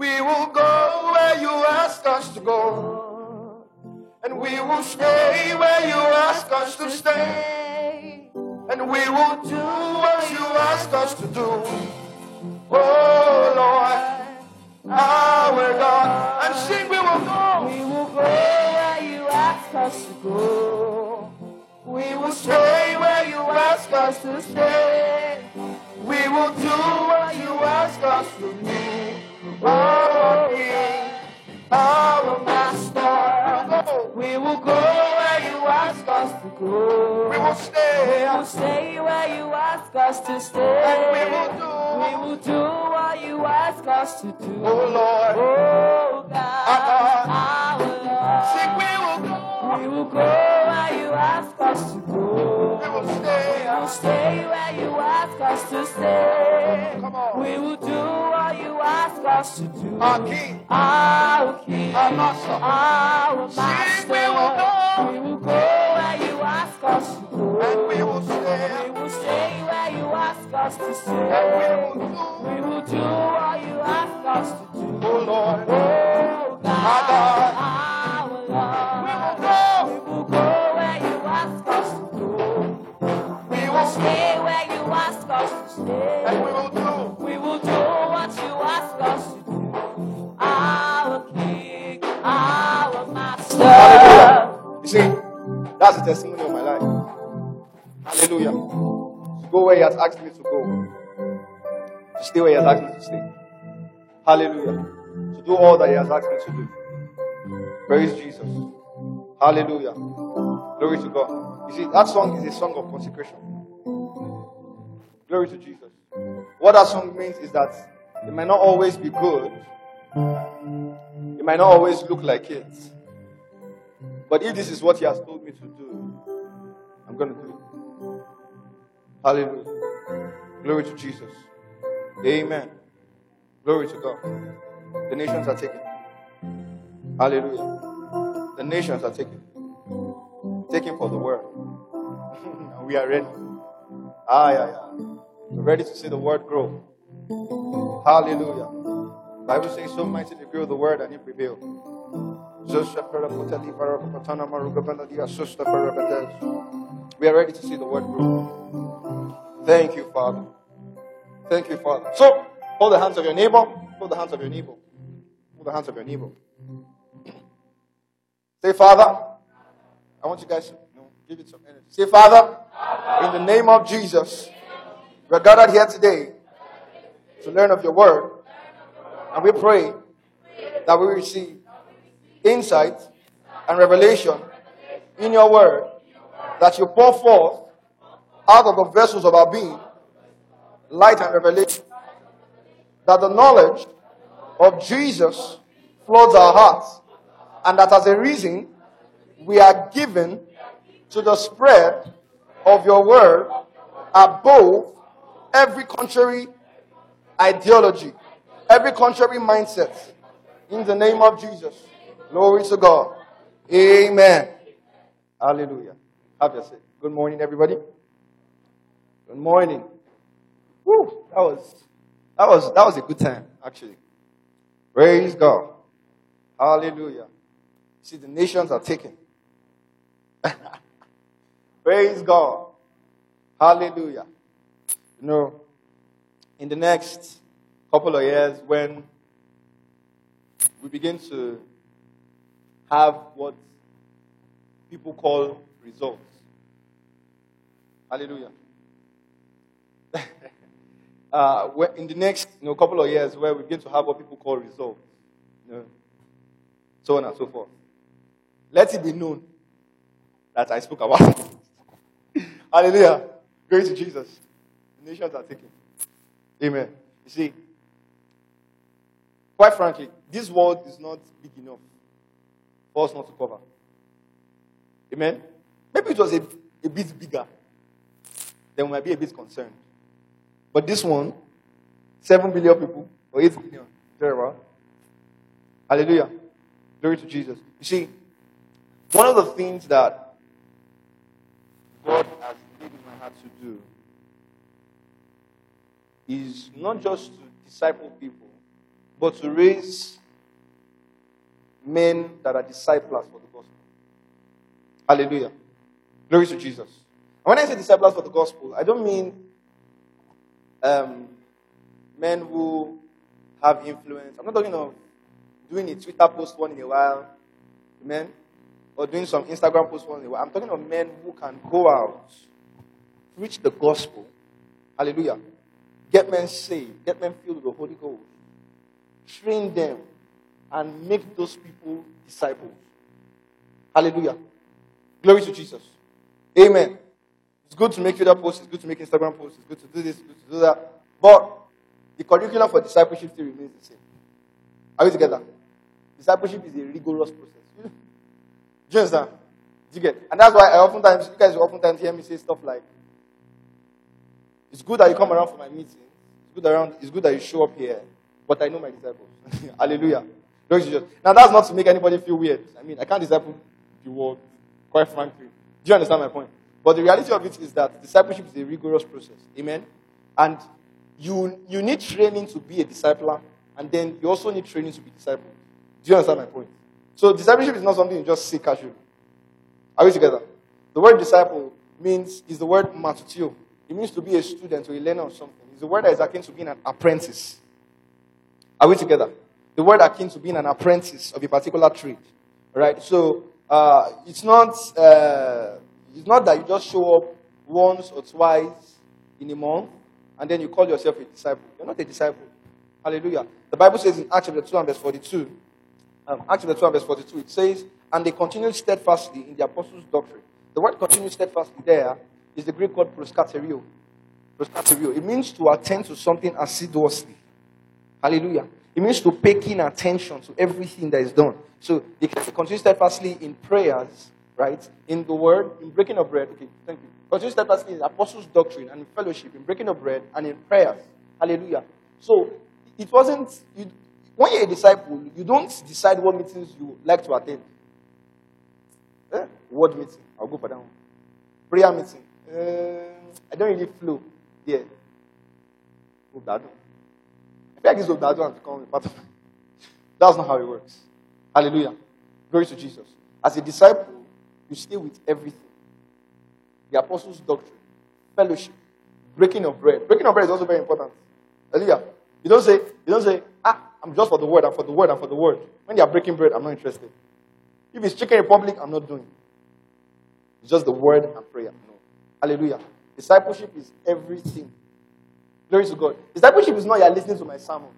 We will go where you ask us to go. And we will stay where you ask us to stay. And we will do what you ask us to do. Oh Lord, our God. And sing, we will go. We will go where you ask us to go. We will stay where you ask us to stay. We will do what you ask us to do. We will go where you ask us to go. We will stay. Where you ask us to stay. We will do what you ask us to do. We will go where you ask us to go. We will stay where you ask us to stay. And we will do. We will do what you ask us to do. Lord, God, God. our Lord. sing, we will go. We will go where you ask us to go. We will stay. where you ask us to stay. Come on. We will do what you ask us to do. Our King, Our King, our Master. our Master. we will go. We will go where you ask us to go. And we will stay. We will stay where you ask us to stay. And we will do. We will do what you ask us to do. Oh Lord, Oh God, Our God. our Lord. we will go. We will go where you ask us to go. We will stay. Stay where you ask us to stay. And we will do. Hallelujah. You see, that's the testimony of my life. Hallelujah. To go where He has asked me to go. To stay where He has asked me to stay. Hallelujah. To do all that He has asked me to do. Praise Jesus. Hallelujah. Glory to God. You see, that song is a song of consecration. Glory to Jesus. What that song means is that it might not always be good. It might not always look like it. But if this is what he has told me to do, I'm going to do it. Hallelujah. Glory to Jesus. Amen. Glory to God. The nations are taken. Hallelujah. The nations are taken. Taken for the word. and we are ready. Ah, yeah, yeah. We're ready to see the word grow. Hallelujah. Bible says, so mightily to grow the word and it prevail. We are ready to see the word grow. Thank you, Father. Thank you, Father. So, hold the hands of your neighbor. Hold the hands of your neighbor. Hold the hands of your neighbor. Say, Father. I want you guys to you know, give it some energy. Say, Father, in the name of Jesus, we're gathered here today to learn of your word. And we pray that we receive insight and revelation in your word that you pour forth out of the vessels of our being light and revelation. That the knowledge of Jesus floods our hearts. And that as a reason, we are given to the spread of your word above every contrary ideology, every contrary mindset. In the name of Jesus. Glory to God. Amen. Hallelujah. Have your say. Good morning, everybody. Good morning. Woo, that was that was that was a good time, actually. Praise God. Hallelujah. See, the nations are taken. Praise God. Hallelujah. You know, in the next couple of years, when we begin to have what people call results. Hallelujah. uh, in the next you know, couple of years, where we begin to have what people call results, you know, so on and so forth. Let it be known that I spoke about it. Hallelujah. Glory to Jesus. The nations are taken. Amen. You see, quite frankly, this world is not big enough us not to cover. Amen. Maybe it was a, a bit bigger, then we might be a bit concerned. But this one, 7 billion people, or 8 billion, very well. Hallelujah. Glory to Jesus. You see, one of the things that God has laid in my heart to do is not just to disciple people, but to raise men that are disciples for the gospel. Hallelujah. Glory to Jesus. And when I say disciples for the gospel, I don't mean um, men who have influence. I'm not talking of doing a Twitter post one in a while, amen, or doing some Instagram post one in a while. I'm talking of men who can go out, preach the gospel, hallelujah, get men saved, get men filled with the Holy Ghost, train them, and make those people disciples. Hallelujah. Glory to Jesus. Amen. It's good to make Twitter posts, it's good to make Instagram posts, it's good to do this, it's good to do that. But the curriculum for discipleship still remains the same. Are we together? Discipleship is a rigorous process. Do you understand? Do you get? And that's why I oftentimes, you guys oftentimes hear me say stuff like, it's good that you come around for my meeting. It's good around, it's good that you show up here. But I know my disciples. Hallelujah. Now that's not to make anybody feel weird. I mean, I can't disciple the world, quite frankly. Do you understand my point? But the reality of it is that discipleship is a rigorous process. Amen. And you you need training to be a discipler, and then you also need training to be discipled. Do you understand my point? So discipleship is not something you just say casually. Are we together? The word disciple means is the word matheteuo. It means to be a student or a learner of something. It's the word that is akin to being an apprentice. Are we together? The word akin to being an apprentice of a particular trade. Right? So uh, it's not uh, it's not that you just show up once or twice in a month and then you call yourself a disciple. You're not a disciple. Hallelujah. The Bible says in Acts chapter 2 and verse 42, um, Acts chapter 2 and verse 42, it says, And they continued steadfastly in the apostles' doctrine. The word continued steadfastly there is the Greek word proskartereo. Proskartereo. It means to attend to something assiduously. Hallelujah. It means to pay keen attention to everything that is done. So they continue steadfastly in prayers, right? In the word, in breaking of bread. Okay, thank you. Continue steadfastly in apostles' doctrine and in fellowship, in breaking of bread and in prayers. Hallelujah. So it wasn't, you, when you're a disciple, you don't decide what meetings you like to attend. Eh? Word meeting, I'll go for that one. Prayer meeting, uh, I don't really flow there. Obdado. I like it's Obdado and become part of That's not how it works. Hallelujah. Glory to Jesus. As a disciple, you stay with everything. The apostles' doctrine, fellowship, breaking of bread. Breaking of bread is also very important. Hallelujah. You don't say, you don't say, ah, I'm just for the word, I'm for the word, I'm for the word. When you are breaking bread, I'm not interested. If it's chicken republic, I'm not doing. It. It's just the word and prayer. No. Hallelujah. Discipleship is everything. Glory to God. Discipleship is not you're listening to my sermon.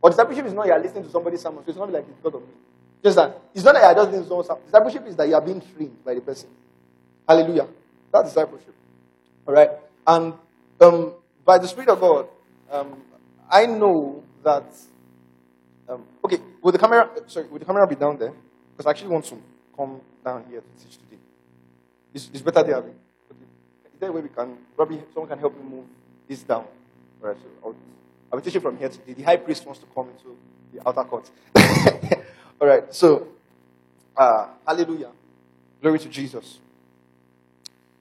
Or discipleship is not you're listening to somebody's sermon. So it's not like it's God of me. Just that. It's not that you're just listening to someone's sermon. Discipleship is that you are being trained by the person. Hallelujah. That's discipleship. All right? And um, by the Spirit of God, um, I know that. Um, okay, will the camera? Sorry, will the camera be down there? Because I actually want to come down here to teach today. It's, it's better there. Okay. Is there a way we can? Probably someone can help me move this down. Right. So I'll, be teaching from here today. The high priest wants to come into the outer court. All right. So, uh, hallelujah, glory to Jesus.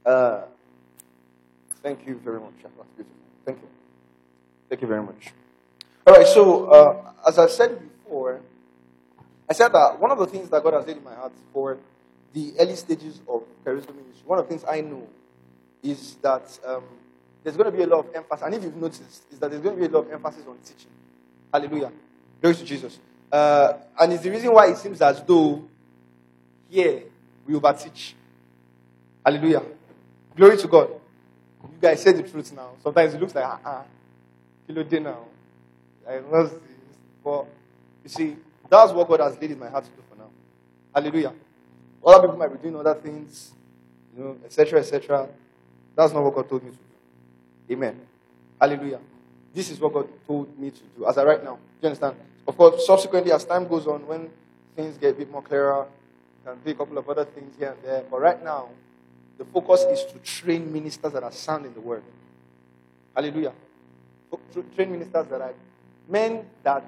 Uh, thank you very much. That's beautiful. Thank you. Thank you very much. All right, so uh, as I said before, I said that one of the things that God has laid in my heart for the early stages of charisma ministry, one of the things I know is that um, there's going to be a lot of emphasis, and if you've noticed, is that there's going to be a lot of emphasis on teaching. Hallelujah. Glory to Jesus. Uh, and it's the reason why it seems as though here we overteach. Hallelujah. Glory to God. You guys say the truth now. Sometimes it looks like, ah, ah kilo day now. I lost this. But you see, that's what God has laid in my heart to do for now. Hallelujah. Other people might be doing other things, you know, etc., etc. That's not what God told me to do. Amen. Hallelujah. This is what God told me to do as I right now. Do you understand? Of course, subsequently, as time goes on, when things get a bit more clearer, can do a couple of other things here and there. But right now, the focus is to train ministers that are sound in the word. Hallelujah. Train ministers that are men that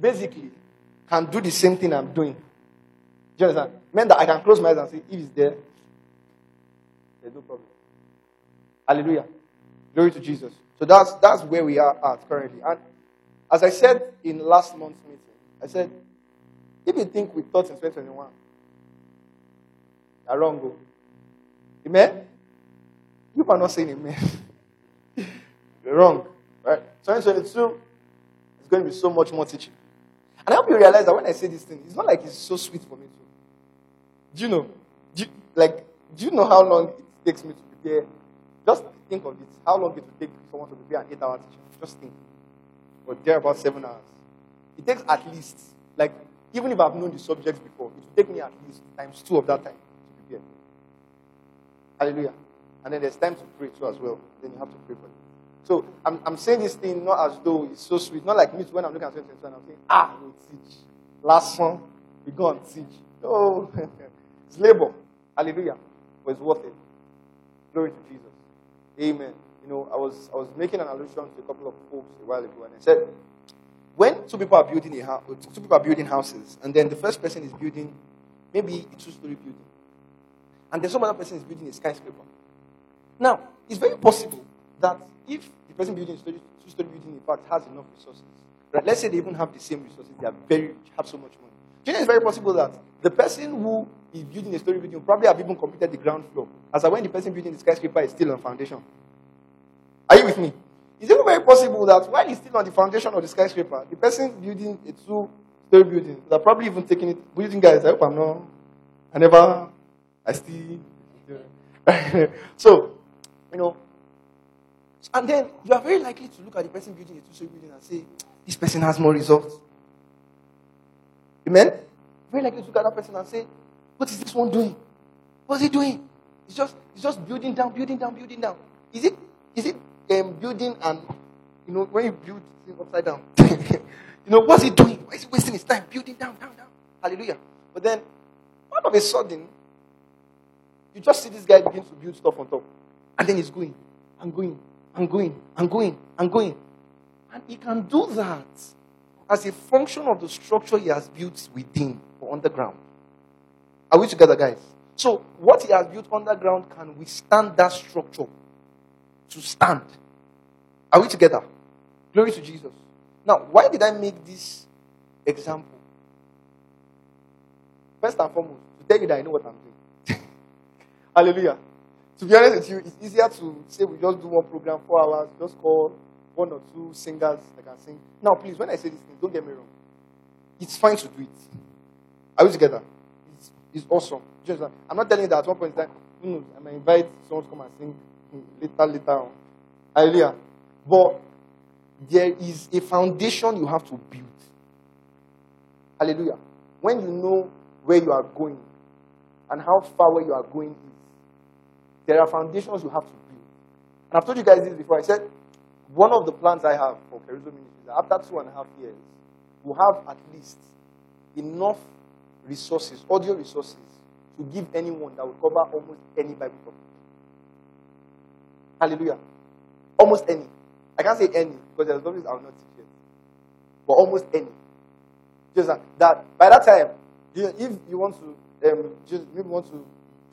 basically can do the same thing I'm doing. Do you understand? Men that I can close my eyes and say, if it's there, there's no problem. Hallelujah. Glory to Jesus. So that's that's where we are at currently. And As I said in last month's meeting, I said, if you think we thought in 2021, you're wrong. Go. Amen? You are not saying amen. you're wrong. Right? 2022 is going to be so much more teaching. And I hope you realize that when I say this thing, it's not like it's so sweet for me too. Do you know? Do you, like, do you know how long it takes me to prepare? Just think of it. How long it will take someone to prepare an eight-hour teaching? Just think. But there about seven hours. It takes at least, like, even if I've known the subjects before, it will take me at least times two of that time to prepare. Hallelujah. And then there's time to pray too as well. Then you have to pray for it. So I'm, I'm saying this thing not as though it's so sweet. Not like me when I'm looking at 2021, I'm saying, ah, we'll teach. Last one, we go and teach. Oh, it's labor. Hallelujah. But it's worth it. Glory to Jesus. Amen. You know, I was I was making an allusion to a couple of folks a while ago, and I said, when two people are building a house, uh, two people are building houses, and then the first person is building maybe a two-story building, and then some other person is building a skyscraper. Now, it's very possible that if the person building a two-story building, in fact, has enough resources, right? Let's say they even have the same resources, they are very have so much money. Do you know it's very possible that the person who is building a story building probably have even completed the ground floor, as I when the person building the skyscraper is still on foundation. Are you with me? It's even very possible that while he's still on the foundation of the skyscraper, the person building a two-story building, they're probably even taking it. Building guys, I hope I'm not. I never. I still. so, you know, and then you are very likely to look at the person building a two-story building and say, this person has more results. Amen? Very likely to look at that person and say, what is this one doing? What's he doing? It's just, it's just building down, building down, building down. Is it, is it um, building and, you know, when you build things upside down, you know, what's he doing? Why is he wasting his time building down, down, down? Hallelujah. But then, all of a sudden, you just see this guy begin to build stuff on top. And then he's going, and going, and going, and going, and going. And he can do that as a function of the structure he has built within or underground. Are we together, guys? So, what he has built underground can withstand that structure to stand. Are we together? Glory to Jesus. Now, why did I make this example? First and foremost, to tell you that I know what I'm doing. Hallelujah. To be honest with you, it's easier to say we just do one program, four hours, just call one or two singers that can sing. Now, please, when I say this thing, don't get me wrong. It's fine to do it. Are we together? It's, it's awesome. Just, I'm not telling you that at one point in time, who knows, I might invite someone to come and sing later, later on. Hallelujah. But there is a foundation you have to build. Hallelujah. When you know where you are going and how far where you are going is, there are foundations you have to build. And I've told you guys this before. I said one of the plans I have for Kerusso Ministry is that after two and a half years, we'll have at least enough resources, audio resources, to give anyone that will cover almost any Bible topic. Hallelujah. Almost any. I can't say any because there's always I'll not teach it. But almost any. Just that, by that time, if you want to um, just maybe want to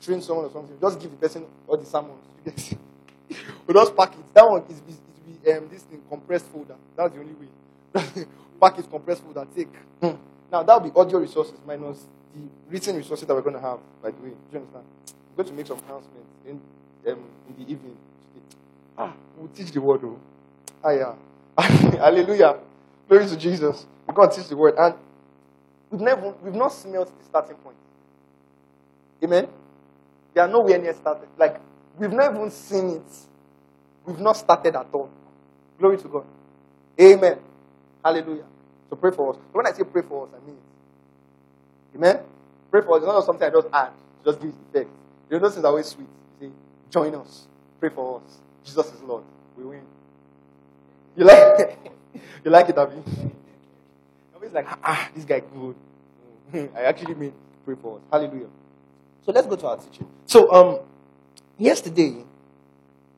train someone or something, just give the person all the sermons. we just pack it. That one is, is, is um, this thing compressed folder. That's the only way. pack it compressed folder. Take. Hmm. Now that will be audio resources minus the written resources that we're going to have. By the way, do you understand? We're going to make some announcements in um, in the evening. Ah, we'll teach the word. Oh. Ah, yeah. Hallelujah. Glory to Jesus. We're going to teach the word. And we've never we've not smelled the starting point. Amen. They are nowhere near started. Like we've not even seen it. We've not started at all. Glory to God. Amen. Hallelujah. So pray for us. When I say pray for us, I mean it. Amen. Pray for us. It's not something I just add. Just give effect. You know, those things are always sweet. You say, join us. Pray for us. Jesus is Lord. We win. You like it? you like it, Abby? Always like, ah, this guy good. I actually mean pray for us. Hallelujah. So let's go to our teaching. So um yesterday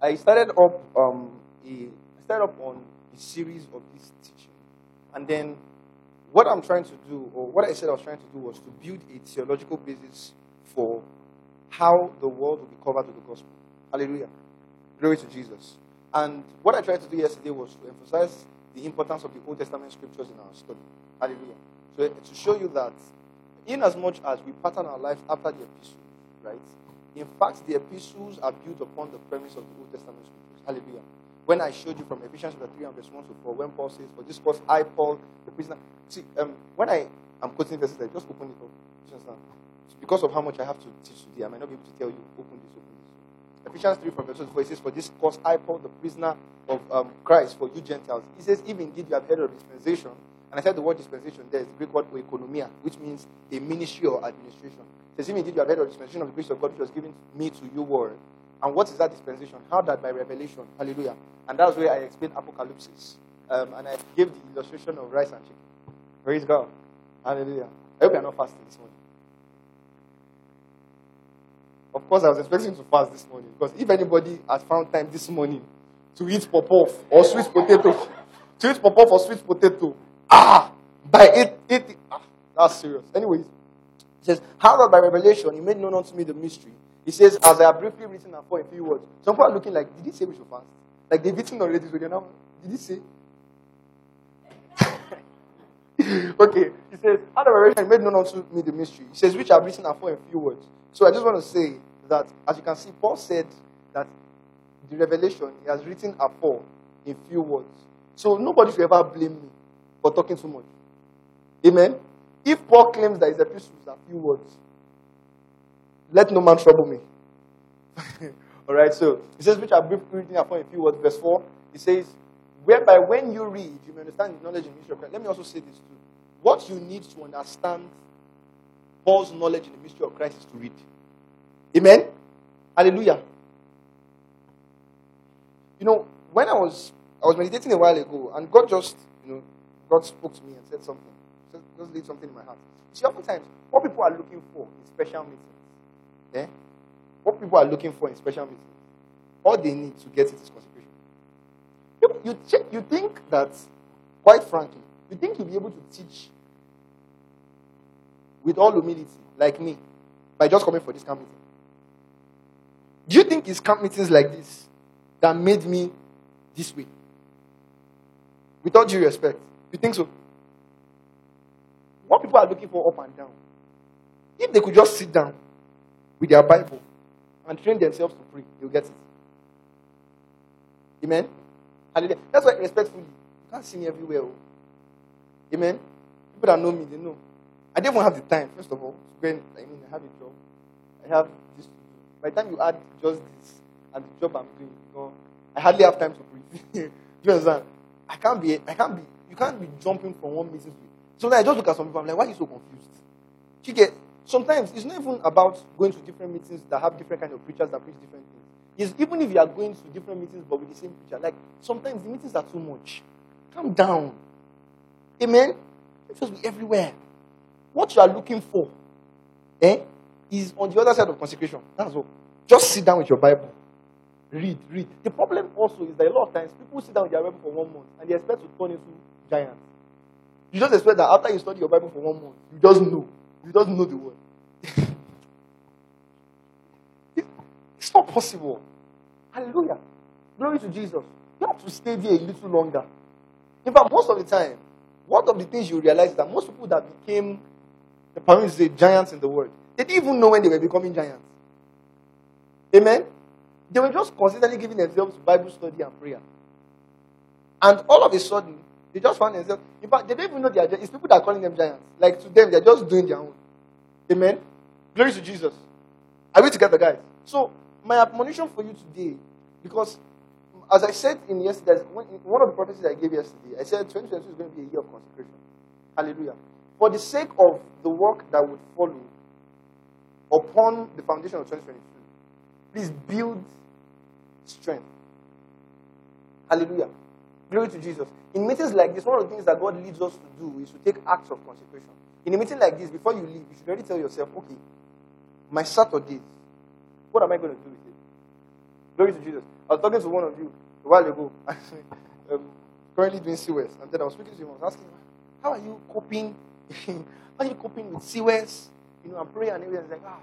I started up um a I started up on a series of this teaching. And then what I'm trying to do, or what I said I was trying to do was to build a theological basis for how the world will be covered with the gospel. Hallelujah. Glory to Jesus. And what I tried to do yesterday was to emphasize the importance of the Old Testament scriptures in our study. Hallelujah. So eh, to show you that, in as much as we pattern our lives after the epistles, right? In fact, the epistles are built upon the premise of the Old Testament scriptures. Hallelujah. When I showed you from Ephesians chapter 3 and verse 1 to 4, when Paul says, For this cause I, Paul, the prisoner. See, um, when I am quoting verses, I just open it up. You because of how much I have to teach today, I might not be able to tell you, open this, open this. Ephesians 3 from verse 1 to 4, it says, For this cause I, Paul, the prisoner of um, Christ, for you Gentiles. He says, If indeed you have heard of dispensation, and I said the word dispensation there is the Greek word oikonomia, which means a ministry or administration. It says, If indeed you have heard of dispensation of the grace of God which was given me to you, word. And what is that dispensation? How that by revelation. Hallelujah. And that's where I explained apocalypse. Um, and I gave the illustration of rice and chicken. Praise God. Hallelujah. I hope you are not fasting this morning. Of course, I was expecting to fast this morning because if anybody has found time this morning to eat popof or sweet potato, to eat popof or sweet potato, ah, by eight, eight, ah, that's serious. Anyways, it says, How by revelation he made known unto me the mystery. He says, As I have briefly written and for a few words. Some people are looking like, Did he say we should fast? Like they've eaten already, so they're now, Did he say? okay, he says, How the revelation made known unto me the mystery. He says, Which I have written and for a few words. So I just want to say that, as you can see, Paul said that the revelation he has written afore in few words. So nobody should ever blame me for talking too much. Amen. If Paul claims that his epistles are few words, let no man trouble me. All right, so he says, which are briefly written upon a few words, verse 4. He says, whereby when you read, you may understand the knowledge and mystery of Christ. Let me also say this too. What you need to understand Paul's knowledge in the mystery of Christ is to read. Amen? Hallelujah. You know, when I was I was meditating a while ago, and God just, you know, God spoke to me and said something. Just laid something in my heart. See, oftentimes, what people are looking for in special meetings, eh? What people are looking for in special meetings, all they need to get it is consecration. You, you, check, you think that, quite frankly, you think you'll be able to teach with all humility, like me, by just coming for this camp meeting? Do you think it's camp meetings like this that made me this way? With all due respect, you think so? What people are looking for up and down. If they could just sit down with their Bible and train themselves to pray, they'll get it. Amen? Hallelujah. That's why respectfully, you can't see me everywhere. Oh. Amen? People that know me, they know. I didn't even have the time, first of all, I mean, I have a job. I have this. By the time you add just this and the job I'm doing, you know, I hardly have time to breathe. you understand? I can't be, I can't be, you can't be jumping from one meeting to Sometimes I just look at some people, I'm like, why are you so confused? You get, sometimes it's not even about going to different meetings that have different kind of preachers that preach different things. It's even if you are going to different meetings but with the same preacher, like sometimes the meetings are too much. Calm down. Amen? It just be everywhere. What you are looking for, eh, is on the other side of consecration. That's all. Just sit down with your Bible. Read, read. The problem also is that a lot of times people sit down with their Bible for one month and they expect to turn into giants. You just expect that after you study your Bible for one month, you just know. You just know the word. it's not possible. Hallelujah. Glory to Jesus. You have to stay there a little longer. In fact, most of the time, one of the things you realize is that most people that became the parents giants in the world, they didn't even know when they were becoming giants. Amen? They were just consistently giving themselves Bible study and prayer. And all of a sudden, they just found themselves. In fact, they don't even know they are giants. It's people that are calling them giants. Like to them, they're just doing their own. Amen. Glory to Jesus. Are we together, guys? So, my admonition for you today, because as I said in yesterday, one of the prophecies I gave yesterday, I said 2022 is going to be a year of consecration. Hallelujah. For the sake of the work that would follow upon the foundation of 2022, please build strength. Hallelujah. Glory to Jesus. In meetings like this, one of the things that God leads us to do is to take acts of consecration. In a meeting like this, before you leave, you should already tell yourself, okay, my Saturdays, what am I going to do with it? Glory to Jesus. I was talking to one of you a while ago, um, currently doing CWS, and then I was speaking to him, I was asking, how are you coping? how are you coping with CWS? You know, I'm praying and everything. He's like, ah,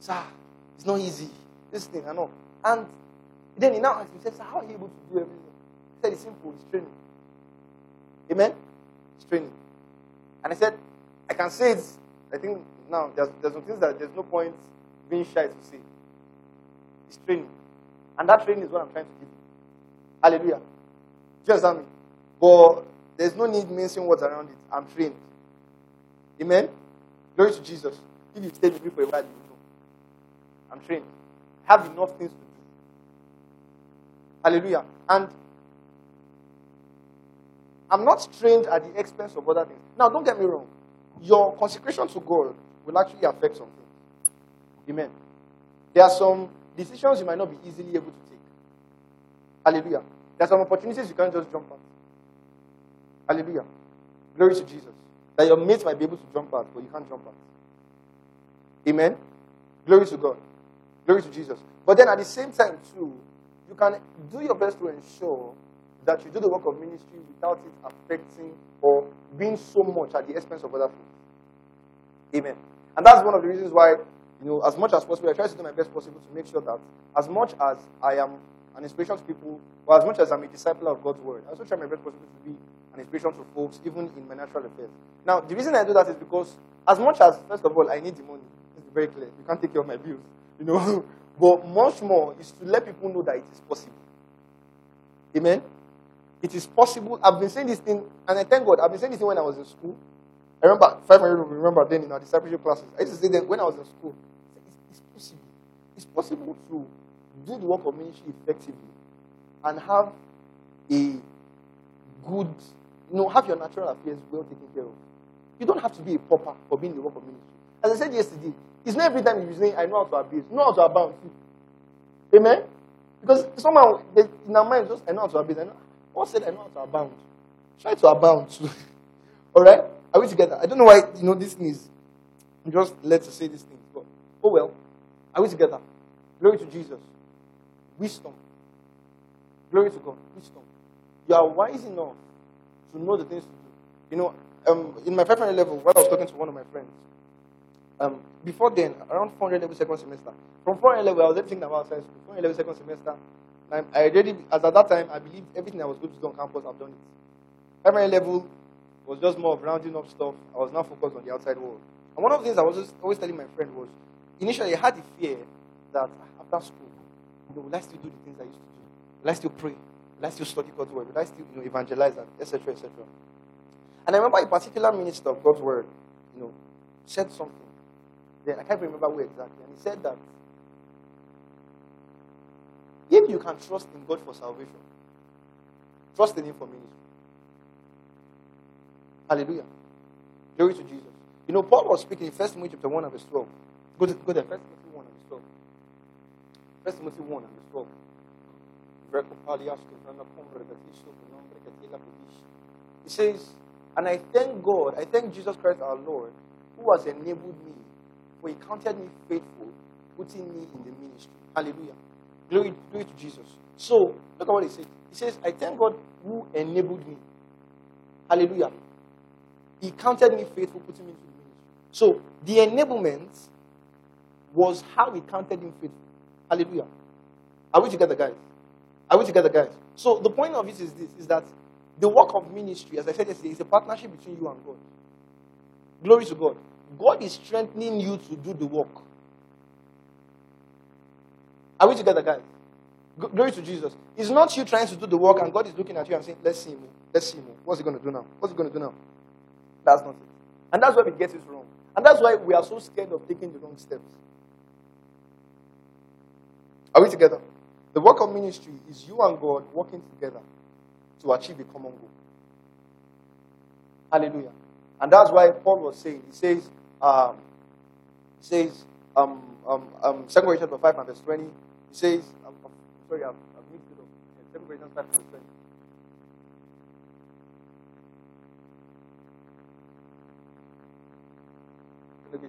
sir, it's not easy. This thing, I know. And then he now asked me, sir, how are you able to do everything? Said, it's simple, it's training. Amen? It's training. And I said, I can say it. I think now there's, there's some things that there's no point being shy to say. It's training. And that training is what I'm trying to give you. Hallelujah. Understand me? But there's no need mentioning what's around it. I'm trained. Amen? Glory to Jesus. If you stay with me for a while, you know. I'm trained. I have enough things to do. Hallelujah. And I'm not strained at the expense of other things. Now, don't get me wrong. Your consecration to God will actually affect something. Amen. There are some decisions you might not be easily able to take. Hallelujah. There are some opportunities you can't just jump at. Hallelujah. Glory to Jesus. That your mates might be able to jump at, but you can't jump at. Amen. Glory to God. Glory to Jesus. But then at the same time, too, you can do your best to ensure that you do the work of ministry without it affecting or being so much at the expense of other things. Amen. And that's one of the reasons why, you know, as much as possible, I try to do my best possible to make sure that as much as I am an inspiration to people, or as much as I'm a disciple of God's word, I also try my best possible to be an inspiration to folks, even in my natural affairs. Now, the reason I do that is because, as much as, first of all, I need the money, it's very clear. You can't take care of my bills, you know. but much more is to let people know that it is possible. Amen. It is possible. I've been saying this thing, and I thank God. I've been saying this thing when I was in school. I remember, five hundred remember then in our discipleship classes. I used to say that when I was in school, it's, possible. It's possible to do the work of ministry effectively and have a good, you know, have your natural affairs well taken care of. You don't have to be a pauper for being the work of ministry. As I said yesterday, it's not every time you're saying, I know how to abuse, know how to abound. Amen? Because somehow in our mind, just I know how to abuse. I know, Paul said, I know how to abound. Try to abound. All right? Are we together? I don't know why, you know, this thing is. I'm just led to say these things. But, oh well. Are we together? Glory to Jesus. Wisdom. Glory to God. Wisdom. You are wise enough to know the things to do. You know, um, in my 500 level, while I was talking to one of my friends, um, before then, around 400 level second semester, from 400 level, I was thinking about science school. 400 level second semester, I, already, as at that time, I believed everything I was going to do on campus, I've done it. Primary level was just more of rounding up stuff. I was now focused on the outside world. And one of the things I was just always telling my friend was, initially I had the fear that after school, you know, will I still do the things I used to do? Will I still pray? Will I still study God's word? Will I still, you know, evangelize, etc., etc. And I remember a particular minister of God's word, you know, said something. Then I can't remember where exactly. And he said that if you can trust in God for salvation, trust in Him for ministry. Hallelujah. Glory to Jesus. You know, Paul was speaking in 1 Timothy chapter 1 and verse 12. Go to, go there. 1 Timothy 1 and verse 12. 1 Timothy 1 and verse 12. He says, And I thank God, I thank Jesus Christ our Lord, who has enabled me, for he counted me faithful, putting me in the ministry. Hallelujah. Glory, glory to Jesus. So, look at what he says. He says, I thank God who enabled me. Hallelujah. He counted me faithful, putting me into the ministry. So, the enablement was how he counted him faithful. Hallelujah. Are we together, guys? Are we together, guys? So, the point of it is this is that the work of ministry, as I said yesterday, is a partnership between you and God. Glory to God. God is strengthening you to do the work. Are we together, guys? Glory to Jesus. It's not you trying to do the work and God is looking at you and saying, Let's see him. Let's see him. What's he going to do now? What's he going to do now? That's not it. And that's why we get it wrong. And that's why we are so scared of taking the wrong steps. Are we together? The work of ministry is you and God working together to achieve a common goal. Hallelujah. And that's why Paul was saying, he says, um, he says, um, um, um, 2 Corinthians 5 and verse 20, he says, I'm, I'm sorry, I've, I've mixed it up. 2 Corinthians 5 verse 20.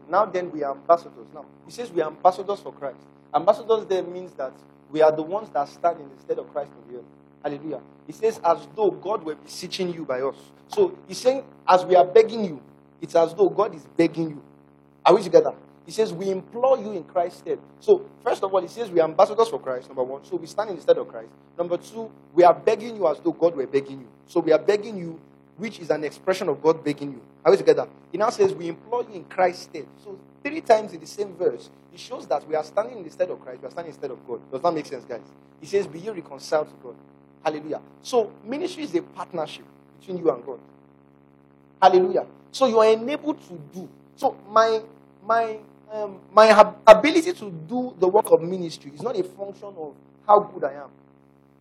Now then, we are ambassadors. Now, he says we are ambassadors for Christ. Ambassadors there means that we are the ones that stand in the stead of Christ on the earth. Hallelujah. He says, as though God were beseeching you by us. So he's saying, as we are begging you, it's as though God is begging you. Are we together? He says, we implore you in Christ's stead. So, first of all, he says we are ambassadors for Christ, number one. So we stand in the stead of Christ. Number two, we are begging you as though God were begging you. So we are begging you which is an expression of God begging you. Are we together? He now says, We implore you in Christ's stead. So, three times in the same verse, it shows that we are standing in the stead of Christ, we are standing in the stead of God. Does that make sense, guys? He says, Be you reconciled to God. Hallelujah. So, ministry is a partnership between you and God. Hallelujah. So, you are enabled to do. So, my my um, my ability to do the work of ministry is not a function of how good I am.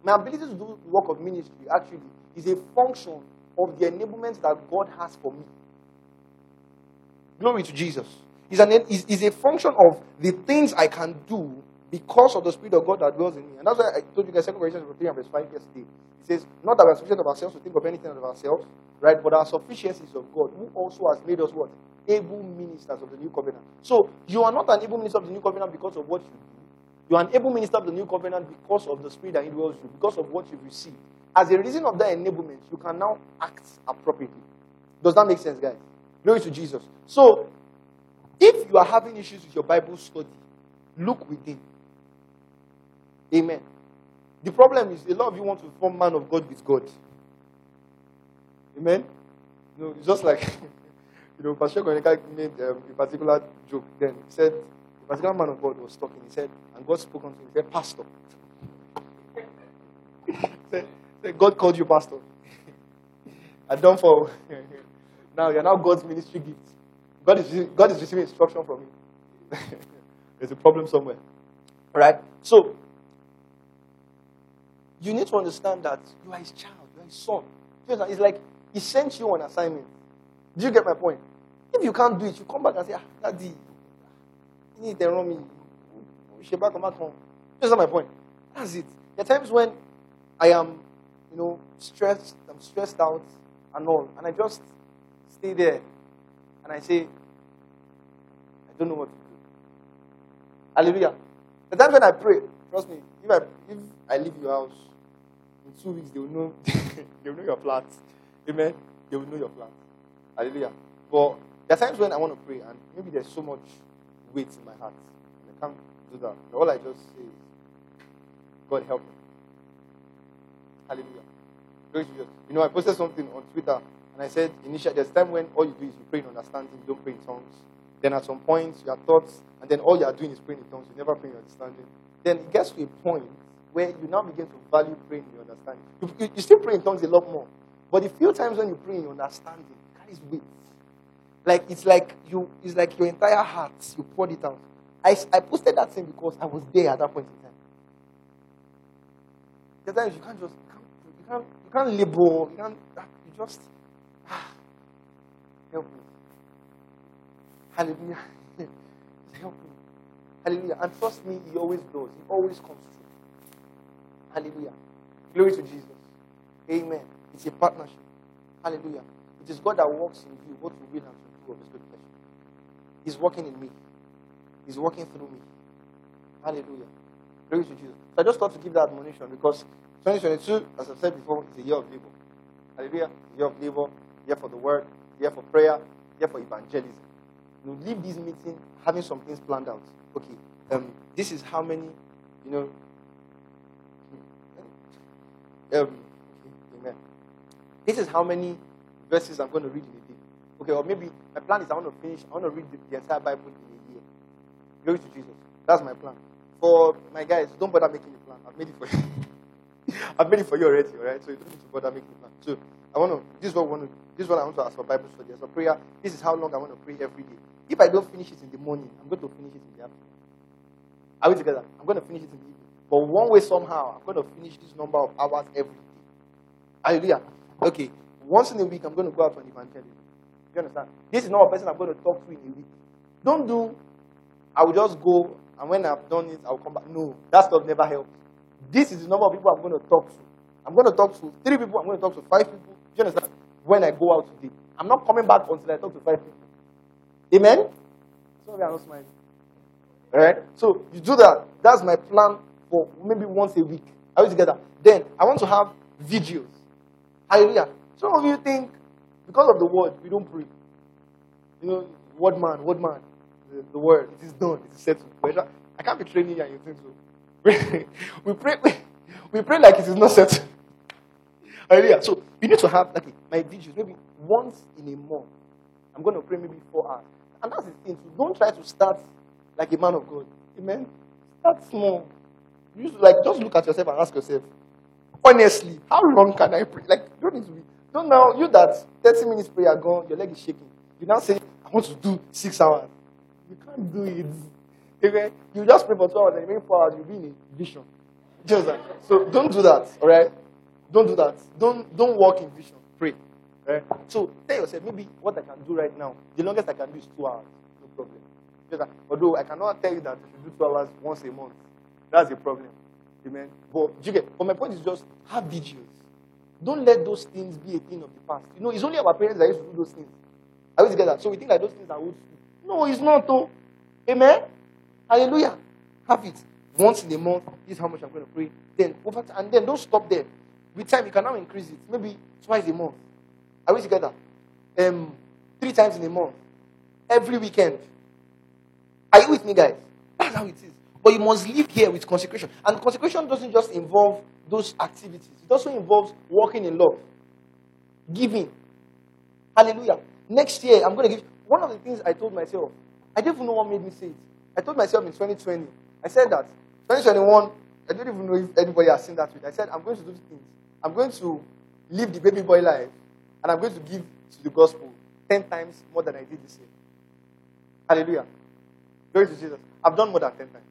My ability to do the work of ministry actually is a function of the enablement that God has for me. Glory to Jesus. Is, an, it's, it's a function of the things I can do because of the Spirit of God that dwells in me. And that's why I told you guys, 2 Corinthians 3 and verse 5 yesterday. It says, Not that we are sufficient of ourselves to think of anything of ourselves, right? But our sufficiency is of God, who also has made us what? Able ministers of the new covenant. So you are not an able minister of the new covenant because of what you do. You are an able minister of the new covenant because of the Spirit that indwells you, because of what you've received. As a reason of that enablement, you can now act appropriately. Does that make sense, guys? Glory to Jesus. So, if you are having issues with your Bible study, look within. Amen. The problem is a lot of you want to form man of God with God. Amen. You know, it's just like you know, Pastor Konika made um, a particular joke. Then he said, a particular man of God was talking. He said, and God spoke unto him. He said, Pastor. he said, God called you pastor. I don't for now you're now God's ministry gift. God is God is receiving instruction from you. There's a problem somewhere. Right? So you need to understand that you are his child, you are his son. It's like he sent you on assignment. Do you get my point? If you can't do it, you come back and say, ah, Daddy, you need to run me. Come back home. That's not my point. That's it. There are times when I am you know, stressed, I'm stressed out and all. And I just stay there and I say, I don't know what to do. Hallelujah. The times when I pray, trust me, if I if I leave your house in two weeks, they will know they will know your plans. Amen. They will know your plans. Hallelujah. But there are times when I want to pray and maybe there's so much weight in my heart. And I can't do that. all I just say is, God help me. Hallelujah. To Jesus. You know, I posted something on Twitter and I said initially there's a time when all you do is you pray in understanding, you don't pray in tongues. Then at some point your thoughts, and then all you are doing is praying in tongues, you never pray in understanding. Then it gets to a point where you now begin to value praying in understanding. You, you, you still pray in tongues a lot more. But the few times when you pray in your understanding, carries weight. Like it's like you it's like your entire heart, you poured it out. I, I posted that thing because I was there at that point in time. Sometimes you can't just you can't, you can't label. You can't. You just ah, help me. Hallelujah. help me. Hallelujah. And trust me, He always does. He always comes through. Hallelujah. Glory to Jesus. Amen. It's a partnership. Hallelujah. It is God that works in you, what to will and to do of His good pleasure. He's working in me. He's working through me. Hallelujah. Glory to Jesus. So I just thought to give that admonition because 2022, as I said before, is a year of labor. Hallelujah. Year of labor, year for the word, year for prayer, year for evangelism. You leave this meeting having some things planned out. Okay, um, this is how many, you know, um, amen. This is how many verses I'm going to read in a day. Okay, or maybe my plan is I want to finish, I want to read the, the entire Bible in a year. Glory to Jesus. That's my plan. For my guys, don't bother making the plan. I've made it for you. I've made it for you already, all right? So you don't need to bother making a plan. So I want to. This is what I want to. This is what I want to ask for Bible study as a prayer. This is how long I want to pray every day. If I don't finish it in the morning, I'm going to finish it in the afternoon. Are we together? I'm going to finish it in the evening. But one way somehow, I'm going to finish this number of hours every day. Hallelujah. Okay. Once in a week, I'm going to go out on evangelism. You understand? This is not a person I'm going to talk to in a week. Don't do. I will just go, and when I've done it, I'll come back. No, that stuff never helps. This is the number of people I'm going to talk to. I'm going to talk to three people. I'm going to talk to five people. You understand? When I go out today, I'm not coming back until I talk to five people. Amen. Sorry, I'm not smiling. All right. So you do that. That's my plan for maybe once a week. Are we together? Then I want to have videos. Hallelujah. Some of you think because of the word we don't pray. You know, word man, word man. The, the word it is done. It is settled. I can't be training you and you think so. we pray we, we pray like it is not settled. Hallelujah. So you need to have like my vigils maybe once in a month. I'm going to pray maybe four hours. And that's the thing. So don't try to start like a man of God. Amen. Start small. You just, like just look at yourself and ask yourself, honestly, how long can I pray? Like don't need to be. Don't now you that 30 minutes prayer gone, your leg is shaking. You now say, I want to do six hours. You can't do it. Okay? You just pray for two hours and maybe four hours, you'll be in a vision. Just like, so don't do that, all right? Don't do that. Don't don't walk in vision. Pray. So tell yourself, maybe what I can do right now, the longest I can do is two hours. No problem. Just like, uh, although I cannot tell you that you should do two hours once a month. That's a problem. Amen. But you get but my point is just have vigils. Don't let those things be a thing of the past. You know, it's only our parents that used to do those things. I Are we together? So we think that those things are old school. No, it's not though. Amen. Hallelujah. Have it. Once in a month, this is how much I'm going to pray. Then over time, and then don't stop there. With time, you can now increase it. Maybe twice a month. Are we together? Um, three times in a month. Every weekend. Are you with me, guys? That's how it is. But you must live here with consecration. And consecration doesn't just involve those activities, it also involves walking in love, giving. Hallelujah. Next year, I'm going to give. One of the things I told myself, I don't even know what made me say it. I told myself in 2020, I said that 2021, I don't even know if anybody has seen that. I said, I'm going to do things. I'm going to live the baby boy life, and I'm going to give to the gospel 10 times more than I did this year. Hallelujah. Glory to Jesus. I've done more than 10 times.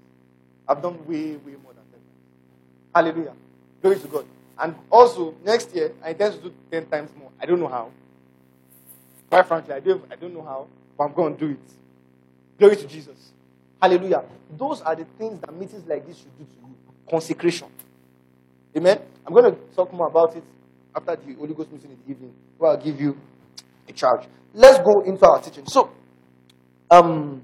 I've done way, way more than 10 times. Hallelujah. Glory to God. And also, next year, I intend to do 10 times more. I don't know how. Quite frankly, I don't, I don't know how, but I'm going to do it. Glory to Jesus. Hallelujah. Those are the things that meetings like this should do to you. Consecration. Amen. I'm going to talk more about it after the Holy Ghost meeting in the evening, where I'll give you a charge. Let's go into our teaching. So, um,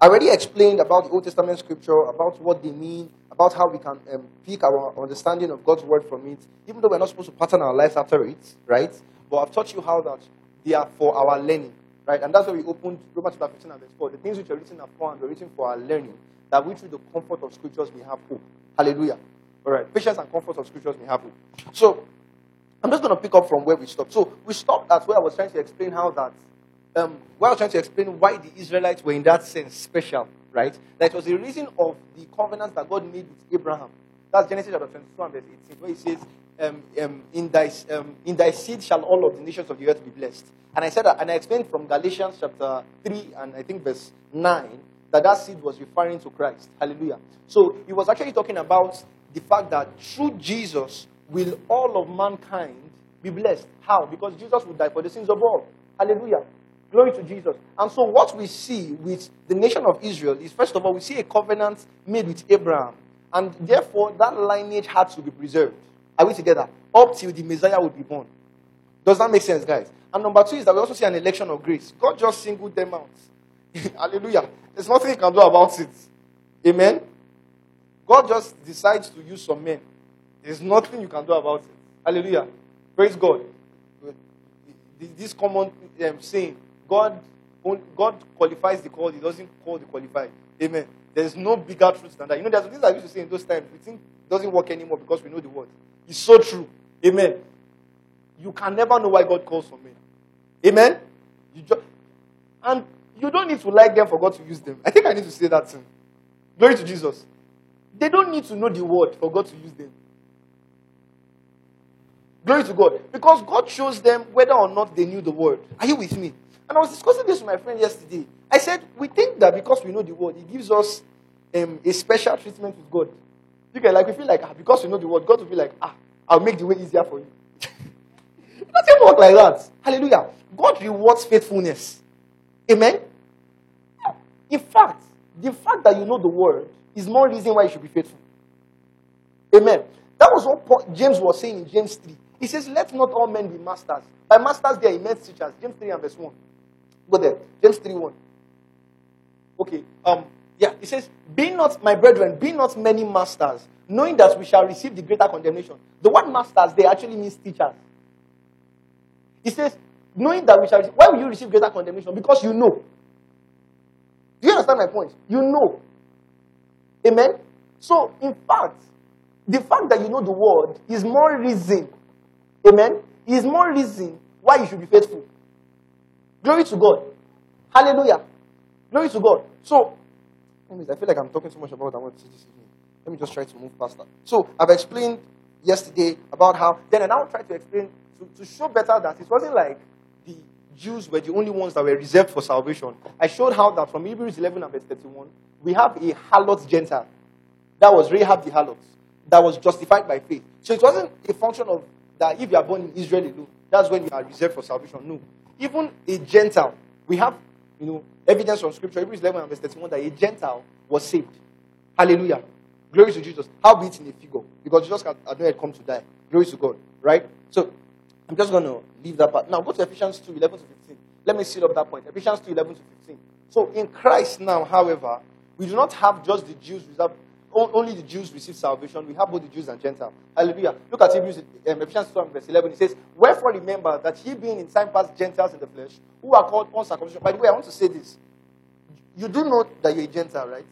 I already explained about the Old Testament scripture, about what they mean, about how we can um, pick our understanding of God's word from it, even though we're not supposed to pattern our lives after it, right? But I've taught you how that they are for our learning, right? And that's why we opened Romans chapter 15 and verse 4. The things which are written are for and were written for our learning, that we through the comfort of scriptures we have hope. Hallelujah. All right. Patience and comfort of scriptures we have hope. So, I'm just going to pick up from where we stopped. So, we stopped at where I was trying to explain how that, um, where I was trying to explain why the Israelites were in that sense special, right? That it was the reason of the covenant that God made with Abraham. That's Genesis chapter 22 and verse 18, where he says, um, um, in, thy, um, in thy seed shall all of the nations of the earth be blessed. And I said that, and I explained from Galatians chapter 3 and I think verse 9 that that seed was referring to Christ. Hallelujah. So he was actually talking about the fact that through Jesus will all of mankind be blessed. How? Because Jesus would die for the sins of all. Hallelujah. Glory to Jesus. And so what we see with the nation of Israel is first of all, we see a covenant made with Abraham. And therefore, that lineage had to be preserved. Are we together? Up till the Messiah would be born. Does that make sense, guys? And number two is that we also see an election of grace. God just singled them out. Hallelujah. There's nothing you can do about it. Amen. God just decides to use some men. There's nothing you can do about it. Hallelujah. Praise God. This common um, saying, God, God qualifies the called, He doesn't call the qualified. Amen. There's no bigger truth than that. You know, there's things I used to say in those times. We think it doesn't work anymore because we know the word. It's so true. Amen. You can never know why God calls for men. Amen. You just, and you don't need to like them for God to use them. I think I need to say that. Glory to Jesus. They don't need to know the word for God to use them. Glory to God. Because God shows them whether or not they knew the word. Are you with me? And I was discussing this with my friend yesterday. I said, we think that because we know the word, it gives us um, a special treatment with God. You can like we feel like ah, because we know the word, God will be like, ah, I'll make the way easier for you. it doesn't work like that. Hallelujah. God rewards faithfulness. Amen. In fact, the fact that you know the word is more reason why you should be faithful. Amen. That was what James was saying in James 3. He says, Let not all men be masters. By masters, they are immense teachers. James 3 and verse 1. Go there. James 3 1. Okay. Um, yeah, he says, Be not, my brethren, be not many masters, knowing that we shall receive the greater condemnation. The word masters, they actually means teachers. He says, knowing that we shall receive, why will you receive greater condemnation? Because you know. Do you understand my point? You know. Amen? So, in fact, the fact that you know the word is more reason Amen. Is more reason why you should be faithful. Glory to God. Hallelujah. Glory to God. So, I feel like I'm talking too much about what I want to teach this evening. Let me just try to move past that. So, I've explained yesterday about how, then I now try to explain to, to show better that it wasn't like the Jews were the only ones that were reserved for salvation. I showed how that from Hebrews 11 and verse 31, we have a harlot Gentile. That was Rahab the harlot. That was justified by faith. So it wasn't a function of that if you are born in Israel alone, that's when you are reserved for salvation. No. Even a Gentile, we have you know evidence from scripture, Hebrews 11 and verse 31, that a Gentile was saved. Hallelujah. Glory to Jesus. How be it in a figure? Because Jesus had, had come to die. Glory to God. Right? So I'm just going to leave that part. Now go to Ephesians 2 11 to 15. Let me seal up that point. Ephesians 2 11 to 15. So in Christ now, however, we do not have just the Jews reserved only the Jews receive salvation. We have both the Jews and Gentiles. Hallelujah. Look at Hebrews, um, Ephesians 2 verse 11. It says, Wherefore remember that ye being in time past Gentiles in the flesh, who are called uncircumcision. By the way, I want to say this. You do know that you're a Gentile, right?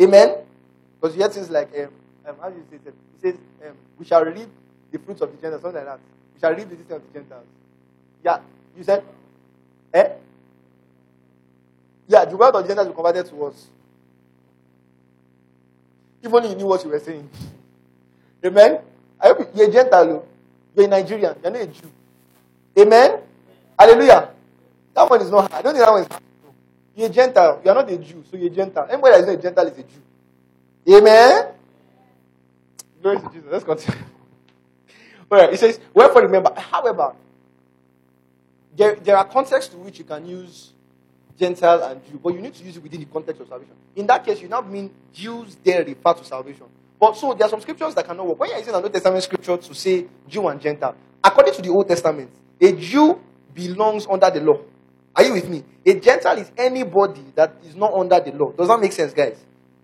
Amen? Because you hear things like, um, um, how do you say it? It says, um, we shall reap the fruits of the Gentiles, something like that. We shall reap the distance of the Gentiles. Yeah. You said, eh? Yeah, the word of the Gentiles will converted to us. Even if you knew what you were saying. Amen? I hope you're a Gentile. You're a Nigerian. You're not a Jew. Amen? Hallelujah. That one is not hard. I don't think that one is hard. You're a Gentile. You're not a Jew, so you're a Gentile. Anybody that is not a Gentile is a Jew. Amen? Glory to Jesus. Let's continue. All right. It says, Wherefore remember, however, there, there are contexts to which you can use Gentile and Jew, but you need to use it within the context of salvation. In that case, you now mean Jews there refer to salvation. But so there are some scriptures that cannot work. When you're using an Old Testament scripture to say Jew and Gentile, according to the Old Testament, a Jew belongs under the law. Are you with me? A Gentile is anybody that is not under the law. Does that make sense, guys?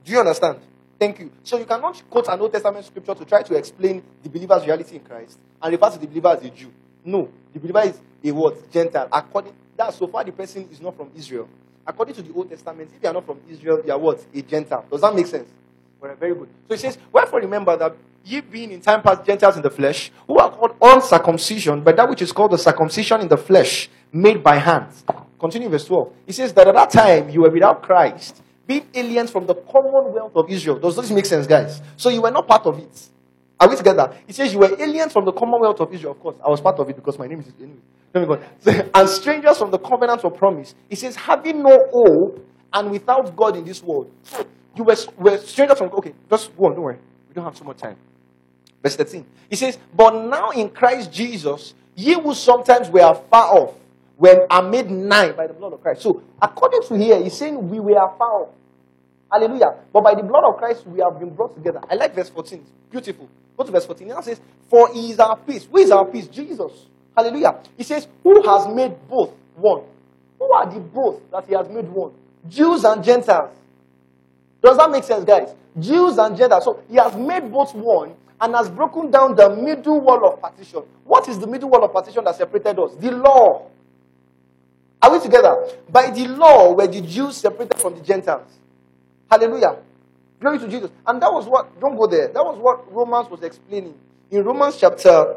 Do you understand? Thank you. So you cannot quote an Old Testament scripture to try to explain the believer's reality in Christ and refer to the believer as a Jew. No. The believer is a what? Gentile. According that so far the person is not from Israel. According to the Old Testament, if you are not from Israel, you are what? A Gentile. Does that make sense? Well, very good. So it says, Wherefore remember that ye being in time past Gentiles in the flesh, who are called uncircumcision by that which is called the circumcision in the flesh, made by hands. Continue verse 12. It says that at that time you were without Christ, being aliens from the commonwealth of Israel. Does this make sense, guys? So you were not part of it. Are we together? It says you were aliens from the commonwealth of Israel. Of course, I was part of it because my name is anyway. And strangers from the covenant of promise. He says, having no hope and without God in this world. You were, were strangers from. Okay, just go on. Don't worry. We don't have so much time. Verse 13. He says, But now in Christ Jesus, ye who sometimes were far off, when are made nigh by the blood of Christ. So, according to here, he's saying we were far off. Hallelujah. But by the blood of Christ, we have been brought together. I like verse 14. It's beautiful. Go to verse 14. It says, For he is our peace. Who is our peace? Jesus. Hallelujah. He says, Who has made both one? Who are the both that he has made one? Jews and Gentiles. Does that make sense, guys? Jews and Gentiles. So he has made both one and has broken down the middle wall of partition. What is the middle wall of partition that separated us? The law. Are we together? By the law were the Jews separated from the Gentiles. Hallelujah. Glory to Jesus. And that was what, don't go there. That was what Romans was explaining. In Romans chapter,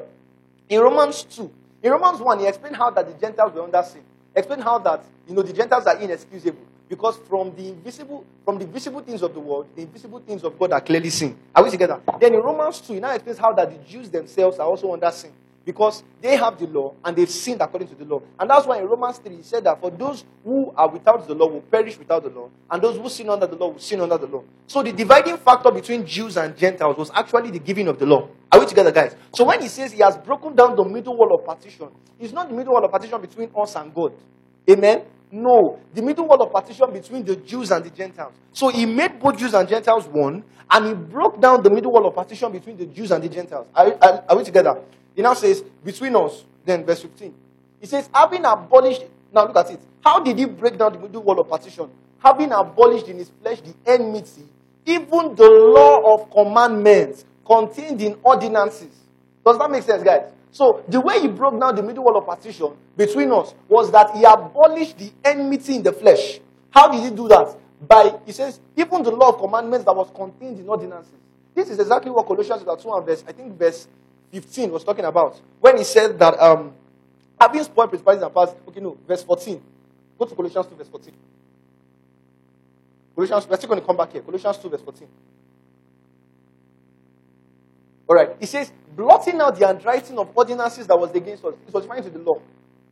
in Romans 2, in Romans 1, he explained how that the Gentiles were under sin. Explain how that, you know, the Gentiles are inexcusable. Because from the invisible, from the visible things of the world, the invisible things of God are clearly seen. Are we together? Then in Romans 2, he now explains how that the Jews themselves are also under sin because they have the law and they've sinned according to the law. And that's why in Romans 3 he said that for those who are without the law will perish without the law, and those who sin under the law will sin under the law. So the dividing factor between Jews and Gentiles was actually the giving of the law. Are we together, guys? So when he says he has broken down the middle wall of partition, it's not the middle wall of partition between us and God. Amen? No, the middle wall of partition between the Jews and the Gentiles. So he made both Jews and Gentiles one, and he broke down the middle wall of partition between the Jews and the Gentiles. Are, are, are we together? He now says, between us, then verse 15. He says, having abolished, now look at it. How did he break down the middle wall of partition? Having abolished in his flesh the enmity, even the law of commandments contained in ordinances. Does that make sense, guys? So the way he broke down the middle wall of partition between us was that he abolished the enmity in the flesh. How did he do that? By, he says, even the law of commandments that was contained in ordinances. This is exactly what Colossians chapter 2 and verse, I think verse 15 was talking about when he said that um, having spoiled principalities and powers. Okay, no, verse 14. Go to Colossians 2, verse 14. Colossians, we're still going to come back here. Colossians 2, verse 14. All right. He says, blotting out the handwriting of ordinances that was against us. It was referring to the law.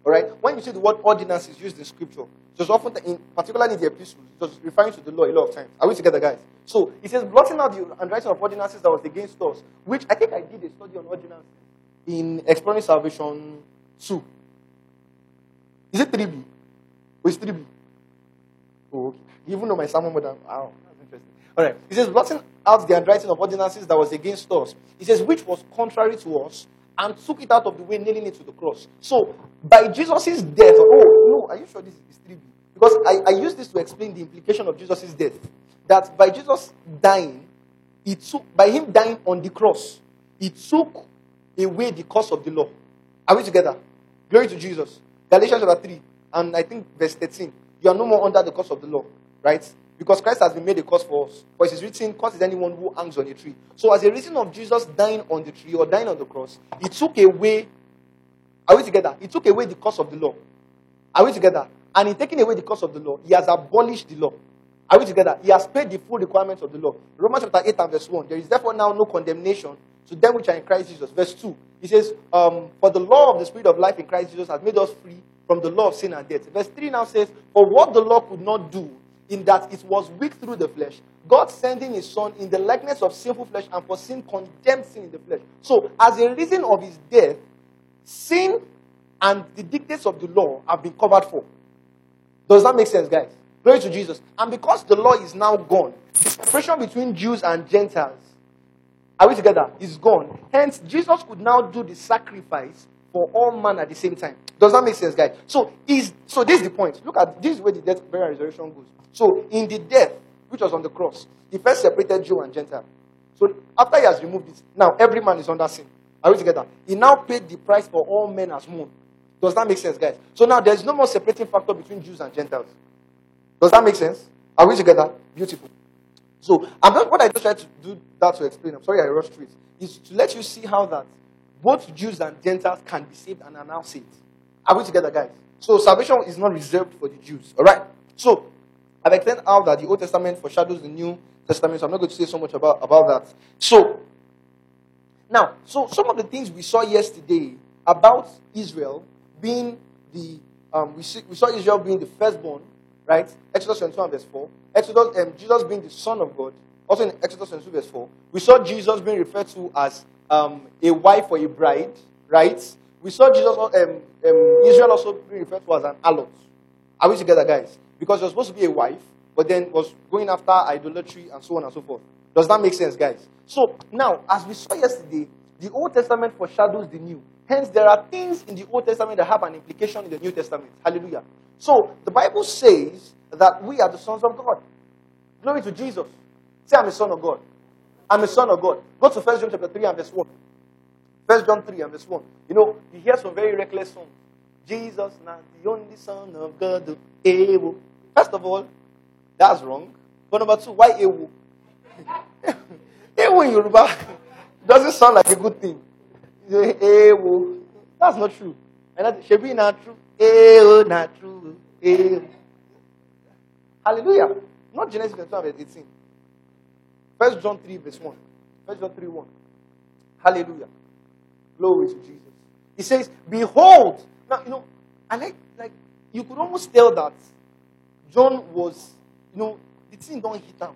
All right. When you see the word ordinances used in scripture, it was often, in, particularly in the epistles, it was referring to the law a lot of times. Are we together, guys? So he says, blotting out the handwriting of ordinances that was against us, which I think I did a study on ordinances in Exploring Salvation 2. Is it 3B? Or is 3B? Oh, okay. Even know my sermon more than, wow. All right. He says, blotting out the handwriting of ordinances that was against us. He says, which was contrary to us, and took it out of the way, nailing it to the cross. So, by Jesus' death, oh, no, are you sure this is 3B? Because I, I use this to explain the implication of Jesus' death. That by Jesus dying, he took, by him dying on the cross, he took away the curse of the law. Are we together? Glory to Jesus. Galatians chapter 3, and I think verse 13. You are no more under the curse of the law, right? Because Christ has been made a curse for us. For it is written, Curse is anyone who hangs on a tree. So, as a reason of Jesus dying on the tree or dying on the cross, he took away, are we together? He took away the curse of the law. Are we together? And in taking away the curse of the law, he has abolished the law. Are we together? He has paid the full requirements of the law. Romans chapter 8 and verse 1. There is therefore now no condemnation to them which are in Christ Jesus. Verse 2. He says, um, For the law of the Spirit of life in Christ Jesus has made us free from the law of sin and death. Verse 3 now says, For what the law could not do, in that it was weak through the flesh, God sending his son in the likeness of sinful flesh and for sin condemned sin in the flesh. So, as a reason of his death, sin and the dictates of the law have been covered for. Does that make sense, guys? Glory to Jesus. And because the law is now gone, the separation between Jews and Gentiles, are we together? Is gone. Hence, Jesus could now do the sacrifice for all man at the same time. Does that make sense, guys? So, is so this is the point. Look at this is where the death, burial, resurrection goes. So, in the death, which was on the cross, he first separated Jew and Gentile. So, after he has removed it, now every man is under sin. Are we together? He now paid the price for all men as one. Does that make sense, guys? So now there's no more separating factor between Jews and Gentiles. Does that make sense? Are we together? Beautiful. So I'm not what I just tried to do that to explain. I'm sorry I rushed through it. Is to let you see how that both Jews and Gentiles can be saved and are now saved. Are we together, guys? So salvation is not reserved for the Jews. All right. So I've explained how that the Old Testament foreshadows the New Testament. So I'm not going to say so much about, about that. So now, so some of the things we saw yesterday about Israel being the um, we, see, we saw Israel being the firstborn, right? Exodus 22 verse 4. Exodus um, Jesus being the Son of God. Also in Exodus 22 verse 4. We saw Jesus being referred to as um, a wife or a bride, right? We saw Jesus um, um, Israel also being referred to as an harlot. Are we together, guys? Because you're supposed to be a wife, but then was going after idolatry and so on and so forth. Does that make sense, guys? So now, as we saw yesterday, the Old Testament foreshadows the New. Hence, there are things in the Old Testament that have an implication in the New Testament. Hallelujah. So, the Bible says that we are the sons of God. Glory to Jesus. Say, I'm a son of God. I'm a son of God. Go to 1 John chapter 3 and verse 1. 1 John 3 and verse 1. You know, you hear some very reckless songs. Jesus, not the only son of God. Ewo. First of all, that's wrong. But number two, why Ewo? Ewo in Yoruba doesn't sound like a good thing. Ewo. That's not true. And that should be not true. Ewo, not true. Ewo. Hallelujah. Not Genesis 22 verse 18. First John 3 verse 1. First John 3 1. Hallelujah. Glory to Jesus. He says, Behold. Now, you know, I like, like, you could almost tell that John was, you know, the thing don't hit him.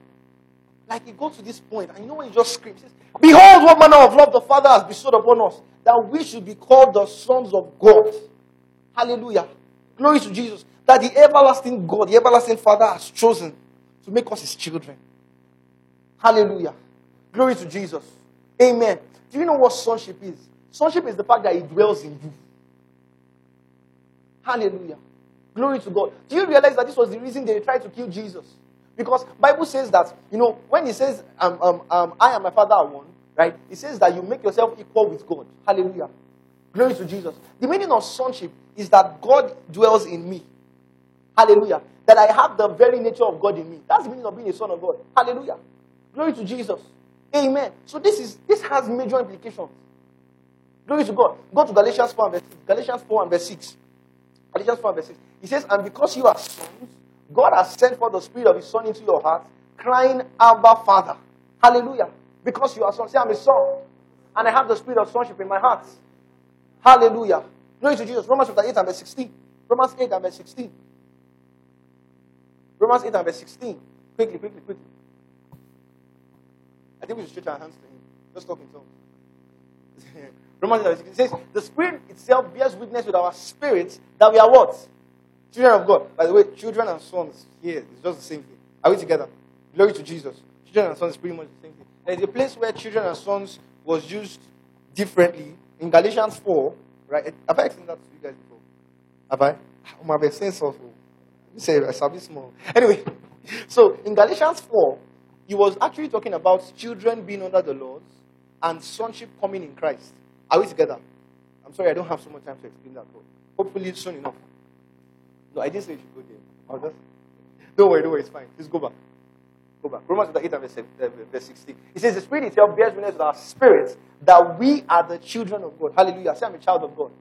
Like he got to this point, and you know when he just screams, says, Behold, what manner of love the Father has bestowed upon us, that we should be called the sons of God. Hallelujah. Glory to Jesus. That the everlasting God, the everlasting Father has chosen to make us his children. Hallelujah. Glory to Jesus. Amen. Do you know what sonship is? Sonship is the fact that he dwells in you. Hallelujah. Glory to God. Do you realize that this was the reason they tried to kill Jesus? Because Bible says that, you know, when he says, um, um, um, I and my father are one, right? It says that you make yourself equal with God. Hallelujah. Glory to Jesus. The meaning of sonship is that God dwells in me. Hallelujah. That I have the very nature of God in me. That's the meaning of being a son of God. Hallelujah. Glory to Jesus. Amen. So this is this has major implications. Glory to God. Go to Galatians 4 and verse 6. Galatians 4 and verse 6. Galatians 4 and verse 6. He says, And because you are sons, God has sent forth the Spirit of His Son into your heart, crying, Abba, Father. Hallelujah. Because you are sons. Say, I'm a son. And I have the Spirit of sonship in my heart. Hallelujah. Glory to Jesus. Romans chapter 8 and verse 16. Romans 8 and verse 16. Romans 8 and verse 16. Quickly, quickly, quickly. I think we should stretch our hands to him. Just talk in tongues. Romans 8 and verse 16 says, The Spirit itself bears witness with our spirits that we are what? Children of God. By the way, children and sons here is just the same thing. Are we together? Glory to Jesus. Children and sons is pretty much the same thing. There's a place where children and sons was used differently in Galatians 4, right? Have I explained that to you guys before? Have I? Oh, I'm a sense of you say I small. Anyway, so in Galatians 4, he was actually talking about children being under the laws and sonship coming in Christ. Are we together? I'm sorry, I don't have so much time to explain that, hopefully soon enough. No, I didn't say you should go there. I'll just, don't worry, don't worry, it's fine. Just go back. Go back. Romans chapter 8 and verse, uh, verse 16. It says, The Spirit itself bears witness with our spirits that we are the children of God. Hallelujah. Say, I'm a child of God.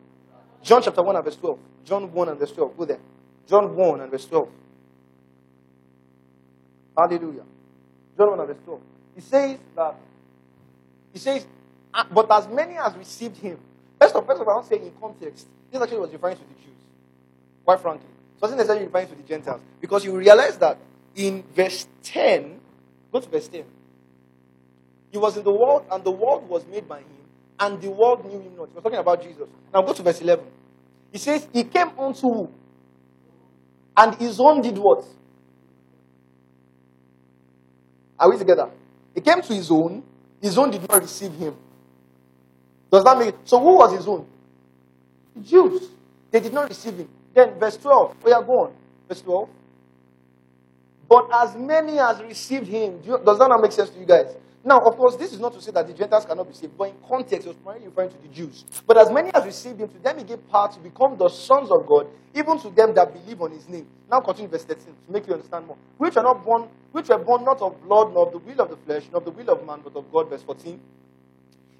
John chapter 1 and verse 12. John 1 and verse 12. Go there. John 1 and verse 12. Hallelujah. John 1 and verse 12. He says that, he says, "Ah, but as many as received him. First of, first of all, I want to say in context, this actually was referring to the Jews. Quite frankly. So it wasn't necessarily referring to the Gentiles. Because you realize that in verse 10, go to verse 10. He was in the world, and the world was made by him, and the world knew him not. He was talking about Jesus. Now go to verse 11. He says, He came unto who? And his own did what? Are we together? He came to his own, his own did not receive him. Does that make So who was his own? The Jews. They did not receive him. Then verse 12. Oh yeah, go on. Verse 12. But as many as received him, does that not make sense to you guys? Now, of course, this is not to say that the Gentiles cannot be saved, but in context, it was primarily referring to the Jews. But as many as received him, to them he gave power to become the sons of God, even to them that believe on his name. Now continue verse 13 to make you understand more. Which are not born, which were born not of blood, nor of the will of the flesh, nor of the will of man, but of God. Verse 14.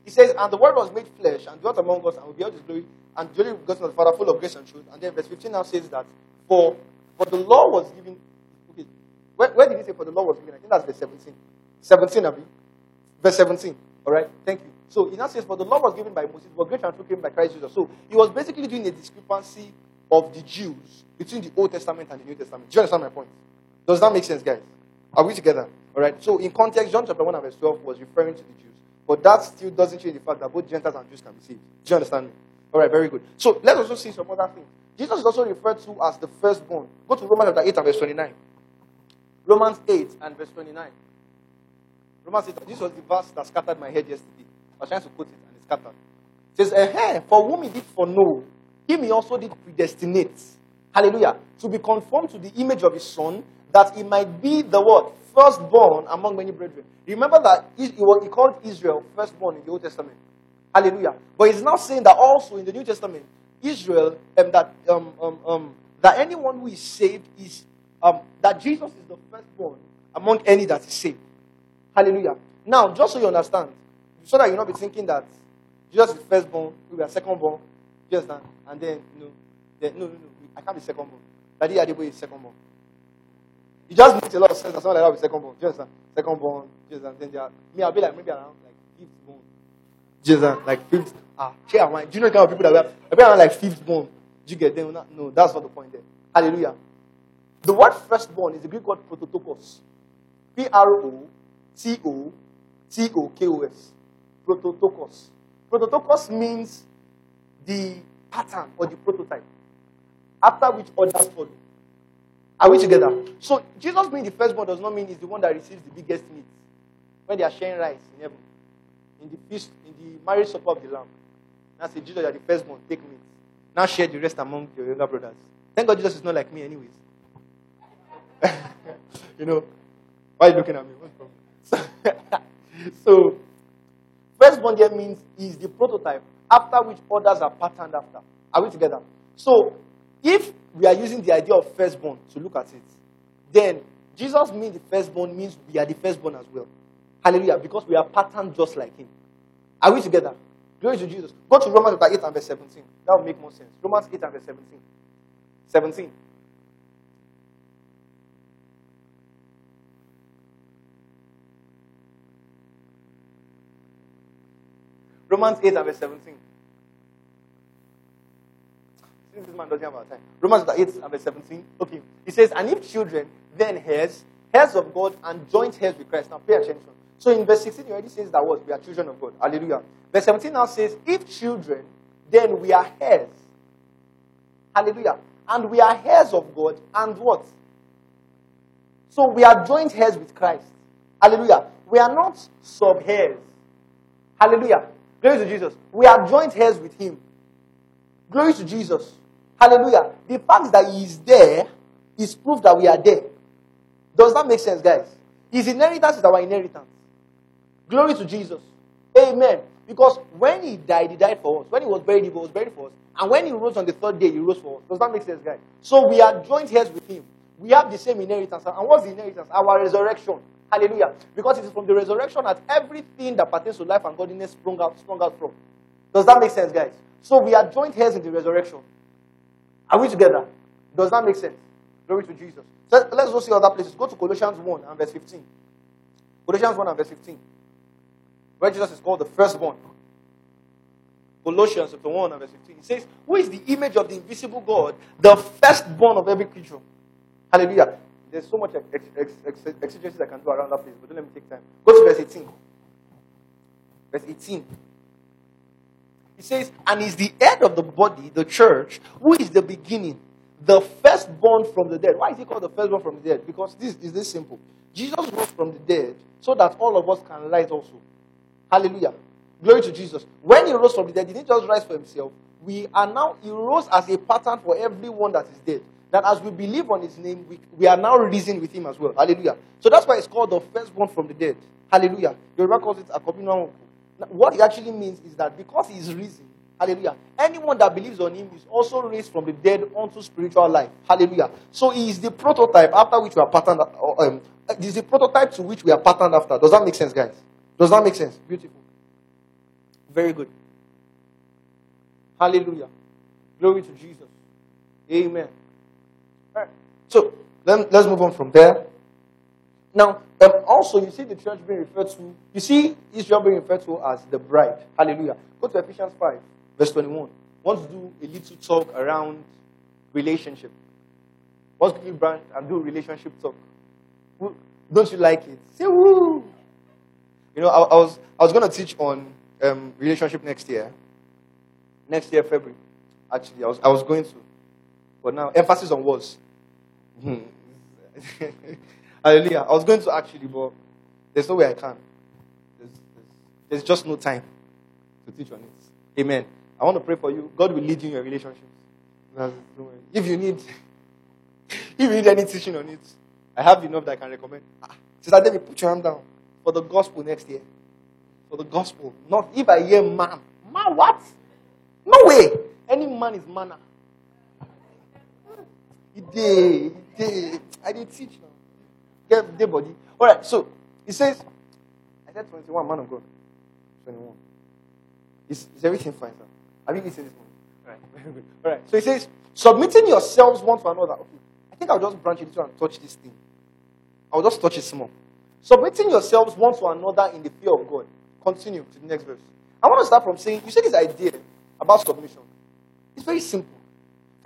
He says, And the word was made flesh and dwelt among us, and we beheld his glory, and glory of the Father, full of grace and truth. And then verse 15 now says that, For, for the law was given. Okay, where, where did he say for the law was given? I think that's verse 17. 17, Abi. Verse 17. All right, thank you. So he now says, For the law was given by Moses, but grace and truth came by Christ Jesus. So he was basically doing a discrepancy of the Jews between the Old Testament and the New Testament. Do you understand my point? Does that make sense, guys? Are we together? All right. So in context, John chapter 1 and verse 12 was referring to the Jews. But that still doesn't change the fact that both Gentiles and Jews can be saved. Do you understand me? All right, very good. So let's also see some other things. Jesus is also referred to as the firstborn. Go to Romans chapter 8 and verse 29. Romans 8 and verse 29. Romans 8, this was the verse that scattered my head yesterday. I was trying to put it and it scattered. It says, eh, For whom he did foreknow, him he also did predestinate. Hallelujah. To be conformed to the image of his son, that he might be the what? Firstborn among many brethren. Remember that he, he called Israel firstborn in the Old Testament. Hallelujah. But he's now saying that also in the New Testament, Israel, um, that um, um, um, that anyone who is saved is um, that Jesus is the firstborn among any that is saved. Hallelujah. Now, just so you understand, so that you not be thinking that Jesus is firstborn, we are secondborn, you understand? And then, no, then, no, no, no, I can't be secondborn. Daddy Adebo is secondborn. It just makes a lot of sense that someone like that will be secondborn. You understand? Secondborn, you understand? Then they are, me, I'll be like maybe around like fifth born. Understand? Like fifth. Ah, chair, man. Do you know the kind of people that we? I'll be around like fifth born. Do you get them? No, that's not the point there. Hallelujah. The word firstborn is the Greek word prototokos. P R O T O T O K O S. Prototokos. Prototokos means the pattern or the prototype after which others follow. Are we together? So Jesus being the firstborn does not mean he's the one that receives the biggest meat when they are sharing rice in heaven. In the feast, in the marriage supper of the Lamb. Now say, Jesus, you are the firstborn, take meat. Now share the rest among your younger brothers. Thank God Jesus is not like me, anyways. you know, why are you looking at me? What's the problem? so, firstborn there means is the prototype after which others are patterned after. Are we together? So, if we are using the idea of firstborn to look at it, then Jesus means the firstborn means we are the firstborn as well. Hallelujah. Because we are patterned just like him. Are we together? Glory to Jesus. Go to Romans chapter 8 and verse 17. That will make more sense. Romans 8 and verse 17. 17. Romans 8 and verse 17. Since this man doesn't have our time. Romans 8 and verse 17. Okay. He says, And if children, then heirs, heirs of God, and joint heirs with Christ. Now pay attention. So in verse 16, he already says that what? We are children of God. Hallelujah. Verse 17 now says, If children, then we are heirs. Hallelujah. And we are heirs of God, and what? So we are joint heirs with Christ. Hallelujah. We are not sub heirs. Hallelujah. Glory to Jesus. We are joint heirs with Him. Glory to Jesus. Hallelujah. The fact that He is there is proof that we are there. Does that make sense, guys? His inheritance is our inheritance. Glory to Jesus. Amen. Because when He died, He died for us. When He was buried, He was buried for us. And when He rose on the third day, He rose for us. Does that make sense, guys? So we are joint heirs with Him. We have the same inheritance. And what's the inheritance? Our resurrection. Hallelujah. Because it is from the resurrection that everything that pertains to life and godliness sprung out, sprung out from. Does that make sense, guys? So we are joint heirs in the resurrection. Are we together? Does that make sense? Glory to Jesus. So let's go see other places. Go to Colossians 1 and verse 15. Colossians 1 and verse 15. Where Jesus is called the firstborn. Colossians chapter 1 and verse 15. He says, Who is the image of the invisible God, the firstborn of every creature? Hallelujah. There's so much ex- ex- ex- exegesis I can do around that place, but don't let me take time. Go to verse 18. Verse 18. He says, and is the head of the body, the church, who is the beginning, the firstborn from the dead. Why is he called the firstborn from the dead? Because this is this simple. Jesus rose from the dead so that all of us can rise also. Hallelujah. Glory to Jesus. When he rose from the dead, he didn't just rise for himself. We are now, he rose as a pattern for everyone that is dead. That as we believe on his name, we, we are now risen with him as well. Hallelujah. So that's why it's called the firstborn from the dead. Hallelujah. Yoruba calls it a communal. What it actually means is that because he is risen, hallelujah, anyone that believes on him is also raised from the dead unto spiritual life. Hallelujah. So he is the prototype after which we are patterned. Um, he is the prototype to which we are patterned after. Does that make sense, guys? Does that make sense? Beautiful. Very good. Hallelujah. Glory to Jesus. Amen. So let, let's move on from there. Now, um, also, you see the church being referred to, you see Israel being referred to as the bride. Hallelujah. Go to Ephesians 5, verse 21. Want to do a little talk around relationship. To give branch and do relationship talk. Don't you like it? Say woo! You know, I, I was I was going to teach on um, relationship next year. Next year, February. Actually, I was I was going to, but now emphasis on was. Hallelujah. I was going to actually, but there's no way I can. There's, there's, there's just no time to teach on it. Amen. I want to pray for you. God will lead you in your relationships. If you need, if you need any teaching on it, I have enough that I can recommend. Ah, Sister David, put your hand down for the gospel next year. For the gospel. Not if I hear man. Man, what? No way. Any man is manna. He did. Did. I did teach now. Get the body. All right. So he says, I said 21, man of God. 21. Is, is everything fine, sir? Have you listened this morning? All right. All right. So he says, submitting yourselves one to another. Okay. I think I'll just branch it and touch this thing. I'll just touch it small. Submitting yourselves one to another in the fear of God. Continue to the next verse. I want to start from saying, you see this idea about submission. It's very simple.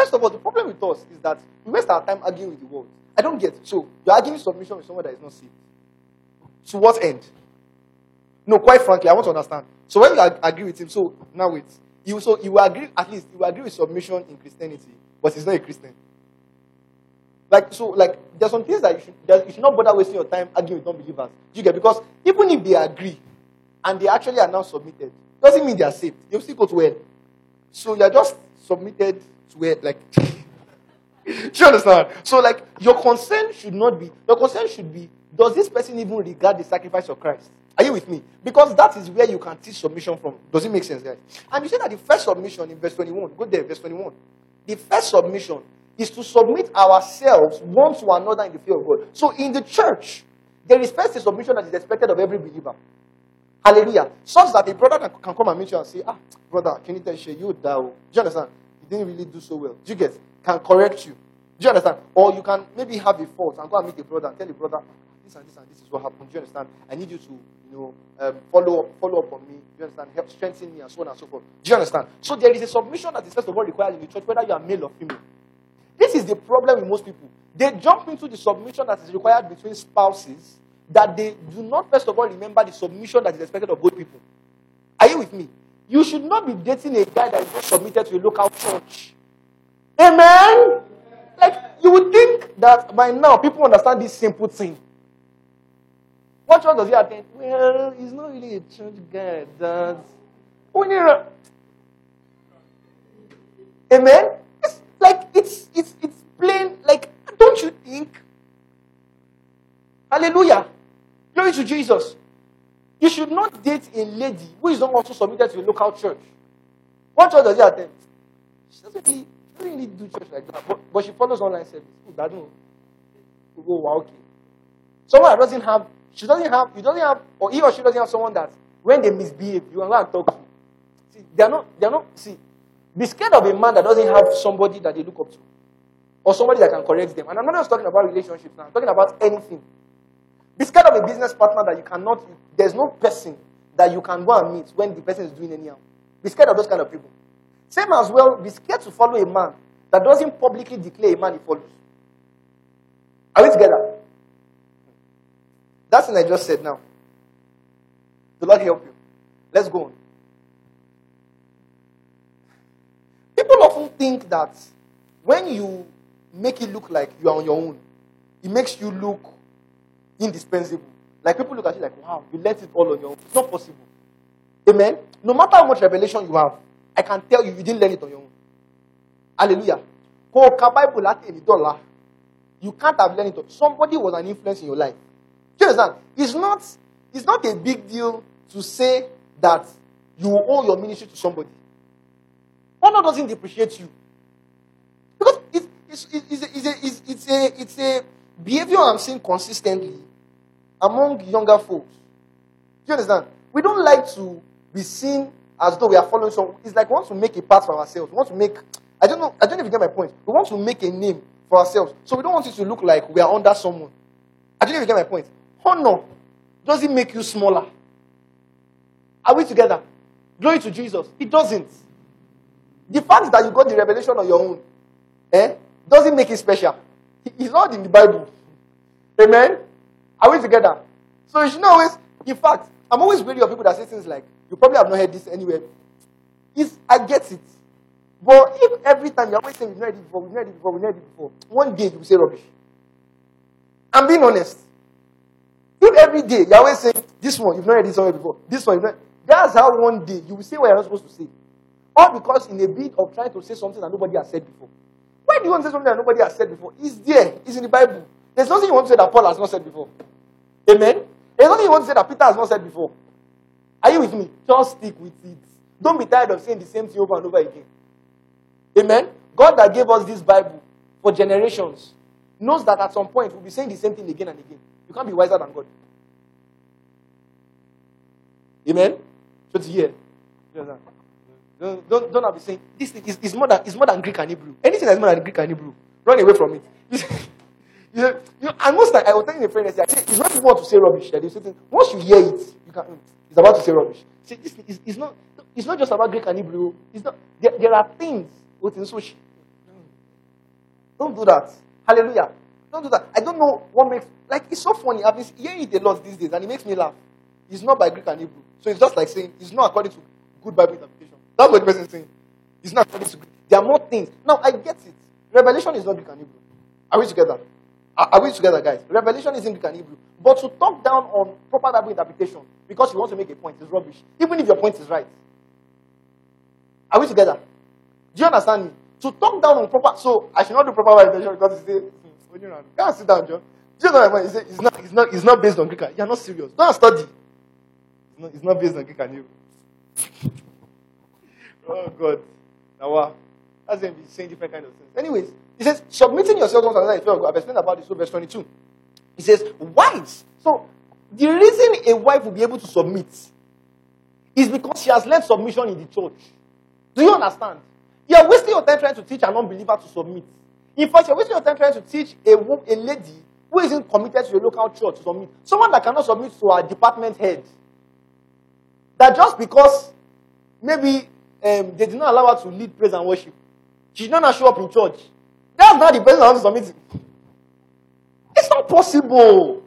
First of all, the problem with us is that we waste our time arguing with the world. I don't get it. So, you're arguing submission with someone that is not saved. To what end? No, quite frankly, I want to understand. So, when you ag- agree with him, so now wait. You, so you will agree, at least, you will agree with submission in Christianity, but he's not a Christian. Like, so, like, there's some things that you should, that you should not bother wasting your time arguing with non believers. You get? Because even if they agree and they actually are now submitted, doesn't mean they are saved. They'll still go to hell. So you're just submitted to where, like, do you understand? So, like, your concern should not be, your concern should be, does this person even regard the sacrifice of Christ? Are you with me? Because that is where you can teach submission from. Does it make sense, guys? And you see that the first submission in verse 21, go there, verse 21. The first submission is to submit ourselves one to another in the fear of God. So, in the church, there is first a submission that is expected of every believer. Hallelujah. Such that a brother can, can come and meet you and say, ah, brother, can you tell you, da. Do you understand? Didn't really do so well. Do you get? Can correct you. Do you understand? Or you can maybe have a fault and go and meet a brother and tell the brother, this and this and this is what happened. Do you understand? I need you to, you know, um, follow up, follow up on me. Do you understand? Help strengthen me and so on and so forth. Do you understand? So there is a submission that is first of all required in the church, whether you are male or female. This is the problem with most people. They jump into the submission that is required between spouses that they do not first of all remember the submission that is expected of both people. Are you with me? You should not be dating a guy that is not submitted to a local church. Amen. Like you would think that by now people understand this simple thing. What church does he attend? Well, he's not really a church guy. That's Amen. It's like it's it's it's plain. Like don't you think? Hallelujah. Glory to Jesus. You should not date a lady who is not also submitted to a local church. What church does he attend? She doesn't really, doesn't really do church like that, but, but she follows online service. Don't. Oh, wow, okay. Someone that doesn't have, she doesn't have, you doesn't have, or he or she doesn't have someone that when they misbehave, you are going to talk to. See, they are not, they are not, see, be scared of a man that doesn't have somebody that they look up to. Or somebody that can correct them. And I'm not just talking about relationships now, I'm talking about anything. Be scared of a business partner that you cannot, there's no person that you can go and meet when the person is doing anyhow. Be scared of those kind of people. Same as well, be scared to follow a man that doesn't publicly declare a man he follows. Are we together? That's what I just said now. The Lord help you. Let's go on. People often think that when you make it look like you are on your own, it makes you look indispensable. Like people look at you like, wow, you let it all on your own. It's not possible. Amen. No matter how much revelation you have, I can tell you, you didn't learn it on your own. Hallelujah. You can't have learned it. On. Somebody was an influence in your life. Do you understand? It's not, it's not a big deal to say that you owe your ministry to somebody. Honor doesn't depreciate you. Because it's, it's, it's, a, it's, a, it's, it's, a, it's a behavior I'm seeing consistently among younger folks. Do you understand? We don't like to be seen as though we are following someone. It's like we want to make a path for ourselves. We want to make, I don't know, I don't even get my point. We want to make a name for ourselves. So we don't want it to look like we are under someone. I don't you get my point. Honor doesn't make you smaller. Are we together? Glory to Jesus. It doesn't. The fact that you got the revelation on your own eh, doesn't make it special. It's not in the Bible. Amen? Are we together? So you should not always, in fact, I'm always wary of people that say things like, you probably have not heard this anywhere. It's, I get it. But if every time you're always saying, we've not heard it before, we've not heard it before, we've not heard it before, one day you will say rubbish. I'm being honest. If every day you're always saying, this one, you've not heard this somewhere before, this one, you've not, that's how one day you will say what you're not supposed to say. All because in a bid of trying to say something that nobody has said before. Why do you want to say something that nobody has said before? It's there. It's in the Bible. There's nothing you want to say that Paul has not said before. Amen? There's nothing you want to say that Peter has not said before. Are you with me? Just stick with it. Don't be tired of saying the same thing over and over again. Amen? God that gave us this Bible for generations knows that at some point we'll be saying the same thing again and again. You can't be wiser than God. Amen? So it's here. Don't, don't, don't have be saying this thing is, is, more than, is more than Greek and Hebrew. Anything that's more than Greek and Hebrew, run away from it. You, you and most time I was telling a friend, I said, it's not you want to say rubbish. That you say, once you hear it, you can. It's about to say rubbish. See, this is, it's not. It's not just about Greek and Hebrew. It's not. There, there are things within sushi. Don't do that. Hallelujah. Don't do that. I don't know what makes. Like it's so funny. I've been hearing it a lot these days, and it makes me laugh. It's not by Greek and Hebrew, so it's just like saying it's not according to good Bible interpretation. That's what the person is saying. It's not according to. There are more things. Now I get it. Revelation is not Greek and Hebrew. Are we together? Are we together, guys? Revelation is in Greek and Hebrew. But to talk down on proper Bible interpretation because you want to make a point is rubbish, even if your point is right. Are we together? Do you understand me? To talk down on proper, so I should not do proper Bible interpretation because you say, when you're go sit down, John. Do you know what I mean? It's not, it's not, it's not based on Greek. You're not serious. Don't study. It's not, it's not based on Greek and Hebrew. oh God. Now, what? That's going to be saying different kind of things. Anyways, he says, submitting yourself to another is well. I've explained about this. So, verse 22. He says, wives. So, the reason a wife will be able to submit is because she has learned submission in the church. Do you understand? You are wasting your time trying to teach an unbeliever to submit. In fact, you're wasting your time trying to teach a, woman, a lady who isn't committed to a local church to submit. Someone that cannot submit to a department head. That just because maybe um, they did not allow her to lead praise and worship, she did not show up in church. That's not the person I want to submit to. It's not possible.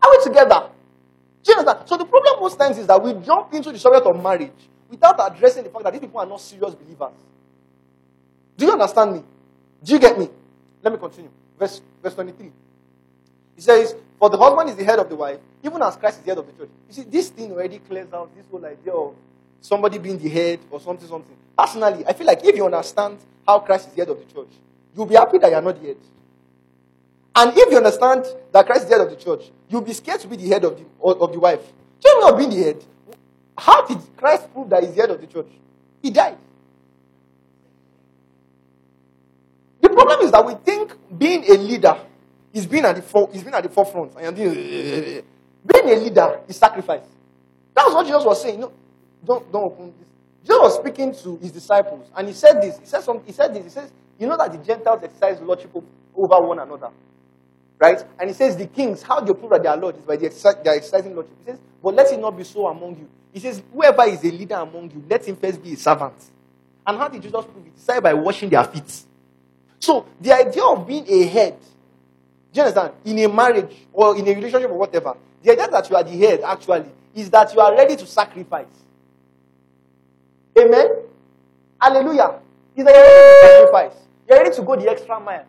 Are we together? Do you understand? So the problem most times is that we jump into the subject of marriage without addressing the fact that these people are not serious believers. Do you understand me? Do you get me? Let me continue. Verse, verse 23. He says, For the husband is the head of the wife, even as Christ is the head of the church. You see, this thing already clears out this whole idea of somebody being the head or something, something. Personally, I feel like if you understand how Christ is the head of the church, you'll be happy that you're not the head. And if you understand that Christ is the head of the church, you'll be scared to be the head of the, of the wife. You not being the head. How did Christ prove that he's the head of the church? He died. The problem is that we think being a leader is being at the is being at the forefront. And doing, eh, being a leader is sacrifice. That's what Jesus was saying. No, don't don't open this. Jesus was speaking to his disciples, and he said this. He said some, He said this. He says, "You know that the Gentiles exercise lordship over one another, right?" And he says, "The kings, how do you prove that they are lord is by the exercise, they are exercising lordship." He says, "But let it not be so among you." He says, "Whoever is a leader among you, let him first be a servant." And how did Jesus prove it? He said by washing their feet. So the idea of being a head, do you understand? In a marriage or in a relationship or whatever, the idea that you are the head actually is that you are ready to sacrifice. Amen. Hallelujah. Is that you're ready to sacrifice. You're ready to go the extra mile.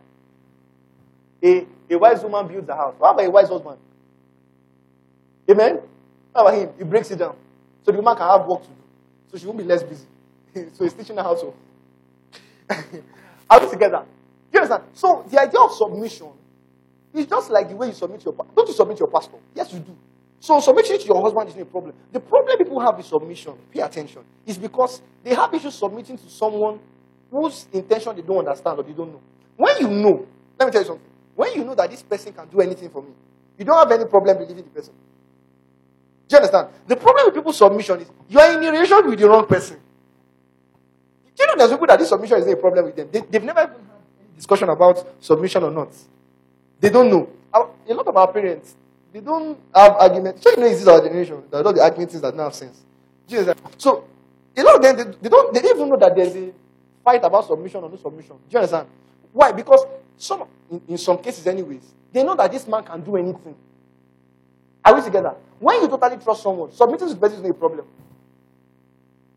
A, a wise woman builds a house. How about a wise husband? Amen. How about him? He breaks it down. So the woman can have work to do. So she won't be less busy. so he's teaching her how to. We together? You understand? So the idea of submission is just like the way you submit your don't you submit your pastor? Yes, you do. So submission to your husband is not a problem. The problem people have with submission, pay attention, is because they have issues submitting to someone whose intention they don't understand or they don't know. When you know, let me tell you something. When you know that this person can do anything for me, you don't have any problem believing the person. Do you understand? The problem with people's submission is you are in a relationship with the wrong person. Do you know there's people that this submission is a problem with them? They, they've never even had any discussion about submission or not. They don't know. A lot of our parents, they don't have arguments. So you know, this is our generation. There are a lot of the arguments that don't have sense. Do you? So a lot of them, they, they don't, they don't even know that there's a fight about submission or no submission. Do you understand? Why? Because some, in, in some cases, anyways, they know that this man can do anything. Are we together? When you totally trust someone, submitting to the person is not a problem.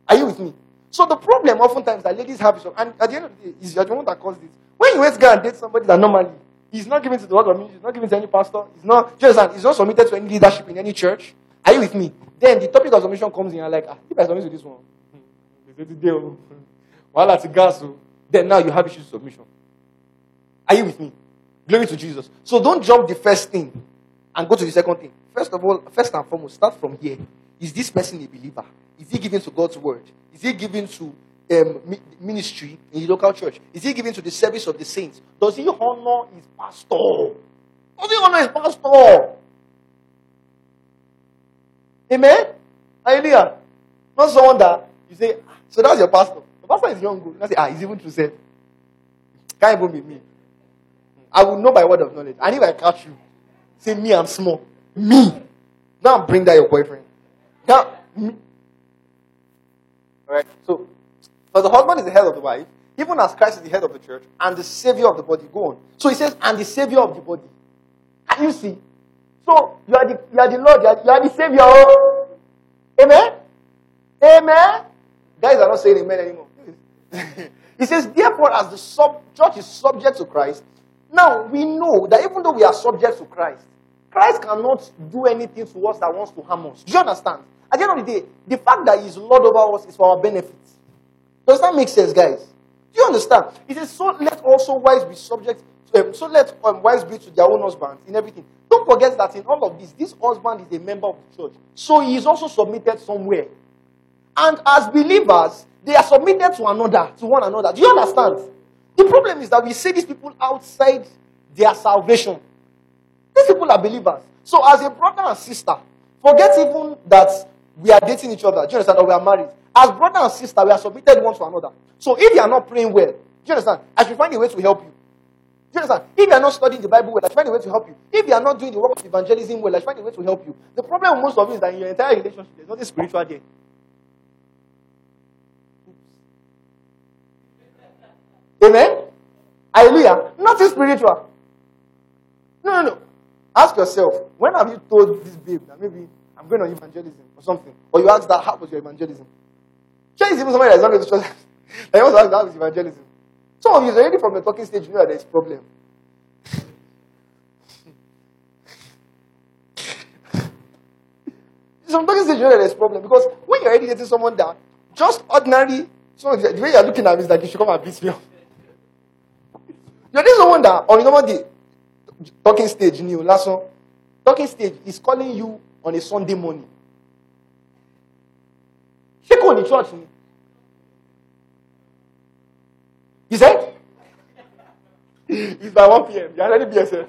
Are you with me? So the problem oftentimes that ladies have is, and at the end of the day, is the one that caused it. When you wait go and date somebody that normally he's not given to the word of ministry, he's not given to any pastor, he's not, understand? He's not submitted to any leadership in any church. Are you with me? Then the topic of submission comes in, you're like, ah, if I submit to this one, hmm, at gas. Then now you have issues with submission. Are you with me? Glory to Jesus. So don't jump the first thing and go to the second thing. First of all, first and foremost, start from here. Is this person a believer? Is he given to God's word? Is he given to um, ministry in the local church? Is he given to the service of the saints? Does he honor his pastor? Does he honor his pastor? Amen? Hallelujah. Not someone that you say, "Ah, so that's your pastor. The pastor is young. good." You say, ah, he's even true said. Can't even be me. I will know by word of knowledge. And if I catch you, say me, I'm small. Me. Now bring that your boyfriend. Now, me. Alright, so, for the husband is the head of the wife, even as Christ is the head of the church, and the savior of the body. Go on. So he says, and the savior of the body. Can you see? So, you are the, you are the Lord, you are, you are the savior. oh. Amen? Amen? Guys are not saying amen anymore. He says, therefore, as the sub, church is subject to Christ, now we know that even though we are subject to Christ, Christ cannot do anything to us that wants to harm us. Do you understand? At the end of the day, the fact that He's Lord over us is for our benefit. Does that make sense, guys? Do you understand? He says, so let also wives be subject, to, um, so let um, wives be to their own husbands in everything. Don't forget that in all of this, this husband is a member of the church. So he is also submitted somewhere. And as believers, they are submitted to another, to one another. Do you understand? The problem is that we see these people outside their salvation. These people are believers. So, as a brother and sister, forget even that we are dating each other. Do you understand? Or we are married. As brother and sister, we are submitted one to another. So if you are not praying well, do you understand? I should find a way to help you. Do you understand? If you are not studying the Bible well, I should find a way to help you. If you are not doing the work of evangelism well, I should find a way to help you. The problem with most of you is that in your entire relationship, there's nothing spiritual there. Amen? Hallelujah. Nothing spiritual. No, no, no. Ask yourself, when have you told this babe that maybe I'm going on evangelism or something? Or you ask that, how was your evangelism? Sure, it's even somebody that's not going to trust. They also ask, how was evangelism? Some of you are already from the talking stage, you know that there's problem. Some talking stage, you know that there's problem. Because when you're already dating someone that just ordinary, so the way you're looking at me is like you should come and beat me up. You're dating someone that on normal day, talking stage new last one. Talking stage is calling you on a Sunday morning. Ṣé kò ní church? You said? it's by 1 p.m. You're already BSF.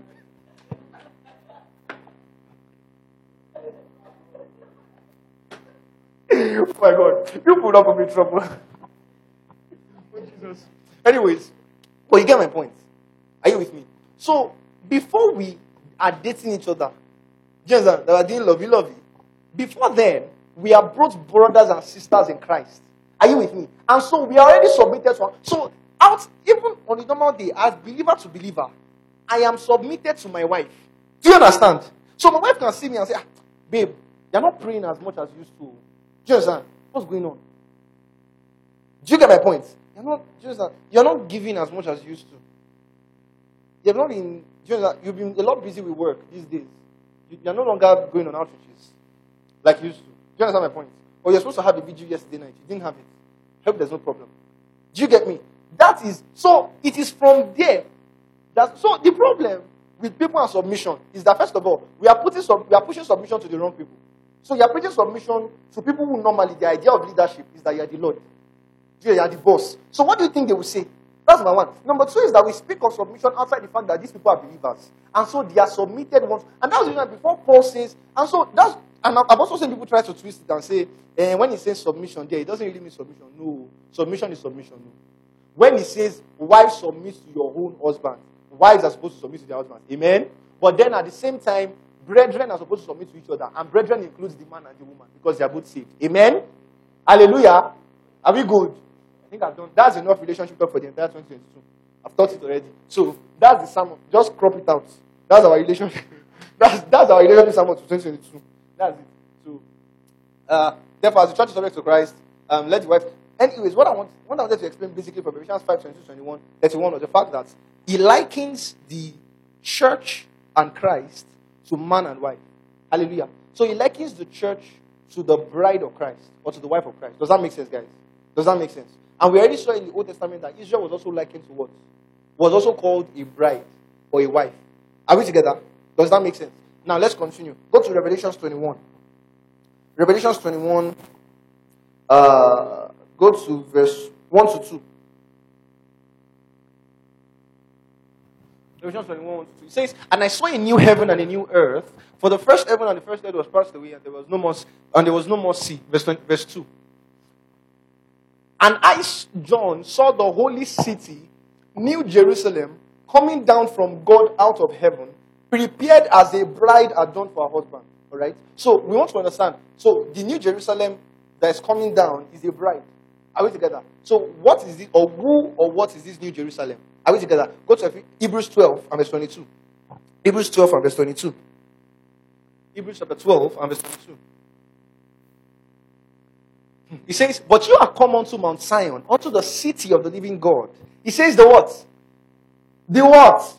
oh my God. You put up with trouble. Jesus. Anyways, but you get my point. Are you with me? So, before we are dating each other, do you understand? That we're doing lovey lovey. Before then, we are both brothers and sisters in Christ. Are you with me? And so we are already submitted to. So out even on the normal day, as believer to believer, I am submitted to my wife. Do you understand? So my wife can see me and say, ah, "Babe, you're not praying as much as you used to." You understand? What's going on? Do you get my point? You're not just you're not giving as much as you used to. You're not. Do you? You've been a lot busy with work these days. You- You're no longer going on outreaches like you used to. Do you understand my point? Or you're supposed to have a vigil yesterday night. You didn't have it. Hope there's no problem. Do you get me? That is so. It is from there. That so the problem with people and submission is that first of all we are putting sub, we are pushing submission to the wrong people. So you are preaching submission to people who normally the idea of leadership is that you are the Lord. You are the boss. So what do you think they will say? That's number one. Number two is that we speak of submission outside the fact that these people are believers. And so they are submitted ones. And that's why before Paul says, and so that's, and I've also seen people try to twist it and say, eh, when he says submission there, it doesn't really mean submission. No. Submission is submission. No. When he says, wife submits to your own husband, wives are supposed to submit to their husbands. Amen? But then at the same time, brethren are supposed to submit to each other. And brethren includes the man and the woman because they are both saved. Amen? Hallelujah. Are we good? I think I've done. That's enough relationship talk for the entire 2022. I've taught it already. So that's the sermon. Just crop it out. That's our relationship. that's, that's our relationship sermon to 2022. That's it. So, uh, therefore, as the church is subject to Christ, um, let the wife. Anyways, what I want, what I wanted to explain basically from Ephesians 5, 22, 21, 31 was the fact that he likens the church and Christ to man and wife. Hallelujah. So he likens the church to the bride of Christ or to the wife of Christ. Does that make sense, guys? Does that make sense? And we already saw in the Old Testament that Israel was also likened to what? Was also called a bride or a wife. Are we together? Does that make sense? Now let's continue. Go to Revelations 21. Revelations 21. Uh, go to verse 1 to 2. Revelation 21, 1 2. It says, And I saw a new heaven and a new earth, for the first heaven and the first earth was passed away, and there was no more, and there was no more sea. Verse, 20, verse 2. And I, John, saw the holy city, New Jerusalem, coming down from God out of heaven, prepared as a bride adorned for her husband. All right? So we want to understand. So the New Jerusalem that is coming down is a bride. Are we together? So what is it, or who or what is this New Jerusalem? Are we together? Go to Hebrews 12 and verse 22. Hebrews 12 and verse 22. Hebrews chapter 12 and verse 22. He says, But you are come unto Mount Zion, unto the city of the living God. He says the what? The what?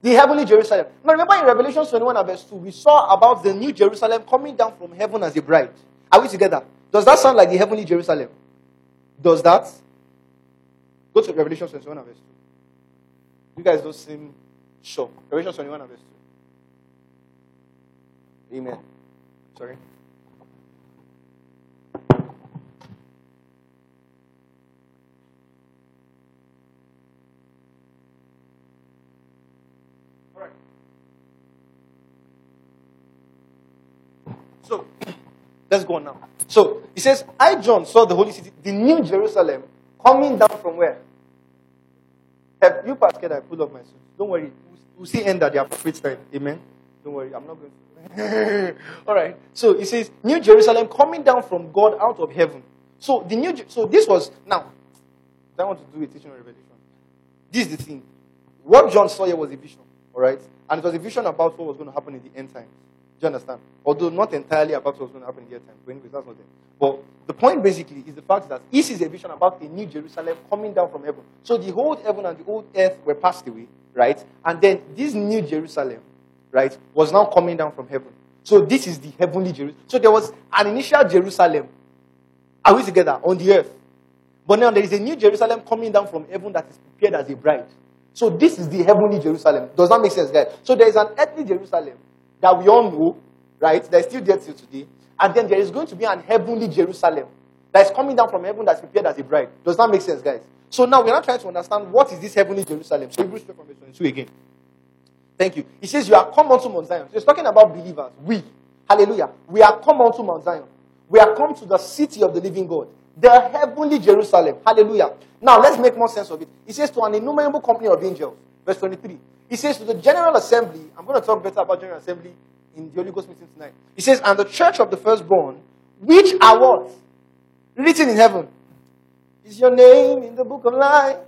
The heavenly Jerusalem. Now remember in Revelation 21 and verse 2, we saw about the new Jerusalem coming down from heaven as a bride. Are we together? Does that sound like the heavenly Jerusalem? does that. Go to Revelation 21 verse 2. You guys don't seem sure. Revelation 21 verse 2. Amen. Sorry. So let's go on now. So he says, I John saw the holy city the new Jerusalem, coming down from where? Have you passed it, I pull up my suit. Don't worry. We'll see end at the appropriate time. Amen. Don't worry. I'm not going to. All right. So, he says, New Jerusalem coming down from God out of heaven. So, the new, so this was, now, I want to do a teaching on Revelation. This is the thing. What John saw here was a vision. All right. And it was a vision about what was going to happen in the end times. Do you understand? Although not entirely about what's going to happen in the end times. But anyways, that's not. But the point basically is the fact that this is a vision about a new Jerusalem coming down from heaven. So the old heaven and the old earth were passed away, right? And then this new Jerusalem, right, was now coming down from heaven. So this is the heavenly Jerusalem. So there was an initial Jerusalem. Are we together? On the earth. But now there is a new Jerusalem coming down from heaven that is prepared as a bride. So this is the heavenly Jerusalem. Does that make sense, guys? So there is an earthly Jerusalem that we all know, right? That is still there till today. And then there is going to be an heavenly Jerusalem that is coming down from heaven that's prepared as a bride. Does that make sense, guys? So now we're not trying to understand what is this heavenly Jerusalem. So Hebrews 12 verse 22 again. Thank you. He says, You are come unto Mount Zion. So he's talking about believers. We. Hallelujah. We are come unto Mount Zion. We are come to the city of the living God. The heavenly Jerusalem. Hallelujah. Now let's make more sense of it. He says to an innumerable company of angels. Verse 23. He says to the general assembly. I'm going to talk better about general assembly in the Holy Ghost meeting tonight. He says, and the church of the firstborn, which are what? Written in heaven. Is your name in the book of life?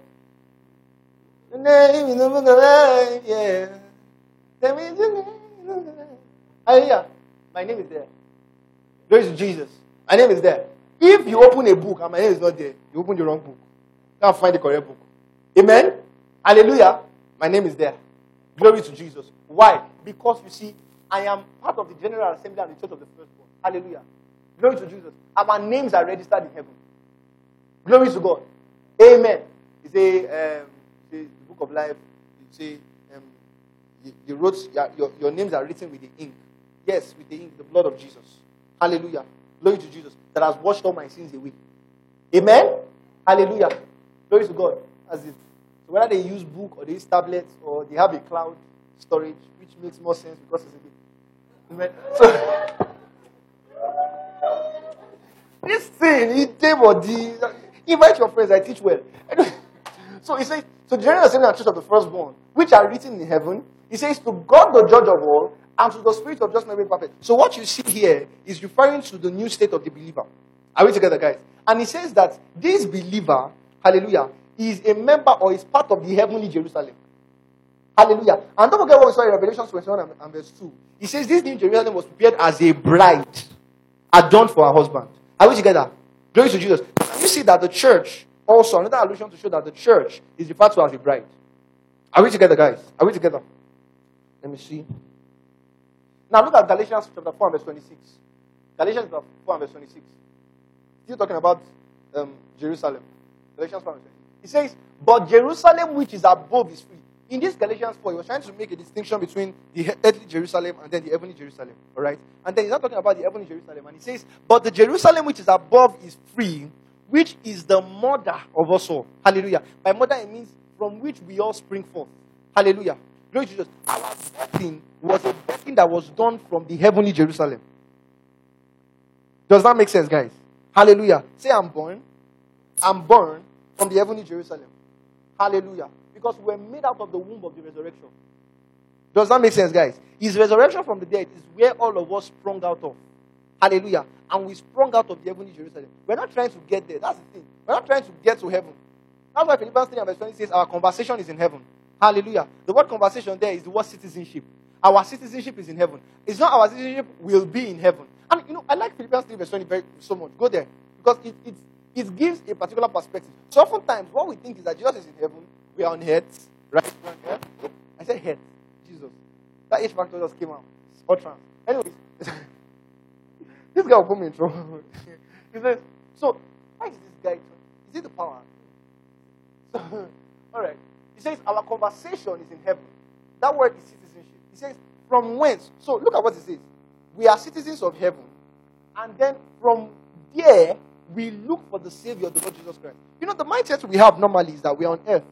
Your name in the book of life, yeah. Tell me your name in the book of life. Hallelujah. My name is there. There is Jesus. My name is there. If you open a book and my name is not there, you open the wrong book. Can't find the correct book. Amen? Hallelujah. My name is there. Glory to Jesus. Why? Because you see, I am part of the General Assembly and the Church of the Firstborn. Hallelujah. Glory to Jesus. Our names are registered in heaven. Glory to God. Amen. You say, um, the book of life, you say, um, you, you wrote, your, your names are written with the ink. Yes, with the ink, the blood of Jesus. Hallelujah. Glory to Jesus that has washed all my sins away. Amen. Hallelujah. Glory to God. As it. Whether they use book or they use tablets or they have a cloud storage, which makes more sense because it's a bit. So this thing, it body. Invite your friends. I teach well. so he says, so the general assembly and church of the firstborn, which are written in heaven, he says to God the judge of all, and to the spirit of just made perfect. So what you see here is referring to the new state of the believer. Are we together, guys? And he says that this believer, hallelujah, is a member or is part of the heavenly Jerusalem. Hallelujah. And don't forget what we saw in Revelation 21 and, verse 2. He says this new Jerusalem was prepared as a bride adorned for her husband. Are we together? Glory to Jesus. And you see that the church, also, another allusion to show that the church is referred to as a bride. Are we together, guys? Are we together? Let me see. Now look at Galatians chapter 4 verse 26. Galatians chapter 4 verse 26. Still talking about um, Jerusalem. Galatians 4 verse 26. He says, But Jerusalem which is above is free. In this Galatians 4, he was trying to make a distinction between the earthly Jerusalem and then the heavenly Jerusalem. All right? And then he's not talking about the heavenly Jerusalem. And he says, But the Jerusalem which is above is free, which is the mother of us all. Hallelujah. By mother, it means from which we all spring forth. Hallelujah. Glory to Jesus. Our birthing was a birthing that was done from the heavenly Jerusalem. Does that make sense, guys? Hallelujah. Say, I'm born. I'm born from the heavenly Jerusalem. Hallelujah. Because we're made out of the womb of the resurrection. Does that make sense, guys? His resurrection from the dead is where all of us sprung out of. Hallelujah. And we sprung out of the heavenly Jerusalem. We're not trying to get there. That's the thing. We're not trying to get to heaven. That's why Philippians 3 and verse 20 says our conversation is in heaven. Hallelujah. The word conversation there is the word citizenship. Our citizenship is in heaven. It's not our citizenship will be in heaven. And you know, I like Philippians 3 verse 20 very, so much. Go there. Because it, it, it gives a particular perspective. So oftentimes what we think is that Jesus is in heaven, we are on earth, right? I said head. Jesus. That H factor just came out. It's trans. Anyways, this guy will put me in trouble. he says, so why is this guy? Is it the power? So, all right. He says, Our conversation is in heaven. That word is citizenship. He says, From whence? So look at what he says. We are citizens of heaven. And then from there, we look for the Savior, the Lord Jesus Christ. You know, the mindset we have normally is that we are on earth.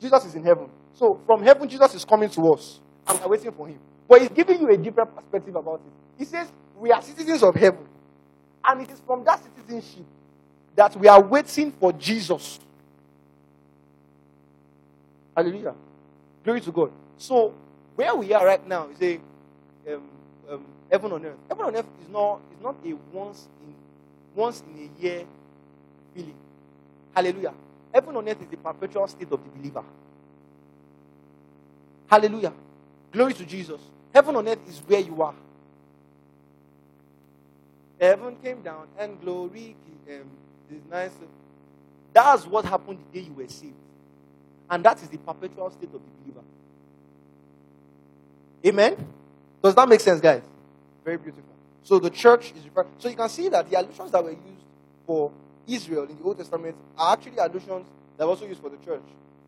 Jesus is in heaven. So from heaven, Jesus is coming to us. And we're waiting for him. But he's giving you a different perspective about it. He says, we are citizens of heaven. And it is from that citizenship that we are waiting for Jesus. Hallelujah. Glory to God. So, where we are right now is a um, um, heaven on earth. Heaven on earth is not is not a once in once in a year feeling. Hallelujah. Heaven on earth is the perpetual state of the believer. Hallelujah. Glory to Jesus. Heaven on earth is where you are. Heaven came down and glory is nice. That's what happened the day you were saved. And that is the perpetual state of the believer. Amen? Does that make sense, guys? Very beautiful. So the church is referred. So you can see that the allusions that were used for Israel in the Old Testament are actually allusions that were also used for the church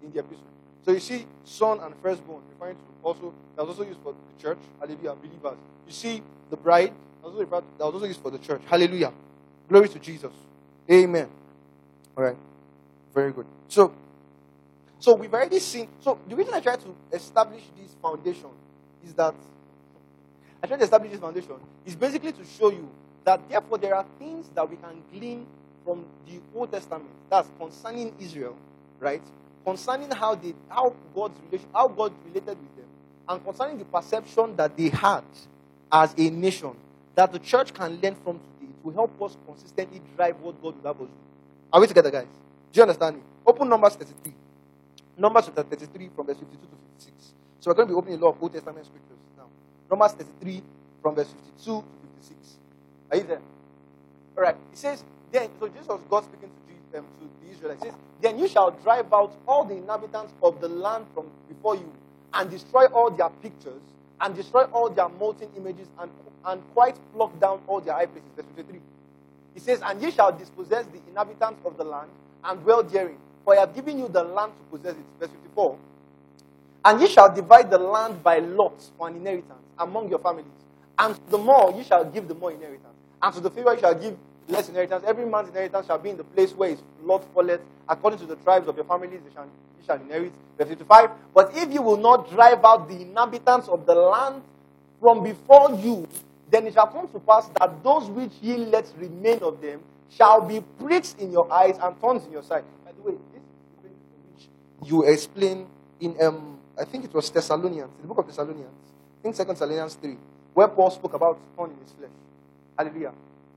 in the epistle. So you see son and firstborn referring to also that was also used for the church, hallelujah, believers. You see the bride that was also, that was also used for the church. Hallelujah. Glory to Jesus. Amen. All right. Very good. So so we've already seen so the reason I try to establish this foundation is that I try to establish this foundation is basically to show you that therefore there are things that we can glean from the Old Testament that's concerning Israel, right? Concerning how they how God's relation how God related with them, and concerning the perception that they had as a nation that the church can learn from today to help us consistently drive what God would have us do. Are we together, guys? Do you understand me? Open Numbers 33. Numbers chapter 33 from verse 52 to 56. So we're going to be opening a lot of Old Testament scriptures Numbers 33 from verse 52 to 56. Are you there? All right. It says, then, so Jesus was God speaking to, um, to the Israelites. It says, then you shall drive out all the inhabitants of the land from before you and destroy all their pictures and destroy all their molten images and, and quite pluck down all their high places. Verse 53. He says, And ye shall dispossess the inhabitants of the land and dwell therein, for I have given you the land to possess it. Verse 54. And ye shall divide the land by lots for an inheritance among your families. And the more you shall give the more inheritance. And to the fewer you shall give less inheritance. Every man's inheritance shall be in the place where his lot falleth. According to the tribes of your families, they shall, ye shall inherit. Verse 55. But if you will not drive out the inhabitants of the land from before you, then it shall come to pass that those which ye let remain of them shall be pricks in your eyes and thorns in your side. By the way, this is the which you explain in um, I think it was Thessalonians, the book of Thessalonians, I think Second Thessalonians 3, where Paul spoke about thorn in his flesh. Hallelujah.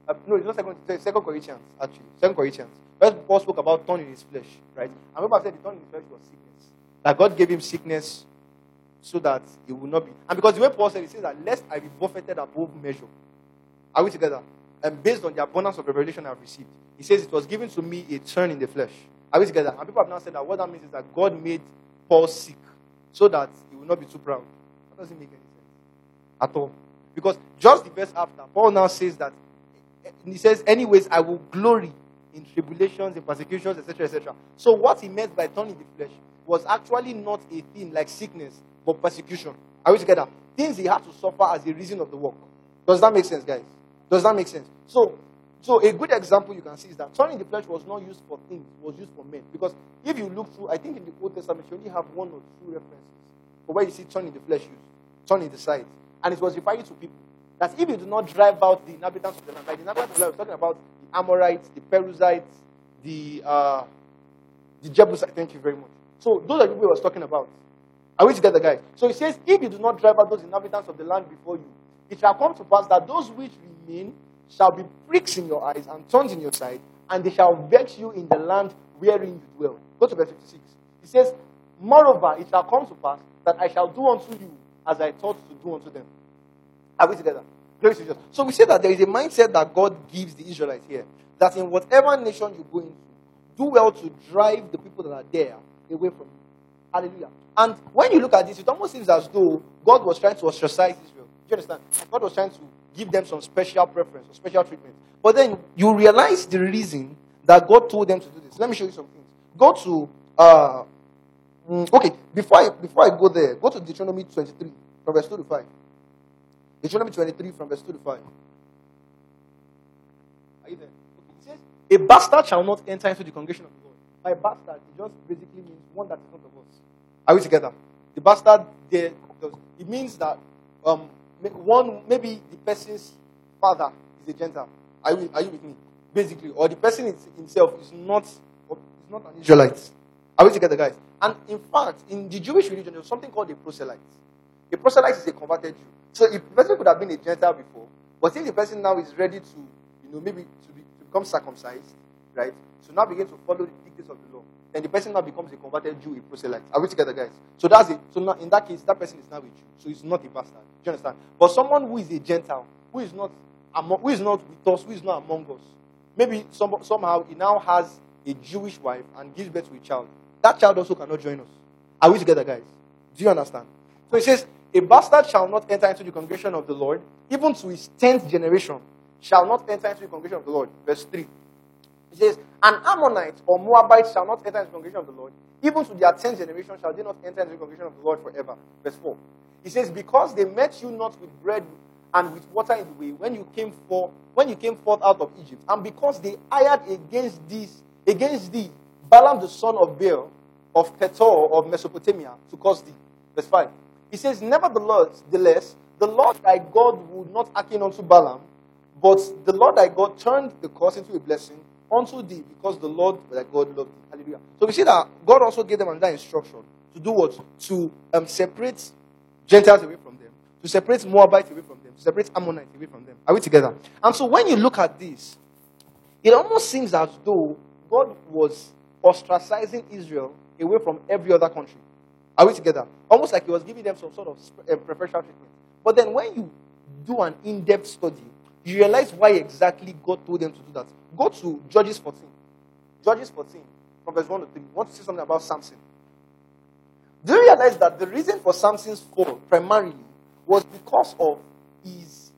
Uh, no, it's not Second, Second Corinthians, actually. Second Corinthians. Where Paul spoke about thorn in his flesh, right? And remember I said the thorn in his flesh was sickness. That God gave him sickness so that it would not be. And because the way Paul said, he says that lest I be buffeted above measure. Are we together? And based on the abundance of revelation I've received, he says it was given to me a turn in the flesh. Are we together? And people have now said that what that means is that God made Paul sick so that he will not be too proud. That doesn't make any at all. Because just the verse after, Paul now says that he says, anyways, I will glory in tribulations, in persecutions, etc., etc. So what he meant by turning the flesh was actually not a thing like sickness, but persecution. Are we together? Things he had to suffer as a reason of the work. Does that make sense, guys? Does that make sense? So, so a good example you can see is that turning the flesh was not used for things, was used for men. Because if you look through, I think in the Old Testament you only have one or two references for where you see turning the flesh used, turning the side. And it was referring to people. That if you do not drive out the inhabitants of the land, by the inhabitants of the land, we're talking about the Amorites, the Perizzites, the uh, the Jebusites. Thank you very much. So those are the people he was talking about. Are we together, guys? So he says, if you do not drive out those inhabitants of the land before you, it shall come to pass that those which remain shall be pricks in your eyes and thorns in your side, and they shall vex you in the land wherein you dwell. Go to verse 56. He says, Moreover, it shall come to pass that I shall do unto you as I thought to do unto them. Are we together? Glory to Jesus. So we say that there is a mindset that God gives the Israelites here. That in whatever nation you go into, do well to drive the people that are there away from you. Hallelujah. And when you look at this, it almost seems as though God was trying to ostracize Israel. Do you understand? God was trying to give them some special preference or special treatment. But then you realize the reason that God told them to do this. Let me show you some things. Go to uh, mm, okay, before I before I go there, go to Deuteronomy 23 from verse 2 to 5. Deuteronomy 23 from verse 2 to 5. Are you there? Okay. It says, A bastard shall not enter into the congregation of the Lord. By bastard, it just basically means one that is not of us. Are we together? The bastard there, it means that um, one maybe the person's father is a Gentile. Are you, are you with me? Basically, or the person himself is not is not an Israelite. Are we together, guys? And in fact, in the Jewish religion, there's something called a proselyte. A proselyte is a converted Jew. So if the person could have been a Gentile before, but if the person now is ready to, you know, maybe to, be, to become circumcised, right? So now begin to follow the dictates of the law. Then the person now becomes a converted Jew, a proselyte. Are we together, guys? So that's it. So now in that case, that person is now a Jew. So he's not a bastard. Do you understand? But someone who is a Gentile, who is not among, who is not with us, who is not among us, maybe some, somehow he now has a Jewish wife and gives birth to a child. That child also cannot join us. Are we together, guys? Do you understand? So it says, a bastard shall not enter into the congregation of the Lord, even to his tenth generation shall not enter into the congregation of the Lord. Verse 3. It says, An Ammonite or Moabite shall not enter into the congregation of the Lord, even to their tenth generation shall they not enter into the congregation of the Lord forever. Verse 4. He says, Because they met you not with bread and with water in the way when you came for when you came forth out of Egypt, and because they hired against these against thee Balaam the son of Beor of Petor of Mesopotamia to cause thee. Verse 5. He says, Nevertheless, the less, the Lord thy God would not hearken unto Balaam, but the Lord thy God turned the curse into a blessing unto thee because the Lord thy God loved thee. Hallelujah. So we see that God also gave them another instruction to do what? To um, separate Gentiles away from them, to separate Moabites away from them, to separate Ammonites away from them. Are we together? And so when you look at this, it almost seems as though God was ostracizing Israel away from every other country. Are we together? Almost like he was giving them some sort of uh, preferential treatment. But then when you do an in depth study, you realize why exactly God told them to do that. Go to Judges 14. Judges 14, from verse 1 to 3. I want to say something about Samson. Do you realize that the reason for Samson's fall primarily was because of his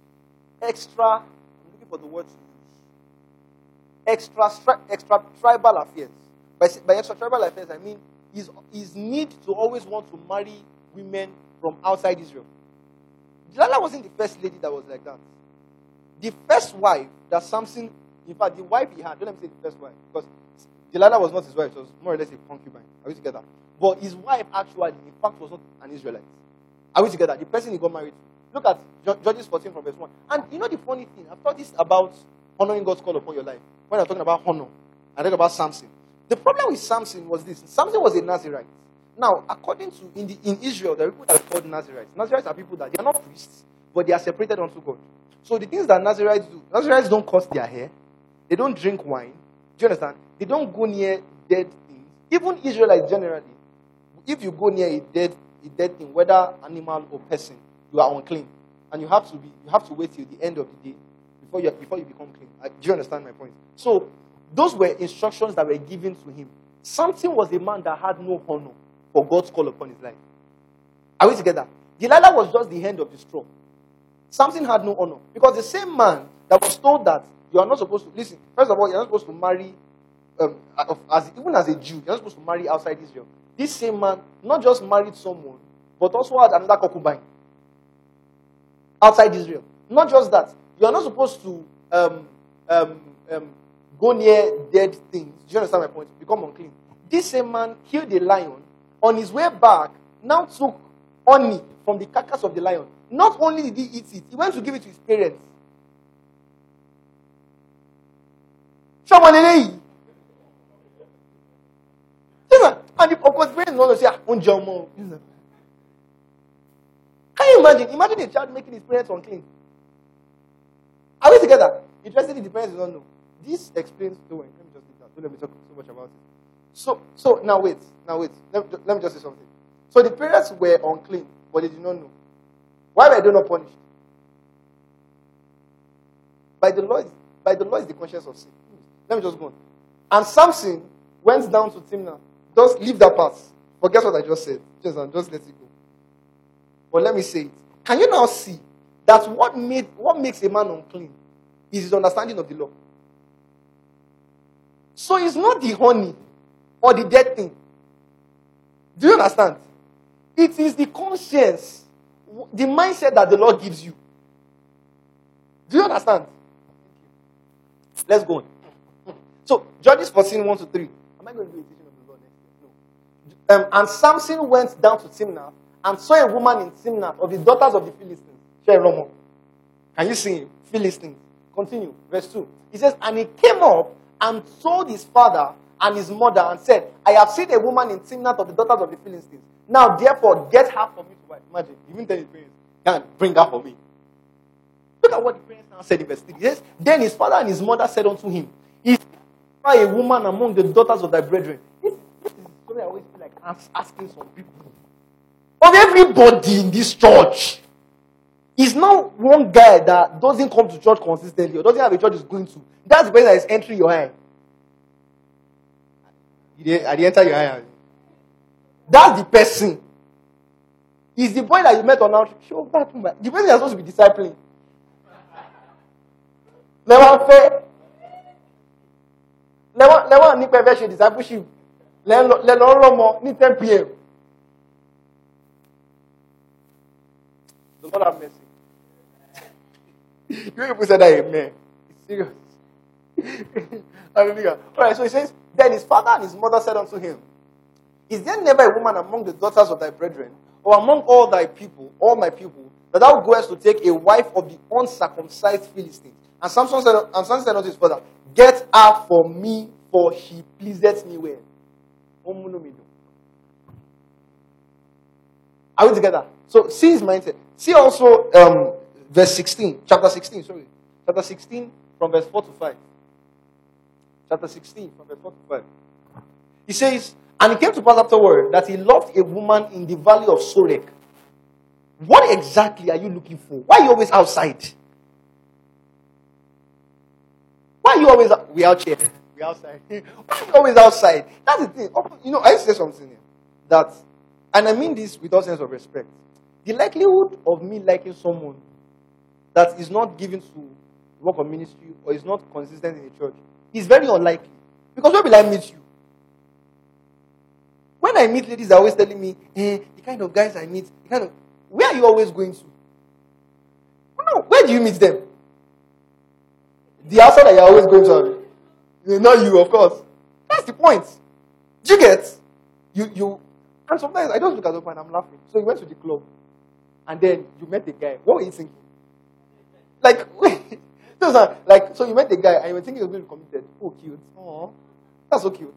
extra, I'm looking for the word to use, extra, extra tribal affairs. By, by extra tribal affairs, I mean his, his need to always want to marry women from outside Israel. Delilah wasn't the first lady that was like that. The first wife that Samson, in fact, the wife he had, don't let me say the first wife, because Delilah was not his wife, it was more or less a concubine. Are we together? But his wife actually, in fact, was not an Israelite. Are we together? The person he got married to. Look at Judges 14 from verse 1. And you know the funny thing, I've thought this about honoring God's call upon your life. When I'm talking about honor, I talk about Samson. The problem with Samson was this Samson was a Nazarite. Now, according to in, the, in Israel, there are people that are called Nazarites. Nazarites are people that they are not priests, but they are separated unto God. So the things that Nazarites do, Nazarites don't cut their hair, they don't drink wine. Do you understand? They don't go near dead things. Even Israelites generally, if you go near a dead, a dead thing, whether animal or person, you are unclean, and you have to be, you have to wait till the end of the day before you before you become clean. do you understand my point? So those were instructions that were given to him. Samson was a man that had no honor for God's call upon his life. Are we together? Delilah was just the end of the straw. Samson had no honor because the same man that was told that you are not supposed to listen. First of all, you're not supposed to marry, um, as even as a Jew, you're not supposed to marry outside Israel. This same man not just married someone, but also had another concubine outside Israel. Not just that, you are not supposed to um, um, um, go near dead things. Do you understand my point? Become unclean. This same man killed a lion. On his way back, now took honey from the carcass of the lion. Not only did he eat it, he went to give it to his parents. And of course, parents want to say, ah, Can you imagine? Imagine a child making his parents unclean. Are we together? Interestingly, the parents don't know. This explains. Don't worry, let me just leave that. Don't let me talk so much about it. So, so now wait, now wait. Let, let me just say something. So the parents were unclean, but they did not know. Why were they not punished? By the law, by the law is the conscience of sin. Let me just go on. And Samson went down to Timnah. Just leave that part. Forget what I just said. Just, just let it go. But let me say it. Can you now see that what made what makes a man unclean is his understanding of the law? So it's not the honey or the dead thing. Do you understand? It is the conscience, the mindset that the Lord gives you. Do you understand? Let's go on. So, Judges 14 1 to 3. Am I going to do a teaching of the Lord next year? No. Um, and Samson went down to Timnah and saw a woman in Timnah of the daughters of the Philistines. Can you see him? Philistines. Continue. Verse 2. He says, And he came up and told his father and his mother and said, I have seen a woman in Timnath of the daughters of the Philistines. Now, therefore, get her for me to wife. Imagine, even tell his parents, can bring her for me. Look at what the parents now said in verse 3. He says, Then his father and his mother said unto him, Is there a woman among the daughters of thy brethren? This, this is the story I always feel like ask, asking some people. Of everybody in this church, is not one guy that doesn't come to church consistently or doesn't have a church he's going to. That's the person that is entering your eye. I didn't enter your eye. That's the person. Is the boy that you met on out. Show back to my. The person you're supposed to be discipling. Fẹ́. Lẹ́wọ̀n lẹ́wọ̀n nípa ẹ̀fẹ́ ṣe discipleship. Lẹ́lọ́ rọ́mọ ní 10 p.m. The Lord have mercy. You people said that amen. It's serious. Hallelujah. All right, so he says, Then his father and his mother said unto him, Is there never a woman among the daughters of thy brethren, or among all thy people, all my people, that thou goest to take a wife of the uncircumcised Philistines? And Samson said, and Samson said unto his father, Get her for me, for she pleaseth me well. Are we together? So see his mindset. See also um, verse 16, chapter 16, sorry. Chapter 16 from verse 4 to 5. Chapter 16 from verse 4 to 5. He says, And it came to pass afterward that he loved a woman in the valley of Sorek. What exactly are you looking for? Why are you always outside? Why are you always we out here? We outside. Why are you always outside? That's the thing. You know, I say something here that, and I mean this with all sense of respect. The likelihood of me liking someone that is not given to work of ministry or is not consistent in the church is very unlikely. Because where will I meet you? When I meet ladies, they're always telling me, eh, the kind of guys I meet, the kind of where are you always going to? No, where do you meet them? The answer that you're always going to. Not you, of course. That's the point. Do you get? You you and sometimes I just look at the and I'm laughing. So you went to the club and then you met the guy. What were you thinking? Like those are like so you met the guy and you were thinking to commit committed. Oh cute. Oh that's so cute.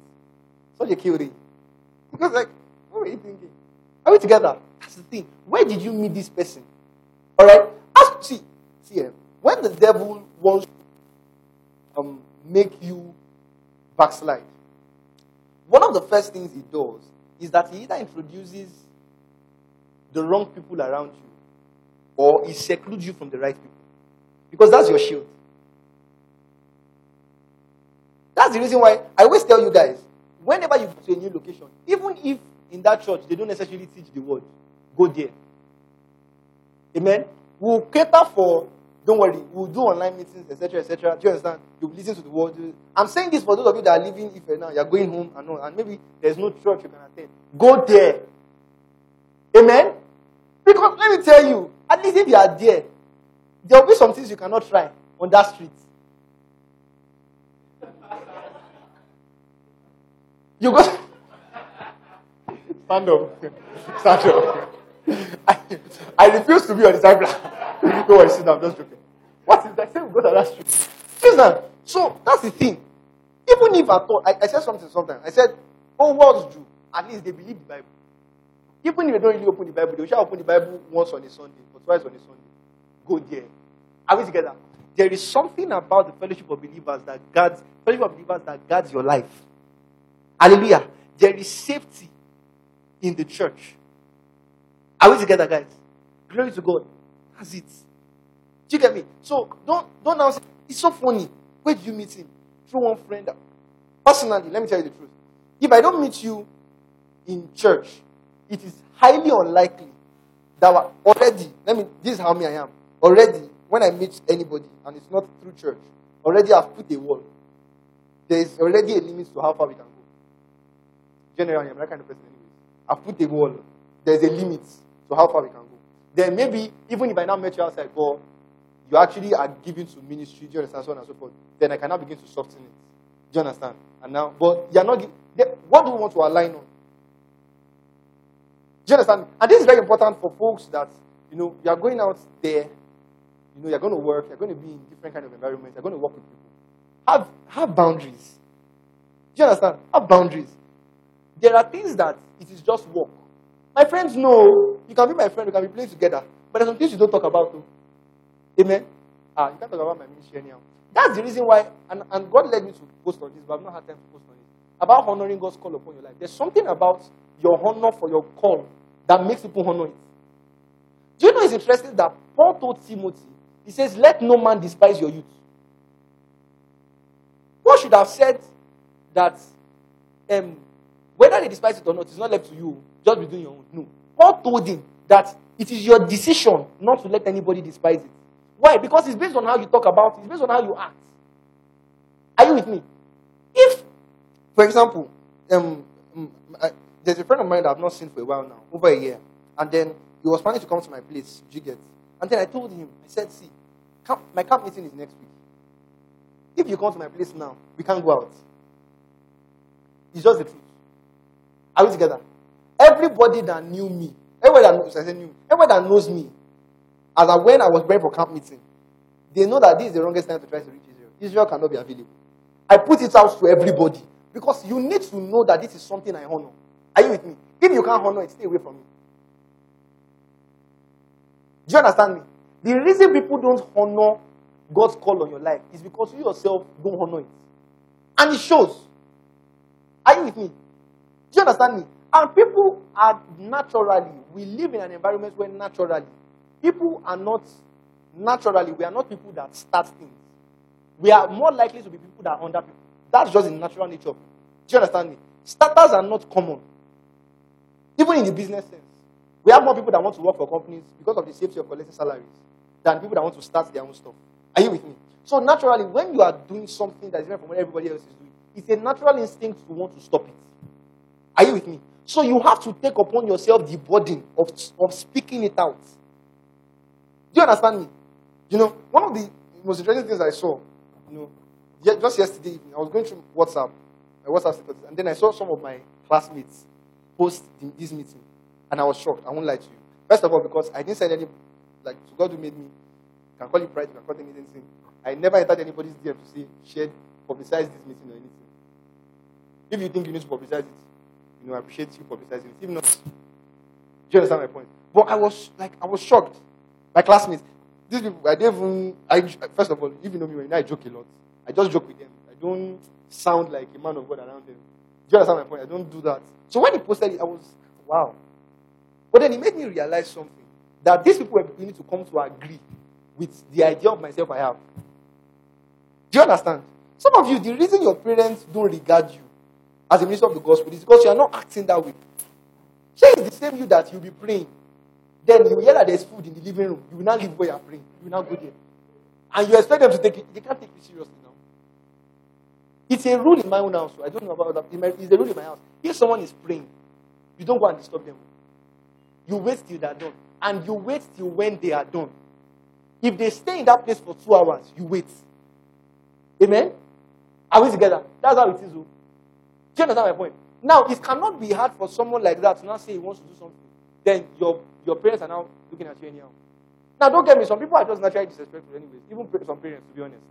Such a cutie. Because like, what were you thinking? Are we together? That's the thing. Where did you meet this person? Alright? Ask see, see eh, when the devil wants to um, make you backslide, one of the first things he does is that he either introduces the wrong people around you or he secludes you from the right people. Because that's your shield. That's the reason why I always tell you guys whenever you go to a new location, even if in that church they don't necessarily teach the word, go there. Amen. We'll cater for, don't worry, we'll do online meetings, etc., etc. Do you understand? You'll listen to the word. I'm saying this for those of you that are living if now, you're going home and, and maybe there's no church you can attend. Go there. Amen. Because let me tell you, at least if you are there, there will be some things you cannot try on that street. You go. Stand up. Stand up. I, I refuse to be your disciple. Don't worry, sit down. Just joking. What is that? Say we go to that street. Listen. So that's the thing. Even if I thought, I, I said something sometimes. I said, oh, what's Jew? At least they believe the Bible. Even if they don't really open the Bible, they shall open the Bible once on a Sunday or twice on a Sunday. Go there. Are we together? There is something about the fellowship of believers that guards, fellowship of believers that guards your life. Hallelujah. There is safety in the church. Are we together, guys? Glory to God. That's it. Do you get me? So don't don't now say it's so funny. Where did you meet him? Through one friend. Personally, let me tell you the truth. If I don't meet you in church, it is highly unlikely that already, let me, this is how me I am. Already, when I meet anybody and it's not through church, already I've put a wall. There is already a limit to how far we can go. Generally, I'm that kind of person anyways. I've put a wall. There's a limit to how far we can go. Then maybe, even if I now met you outside, but you actually are given to ministry, do you understand, so on and so forth, then I can now begin to soften it. Do you understand? And now, but you're not, what do you want to align on? Do you understand? And this is very important for folks that, you know, you are going out there, You know, you're going to work, you're going to be in different kind of environments, you're going to work with people. Have, have boundaries. Do you understand? Have boundaries. There are things that it is just work. My friends know you can be my friend, we can be playing together, but there's some things you don't talk about too. Amen. Ah, you can't talk about my ministry anyhow. That's the reason why, and, and God led me to post on this, but I've not had time to post on it. About honoring God's call upon your life. There's something about your honor for your call that makes people honor it. Do you know it's interesting that Paul told Timothy, he says, Let no man despise your youth. Paul should have said that um, whether they despise it or not, it's not left to you. Just be doing your own. No. Paul told him that it is your decision not to let anybody despise it. Why? Because it's based on how you talk about it, it's based on how you act. Are you with me? If, for example, um, um, I, there's a friend of mine that I've not seen for a while now, over a year, and then he was planning to come to my place, you get? And then I told him, I said, see, camp, my camp meeting is next week. If you come to my place now, we can't go out. It's just the truth. Are we together? Everybody that knew me, everybody that knows, I knew, everybody that knows me, as I, when I was praying for camp meeting, they know that this is the wrongest time to try to reach Israel. Israel cannot be available. I put it out to everybody because you need to know that this is something I honor. Are you with me? If you can't honor it, stay away from me. Do you understand me? The reason people don't honor God's call on your life is because you yourself don't honor it. And it shows. Are you with me? Do you understand me? And people are naturally, we live in an environment where naturally, people are not, naturally, we are not people that start things. We are more likely to be people that under people. That's just the natural nature. Do you understand me? Starters are not common. Even in the business sense. We have more people that want to work for companies because of the safety of collecting salaries than people that want to start their own stuff. Are you with me? So naturally, when you are doing something that is different from what everybody else is doing, it's a natural instinct to want to stop it. Are you with me? So you have to take upon yourself the burden of, of speaking it out. Do you understand me? You know, one of the most interesting things I saw, you know, just yesterday evening, I was going through WhatsApp, my WhatsApp status, and then I saw some of my classmates post the, this meeting, and I was shocked. I won't lie to you. First of all, because I didn't send any, like, to God who made me, you can call it pride, you can call it anything. I never entered anybody's DM to say, share, publicize this meeting or anything. If you think you need to publicize it, you know, I appreciate you publicizing it. If not, do you understand my point? But I was like, I was shocked. My classmates, these people, I didn't even, I, first of all, if you know me, when I joke a lot, I just joke with them. I don't sound like a man of God around them. Do you understand my point? I don't do that. So when he posted it, I was, wow. But then it made me realize something that these people were beginning to come to agree with the idea of myself I have. Do you understand? Some of you, the reason your parents don't regard you as a minister of the gospel is because you are not acting that way. Say it's the same you that you'll be praying. Then you hear that there's food in the living room. You will not leave where you're praying. You will not go there. And you expect them to take it. They can't take it seriously now. It's a rule in my own house. I don't know about that. It's a rule in my house. If someone is praying, you don't go and disturb them. You wait till they're done. And you wait till when they are done. If they stay in that place for two hours, you wait. Amen? Are we together? That's how it is. oh. Do you understand my point? Now, it cannot be hard for someone like that to now say he wants to do something. Then your, your parents are now looking at you anyhow. Now, don't get me, some people are just naturally disrespectful, anyways. Even some parents, to be honest.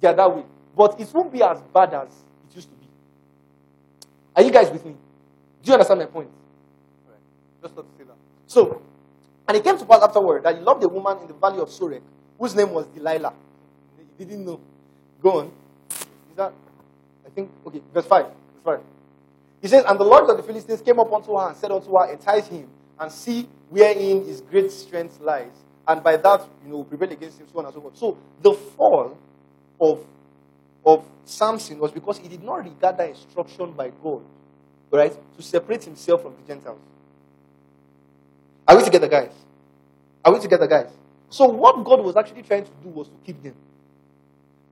They are that way. But it won't be as bad as it used to be. Are you guys with me? Do you understand my point? Just thought to say that. So, and it came to pass afterward that he loved a woman in the valley of Sorek, whose name was Delilah. He didn't know. Go on. Is that, I think, okay, verse 5. Verse 5. He says, And the lords of the Philistines came up unto her and said unto her, Entice him, and see wherein his great strength lies. And by that, you know, prevail against him, so on and so forth. So the fall of, of Samson was because he did not regard that instruction by God, right, to separate himself from the Gentiles. Are we together, guys? Are we together, guys? So what God was actually trying to do was to keep them.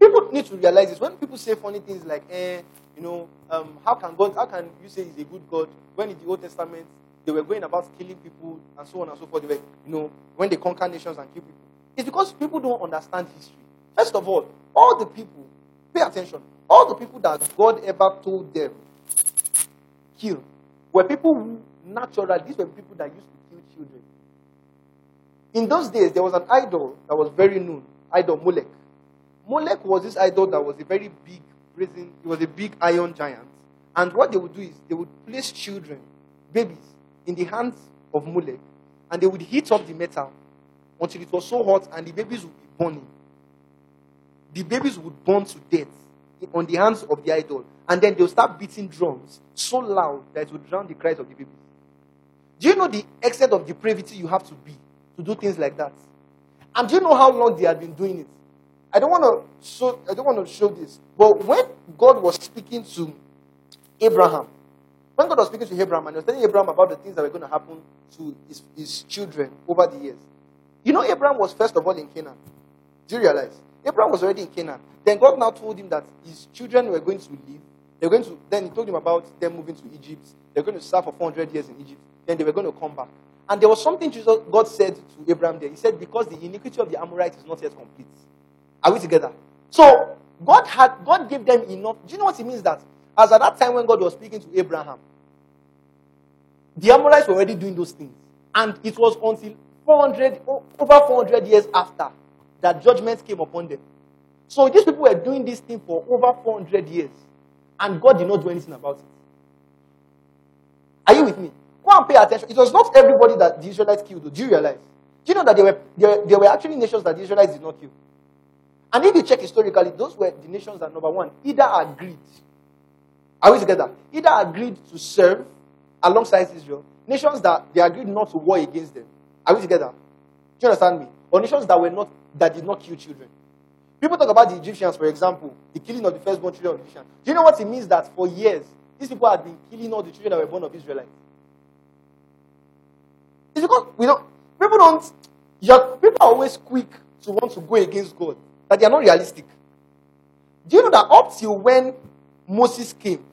People need to realize this. When people say funny things like, eh, you know, um, how can God, how can you say he's a good God when in the Old Testament they were going about killing people and so on and so forth. They were, you know, when they conquer nations and kill people. It's because people don't understand history. First of all, all the people, pay attention, all the people that God ever told them kill were people who naturally, these were people that used to children. In those days, there was an idol that was very known, idol Molech. Molech was this idol that was a very big brazen, it was a big iron giant. And what they would do is they would place children, babies, in the hands of Molech, and they would heat up the metal until it was so hot and the babies would be burning. The babies would burn to death on the hands of the idol. And then they'll start beating drums so loud that it would drown the cries of the babies. Do you know the extent of depravity you have to be to do things like that? And do you know how long they had been doing it? I don't want to show I don't want to show this, but when God was speaking to Abraham, when God was speaking to Abraham and he was telling Abraham about the things that were going to happen to his, his children over the years, you know Abraham was first of all in Canaan. Do you realize? Abraham was already in Canaan. Then God now told him that his children were going to live. They were going to. Then he told him about them moving to Egypt. They were going to serve for 400 years in Egypt. Then they were going to come back. And there was something Jesus, God said to Abraham there. He said, Because the iniquity of the Amorites is not yet complete. Are we together? So God had God gave them enough. Do you know what it means that? As at that time when God was speaking to Abraham, the Amorites were already doing those things. And it was until 400, over 400 years after that judgment came upon them. So these people were doing this thing for over 400 years. And God did not do anything about it. Are you with me? Pay attention. It was not everybody that the Israelites killed. Do you realize? Do you know that there were, there, there were actually nations that the Israelites did not kill? And if you check historically, those were the nations that, number one, either agreed. Are we together? Either agreed to serve alongside Israel. Nations that they agreed not to war against them. Are we together? Do you understand me? Or nations that were not that did not kill children. People talk about the Egyptians, for example, the killing of the firstborn children of Egyptians. Do you know what it means that for years these people had been killing all the children that were born of Israelites? It's because we don't people don't people are always quick to want to go against God, that they are not realistic. Do you know that up till when Moses came,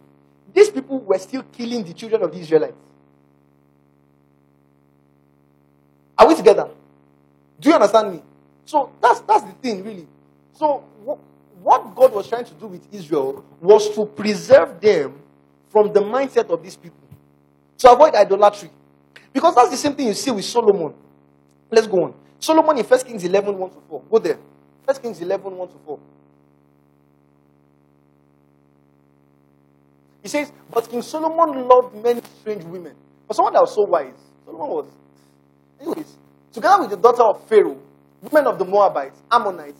these people were still killing the children of the Israelites? Are we together? Do you understand me? So that's that's the thing, really. So wh- what God was trying to do with Israel was to preserve them from the mindset of these people, to avoid idolatry, because that's the same thing you see with Solomon. Let's go on. Solomon in 1 Kings 11, 1 to 4. Go there. 1 Kings 11, 1 to 4. He says, But King Solomon loved many strange women. For someone that was so wise, Solomon was. Anyways, together with the daughter of Pharaoh, women of the Moabites, Ammonites,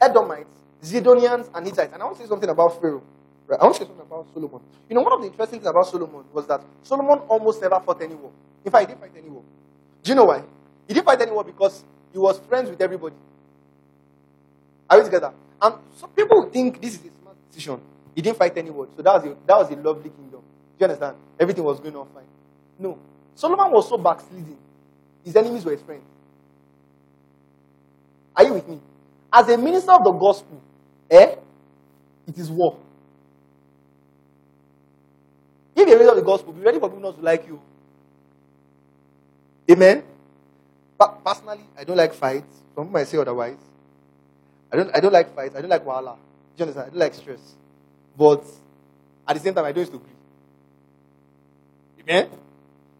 Edomites, Zidonians, and Hittites. And I want to say something about Pharaoh. Right? I want to say something about Solomon. You know, one of the interesting things about Solomon was that Solomon almost never fought any war. In fact, he didn't fight any war. Do you know why? He didn't fight any war because he was friends with everybody. Are we together? And some people think this is a smart decision. He didn't fight any war. So that was a, that was a lovely kingdom. Do you understand? Everything was going on fine. No. Solomon was so backsliding. His enemies were his friends. Are you with me? As a minister of the gospel, eh? It is war. If you're a minister of the gospel, be ready for people not to like you. Amen. But personally, I don't like fights. Some might say otherwise. I don't I don't like fights. I don't like wala. Do you understand? I don't like stress. But at the same time, I don't agree. Amen.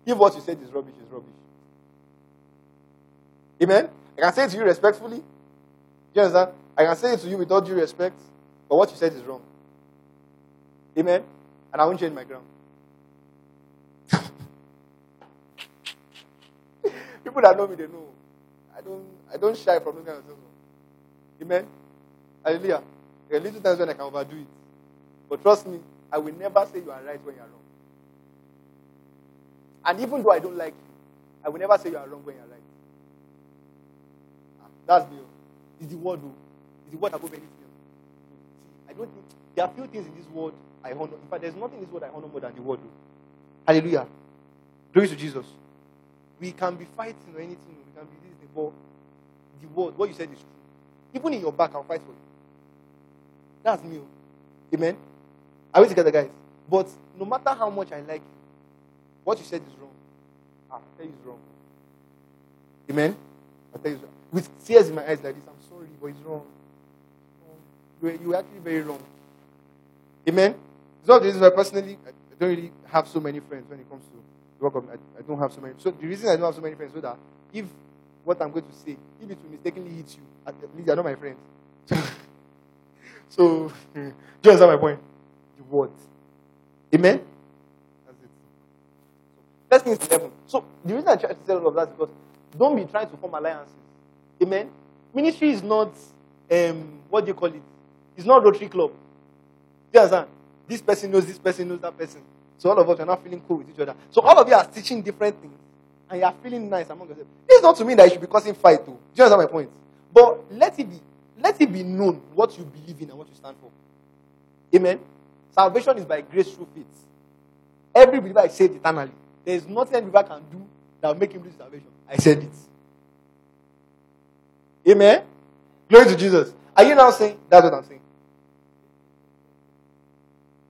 If what you said is rubbish, is rubbish. Amen. I can say it to you respectfully. Do you understand? I can say it to you with all due respect, but what you said is wrong. Amen. And I won't change my ground. People that know me, they know. I don't I don't shy from those kind of things. Amen. Hallelujah. There are little times when I can overdo it. But trust me, I will never say you are right when you are wrong. And even though I don't like you, I will never say you are wrong when you are right. Ah, that's me. It's the word, though. It's the word above anything. I don't think there are few things in this world I honor. In fact, there's nothing in this world I honor more than the word. Though. Hallelujah. Glory to Jesus. We can be fighting or anything. We can be this, but the word, what you said is true. Even in your back, I'll fight for you. That's me. Amen. Are we together, guys? But no matter how much I like you, what you said is wrong. Ah, I'll tell you it's wrong. Amen. I'll tell you wrong. With tears in my eyes like this, I'm sorry, but it's wrong. You're, you're actually very wrong. Amen. It's not the reason why personally I don't really have so many friends when it comes to work. I, I don't have so many. So the reason I don't have so many friends is so that if what I'm going to say. If it will mistakenly hit you, at least you're not my friends. so, do you my point? The word. Amen? That's it. First Kings 11. So, the reason I try to say all of that is because don't be trying to form alliances. Amen? Ministry is not, um, what do you call it? It's not Rotary Club. Do you understand? This person knows this person knows that person. So all of us are not feeling cool with each other. So all of you are teaching different things and you are feeling nice among yourselves. This is not to mean that you should be causing fight too. Do you understand my point? But let it be let it be known what you believe in and what you stand for. Amen. Salvation is by grace through faith. Every believer is saved eternally. There is nothing any believer can do that will make him lose salvation. I said it. Amen. Glory to Jesus. Are you now saying that's what I'm saying?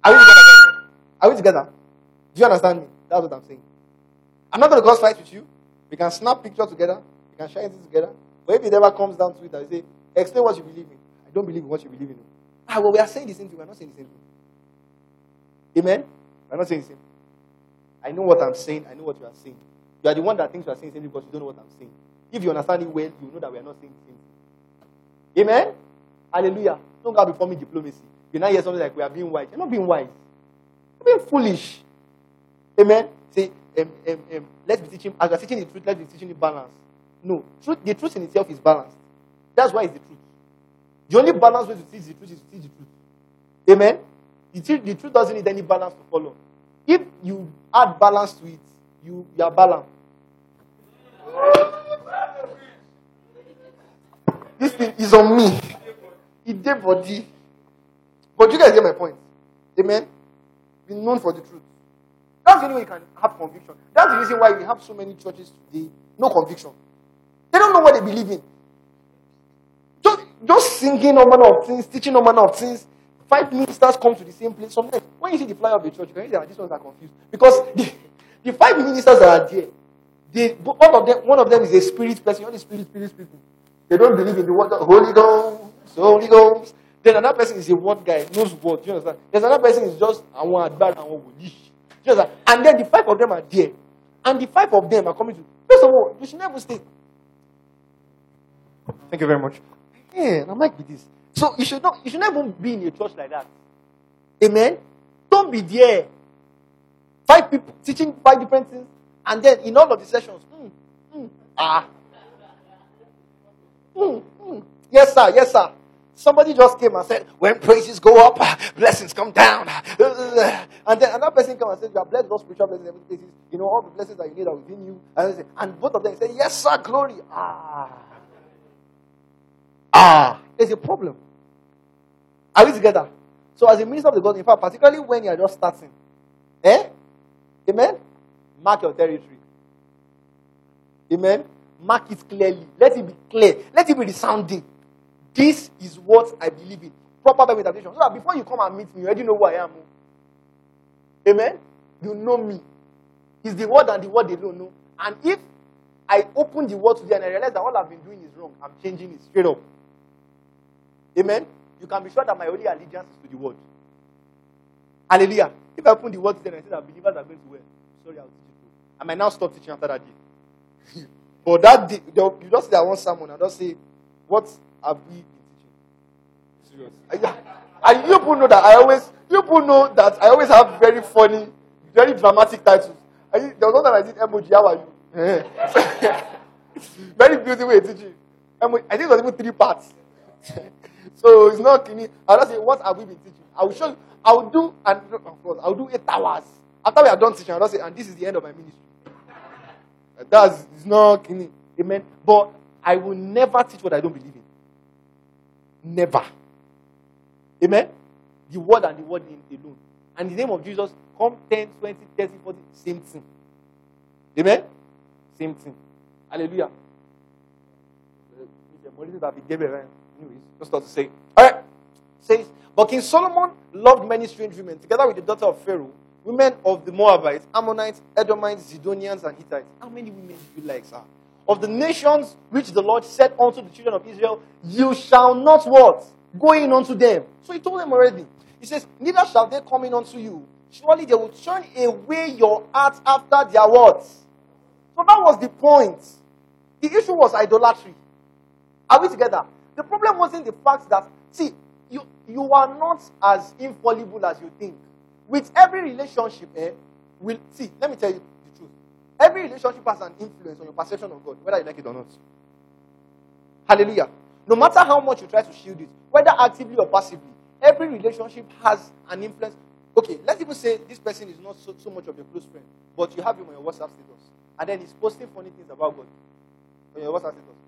Are we together? Are we together? Do you understand me? That's what I'm saying. I'm not going to cause fight with you. We can snap pictures together. We can share things together. But if it ever comes down to it, I say, explain what you believe in. I don't believe in what you believe in. Ah, well, we are saying the same thing. We're not saying the same thing. Amen? We're not saying the same. thing. I know what I'm saying. I know what you are saying. You are the one that thinks you are saying the same thing because you don't know what I'm saying. If you understand it well, you know that we are not saying the same thing. Amen? Hallelujah. Don't go before me diplomacy. You now hear something like we are being wise. You're not being wise. You're being foolish. Amen. Say, um, um, um, let's be teaching, as we're teaching the truth, let's be teaching the balance. No, truth, the truth in itself is balanced. That's why it's the truth. The only balanced way to teach the truth is to teach the truth. Amen. The, truth- the truth doesn't need any balance to follow. If you add balance to it, you, you are balanced. This thing is on me. It did body. But you guys get my point. Amen. Be known for the truth. That's the only way you can have conviction. That's the reason why we have so many churches today, no conviction. They don't know what they believe in. Just, just singing all manner of things, teaching all manner of things. Five ministers come to the same place. Sometimes when you see the flyer of the church, you can see that these ones are confused. Because the, the five ministers that are there, they, one of them, one of them is a spirit person. All the spirit, spirit people. They don't believe in the word Holy Ghost, Holy Ghost. Then another person is a word guy, knows what. You understand? There's another person is just I want bad and I want You? And then the five of them are there. And the five of them are coming to first of all, you should never stay. Thank you very much. Yeah, I'm like with this. So you should not you should never be in a church like that. Amen. Don't be there. Five people teaching five different things, and then in all of the sessions, mm, mm, ah, mm. Yes, sir. Yes, sir. Somebody just came and said, when praises go up, blessings come down. And then another person came and said, you are blessed, God's spiritual blessings. You know, all the blessings that you need are within you. And, and both of them say, yes, sir, glory. Ah. Ah. There's a problem. Are we together? So as a minister of the God, in fact, particularly when you are just starting, eh? Amen? Mark your territory. Amen. Mark it clearly. Let it be clear. Let it be resounding. This is what I believe in. Proper Bible interpretation. So that before you come and meet me, you already know who I am. Amen. You know me. It's the word and the word they don't know. And if I open the word today and I realize that all I've been doing is wrong, I'm changing it straight up. Amen. You can be sure that my only allegiance is to the word. Hallelujah. If I open the word today and I say that believers are going to well, sorry, I'll teach too. I might now stop teaching after that day. but that day, you just say that one sermon and just say, What we been teaching? Serious. And you people know that I always, you people know that I always have very funny, very dramatic titles. I, there was one that I did emoji, how are you? very beautiful way teaching. I think it was even three parts. so it's not clean. I'll just say, What have we been teaching? I will show you. I will do, and of course, I will do eight hours. After we are done teaching, I'll just say, And this is the end of my ministry. That's it's not clean. Amen. But I will never teach what I don't believe in. Never. Amen. The word and the word alone. And the name of Jesus, come 10, 20, 30, 40, same thing. Amen. Same thing. Hallelujah. Anyways, just thought to say. All right. Says, but King Solomon loved many strange women, together with the daughter of Pharaoh, women of the Moabites, Ammonites, Edomites, Zidonians, and Hittites. How many women do you like, sir? Of the nations which the Lord said unto the children of Israel, you shall not what? Go in unto them. So he told them already. He says, neither shall they come in unto you. Surely they will turn away your heart after their words. So that was the point. The issue was idolatry. Are we together? The problem wasn't the fact that, see, you, you are not as infallible as you think. With every relationship, eh, will see, let me tell you. Every relationship has an influence on your perception of God, whether you like it or not. Hallelujah. No matter how much you try to shield it, whether actively or passively, every relationship has an influence. Okay, let's even say this person is not so, so much of your close friend, but you have him on your WhatsApp status, and then he's posting funny things about God on your WhatsApp status.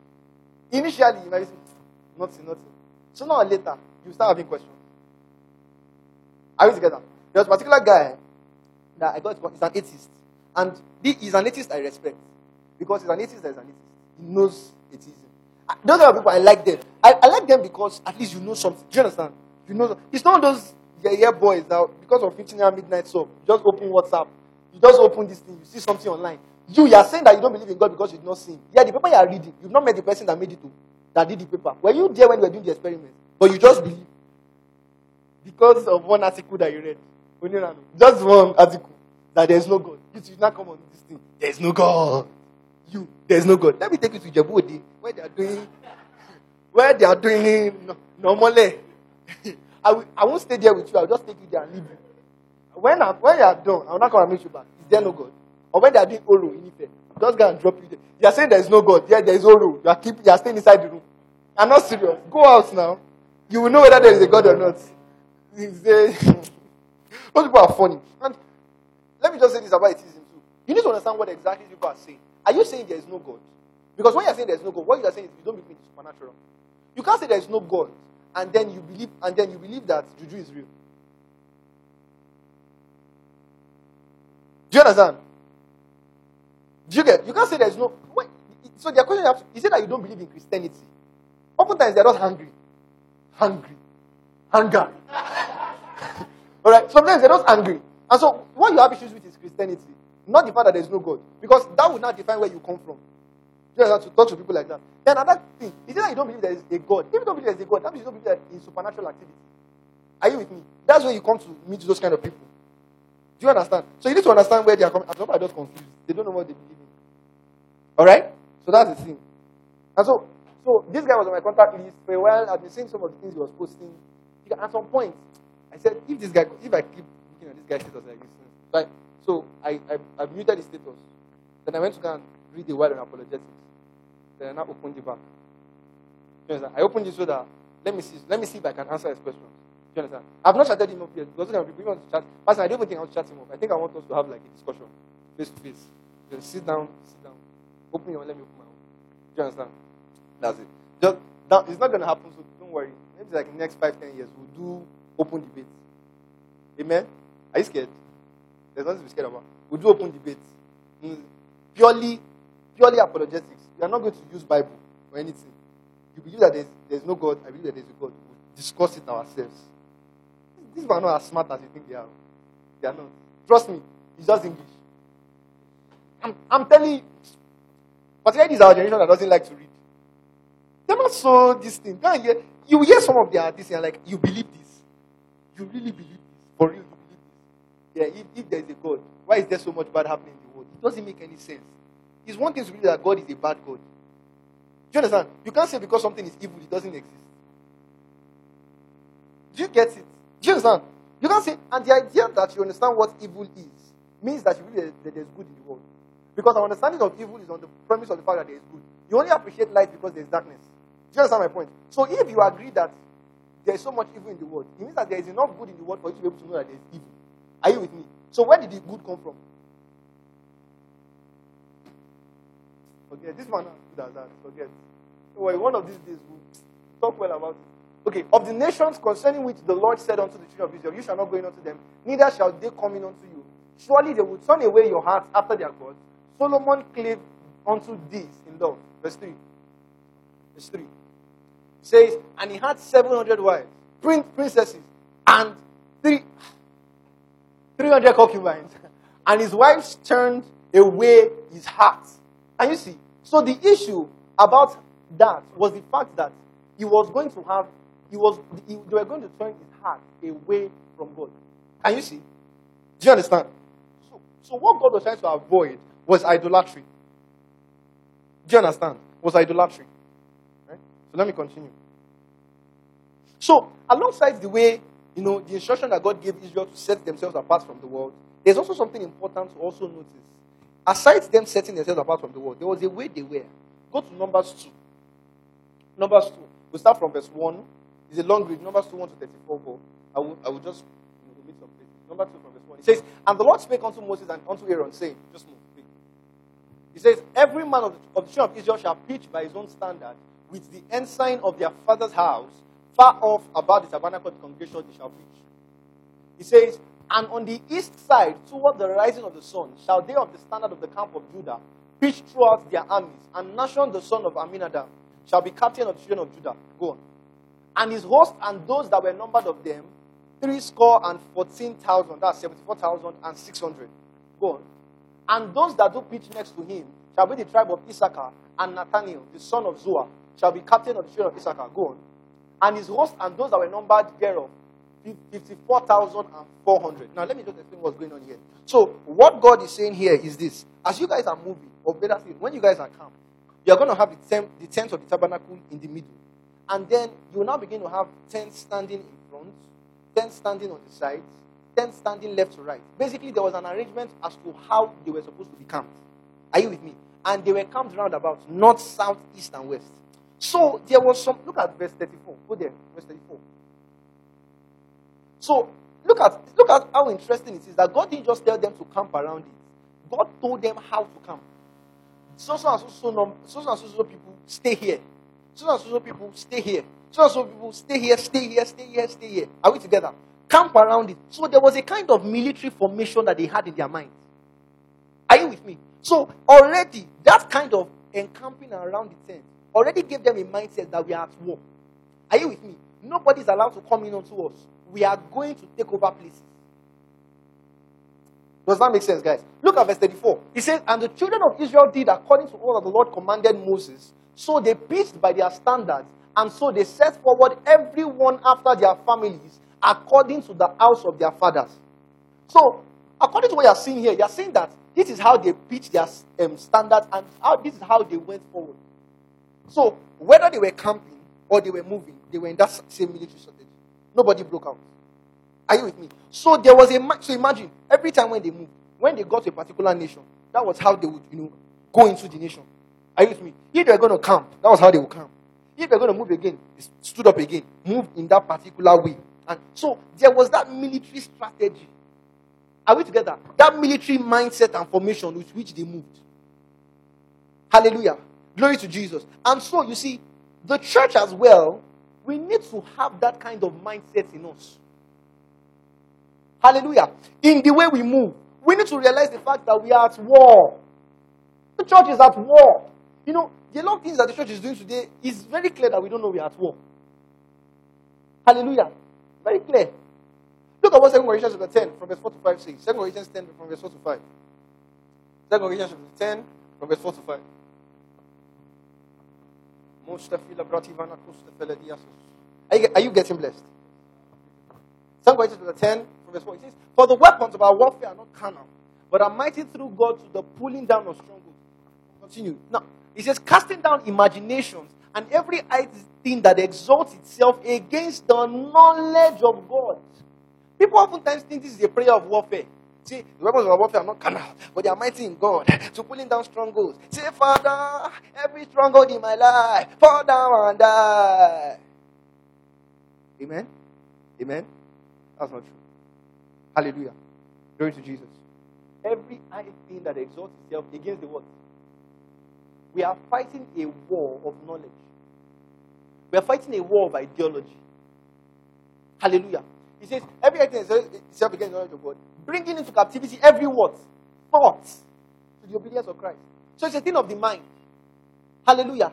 Initially, you might say, hmm, nothing, nothing. Sooner or later, you start having questions. Are we together? There's a particular guy that I got, he's an atheist. And he's an atheist I respect. Because he's an atheist that is an atheist. He knows atheism. Those are people I like them. I, I like them because at least you know something. Do you understand? You know, it's not those yeah, yeah boys that because of 15 hour midnight so just open WhatsApp, you just open this thing, you see something online. You, you are saying that you don't believe in God because you did not see. Yeah, the paper you are reading, you've not met the person that made it to, that did the paper. Were you there when you were doing the experiment? But you just believe because of one article that you read. Just one article that there is no God. You should not come on this thing. There is no God. You, there is no God. Let me take you to Djibouti where they are doing, where they are doing normally. I, will, I won't stay there with you. I'll just take you there and leave you. When, I, when you are done, I will not come and meet you back. Is there no God? Or when they are doing Oro in Ife, just go and drop you there. You are saying there is no God. Yeah, there is Oro. You are, keep, you are staying inside the room. I'm not serious. Go out now. You will know whether there is a God or not. Those people are funny. And let me just say this about atheism too. You need to understand what exactly people are saying. Are you saying there is no God? Because when you're saying there is no God, what you are saying is you don't believe in the supernatural. You can't say there is no God and then you believe and then you believe that juju is real. Do you understand? Do you get? You can't say there is no. Wait, so the question is: Is it that you don't believe in Christianity? Oftentimes they're not hungry, hungry, hunger. All right. Sometimes they're not angry. And so what you have issues with is Christianity, not the fact that there is no God, because that would not define where you come from. You have to talk to people like that. Then another thing is that you don't believe there is a God. If you don't believe there is a God, that means you don't believe in supernatural activity. Are you with me? That's where you come to meet those kind of people. Do you understand? So you need to understand where they are coming. Some people are just confused. They don't know what they believe in. All right. So that's the thing. And so, so this guy was on my contact list for a while. I've been seeing some of the things he was posting. At some point, I said, if this guy, if I keep this guy's status like this, right? So I, I, I muted his status. Then I went to go and read the word on apologetics. Then I now opened the back. You understand? I opened it so that let me see, let me see if I can answer his questions. Do you understand? I've not chatted him up yet because people want to chat. Pastor, I don't even think I want to chat him up. I think I want us to have like a discussion, face to face. Then sit down, sit down. Open your let me open my own. Do you understand? That's it. Just that, it's not going to happen, so don't worry. Maybe like the next five, ten years, we'll do open debate. Amen? Are you scared? There's nothing to be scared about. We do open debate. Mm. Purely, purely apologetics. You are not going to use Bible or anything. You believe that there's, there's no God. I believe that there's a God. we discuss it ourselves. These people are not as smart as you think they are. They are not. Trust me. It's just English. I'm, I'm telling you. Particularly this is our generation that doesn't like to read. They're not so this thing. You hear some of their this and like, you believe this. You really believe this? For real? Yeah, if, if there is a God, why is there so much bad happening in the world? It doesn't make any sense. It's one thing to believe that God is a bad God. Do you understand? You can't say because something is evil, it doesn't exist. Do you get it? Do you understand? You can't say, and the idea that you understand what evil is means that you believe that there's good in the world. Because our understanding of evil is on the premise of the fact that there is good. You only appreciate light because there's darkness. Do you understand my point? So if you agree that there's so much evil in the world. It means that there is enough good in the world for you to be able to know that there's evil. Are you with me? So where did the good come from? Forget. This one good as that. Forget. Well, one of these days we'll talk well about it. Okay, of the nations concerning which the Lord said unto the children of Israel, You shall not go in unto them, neither shall they come in unto you. Surely they will turn away your hearts after their gods. Solomon clave unto these in love. Verse 3. Verse 3 says, and he had 700 wives, princesses, and three, 300 concubines. And his wives turned away his heart. And you see, so the issue about that was the fact that he was going to have, he was, he, they were going to turn his heart away from God. And you see? Do you understand? So, so what God was trying to avoid was idolatry. Do you understand? Was idolatry. Right? So let me continue. So, alongside the way, you know, the instruction that God gave Israel to set themselves apart from the world, there's also something important to also notice. Aside them setting themselves apart from the world, there was a way they were. Go to Numbers 2. Numbers 2. We'll start from verse 1. It's a long read. Numbers 2, 1 to 34. But I will, I will just omit some places. Number 2 from verse 1. It says, And the Lord spake unto Moses and unto Aaron, saying, Just move. He says, Every man of the, of the children of Israel shall pitch by his own standard with the ensign of their father's house far off about the tabernacle of the congregation they shall pitch. He says, And on the east side, toward the rising of the sun, shall they of the standard of the camp of Judah pitch throughout their armies, and Nahshon the son of Amminadab shall be captain of the children of Judah. Go on. And his host and those that were numbered of them, three score and fourteen thousand, that's seventy-four thousand and six hundred. Go on. And those that do pitch next to him shall be the tribe of Issachar, and Nathaniel, the son of Zua, shall be captain of the children of Issachar. Go on. And his host and those that were numbered thereof, 54,400. Now, let me just explain what's going on here. So, what God is saying here is this. As you guys are moving, or better still, when you guys are camped, you're going to have the tent, the tent of the tabernacle in the middle. And then you will now begin to have tents standing in front, tents standing on the sides, tents standing left to right. Basically, there was an arrangement as to how they were supposed to be camped. Are you with me? And they were camped round about north, south, east, and west. So there was some. Look at verse 34. Go there, verse 34. So look at look at how interesting it is that God didn't just tell them to camp around it. God told them how to camp. So so and so so, num- so, so and so so people stay here. So and so so people stay here. So and so people stay here, stay here, stay here, stay here. Are we together? Camp around it. So there was a kind of military formation that they had in their mind. Are you with me? So already that kind of encamping around the tent already gave them a mindset that we are at war. Are you with me? Nobody is allowed to come in onto us. We are going to take over places. Does that make sense, guys? Look at verse 34. He says, And the children of Israel did according to all that the Lord commanded Moses. So they pitched by their standards, and so they set forward everyone after their families, according to the house of their fathers. So, according to what you're seeing here, you're seeing that this is how they pitched their um, standards, and how, this is how they went forward. So, whether they were camping or they were moving, they were in that same military strategy. Nobody broke out. Are you with me? So there was a so imagine every time when they moved, when they got to a particular nation, that was how they would, you know, go into the nation. Are you with me? If they're going to camp, that was how they would camp. If they're going to move again, they stood up again, move in that particular way. And so there was that military strategy. Are we together? That military mindset and formation with which they moved. Hallelujah. Glory to Jesus. And so, you see, the church as well, we need to have that kind of mindset in us. Hallelujah. In the way we move, we need to realize the fact that we are at war. The church is at war. You know, the lot of things that the church is doing today is very clear that we don't know we are at war. Hallelujah. Very clear. Look at what 2 Corinthians chapter 10 from verse 4 to 5 says. 2 Corinthians 10 from verse 4 to 5. 2 Corinthians chapter 10 from verse 4 to 5. Are you, getting blessed? Psalm 10, verse 4, it says, For the weapons of our warfare are not carnal, but are mighty through God to the pulling down of strongholds. Continue. Now, it says, casting down imaginations and every thing that exalts itself against the knowledge of God. People oftentimes think this is a prayer of warfare. See, the weapons of our warfare are not carnal, but they are mighty in God to pulling down strongholds. Say, Father, every stronghold in my life, fall down and die. Amen? Amen? That's not true. Hallelujah. Glory to Jesus. Every high thing that exalts itself against the world. We are fighting a war of knowledge. We are fighting a war of ideology. Hallelujah. He says, every item itself against the knowledge of God bringing into captivity every what? Thought to the obedience of Christ. So it's a thing of the mind. Hallelujah.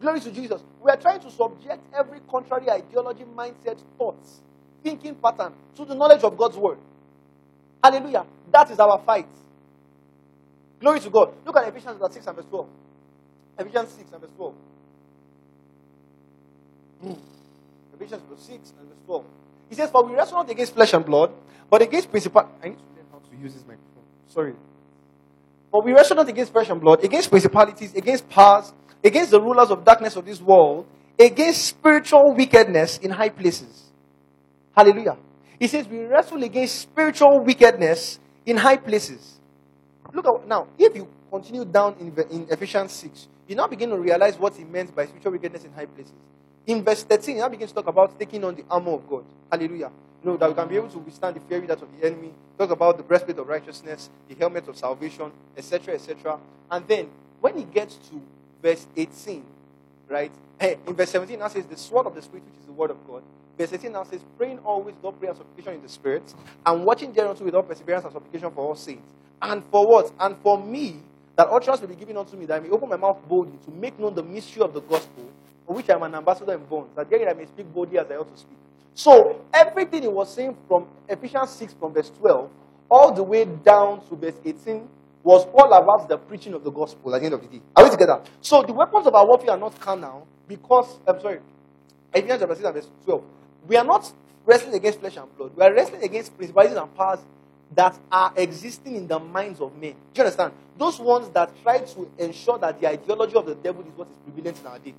Glory to Jesus. We are trying to subject every contrary ideology, mindset, thoughts, thinking pattern to the knowledge of God's word. Hallelujah. That is our fight. Glory to God. Look at Ephesians 6 and verse 12. Ephesians 6 and verse 12. Hmm. Ephesians 6 and verse 12. He says, For we wrestle not against flesh and blood, but against principal. I need to learn how to use this microphone. Sorry. For we wrestle not against flesh and blood, against principalities, against powers, against the rulers of darkness of this world, against spiritual wickedness in high places. Hallelujah. He says we wrestle against spiritual wickedness in high places. Look at now, if you continue down in, in Ephesians 6, you now begin to realize what he meant by spiritual wickedness in high places. In verse 13, he now begins to talk about taking on the armor of God. Hallelujah. You know, that we can be able to withstand the fury that of the enemy. Talk about the breastplate of righteousness, the helmet of salvation, etc., etc. And then, when he gets to verse 18, right? In verse 17 now says, the sword of the Spirit, which is the word of God. Verse 18 now says, praying always with prayer and supplication in the Spirit, and watching thereunto with all perseverance and supplication for all saints. And for what? And for me, that trust will be given unto me, that I may open my mouth boldly to make known the mystery of the gospel, for which I am an ambassador in bonds, that there I may speak boldly as I ought to speak. So, everything he was saying from Ephesians 6, from verse 12, all the way down to verse 18, was all about the preaching of the gospel at the end of the day. Are we together? So, the weapons of our warfare are not carnal, because, I'm sorry, Ephesians chapter 6 and verse 12. We are not wrestling against flesh and blood. We are wrestling against principalities and powers that are existing in the minds of men. Do you understand? Those ones that try to ensure that the ideology of the devil is what is prevalent in our day.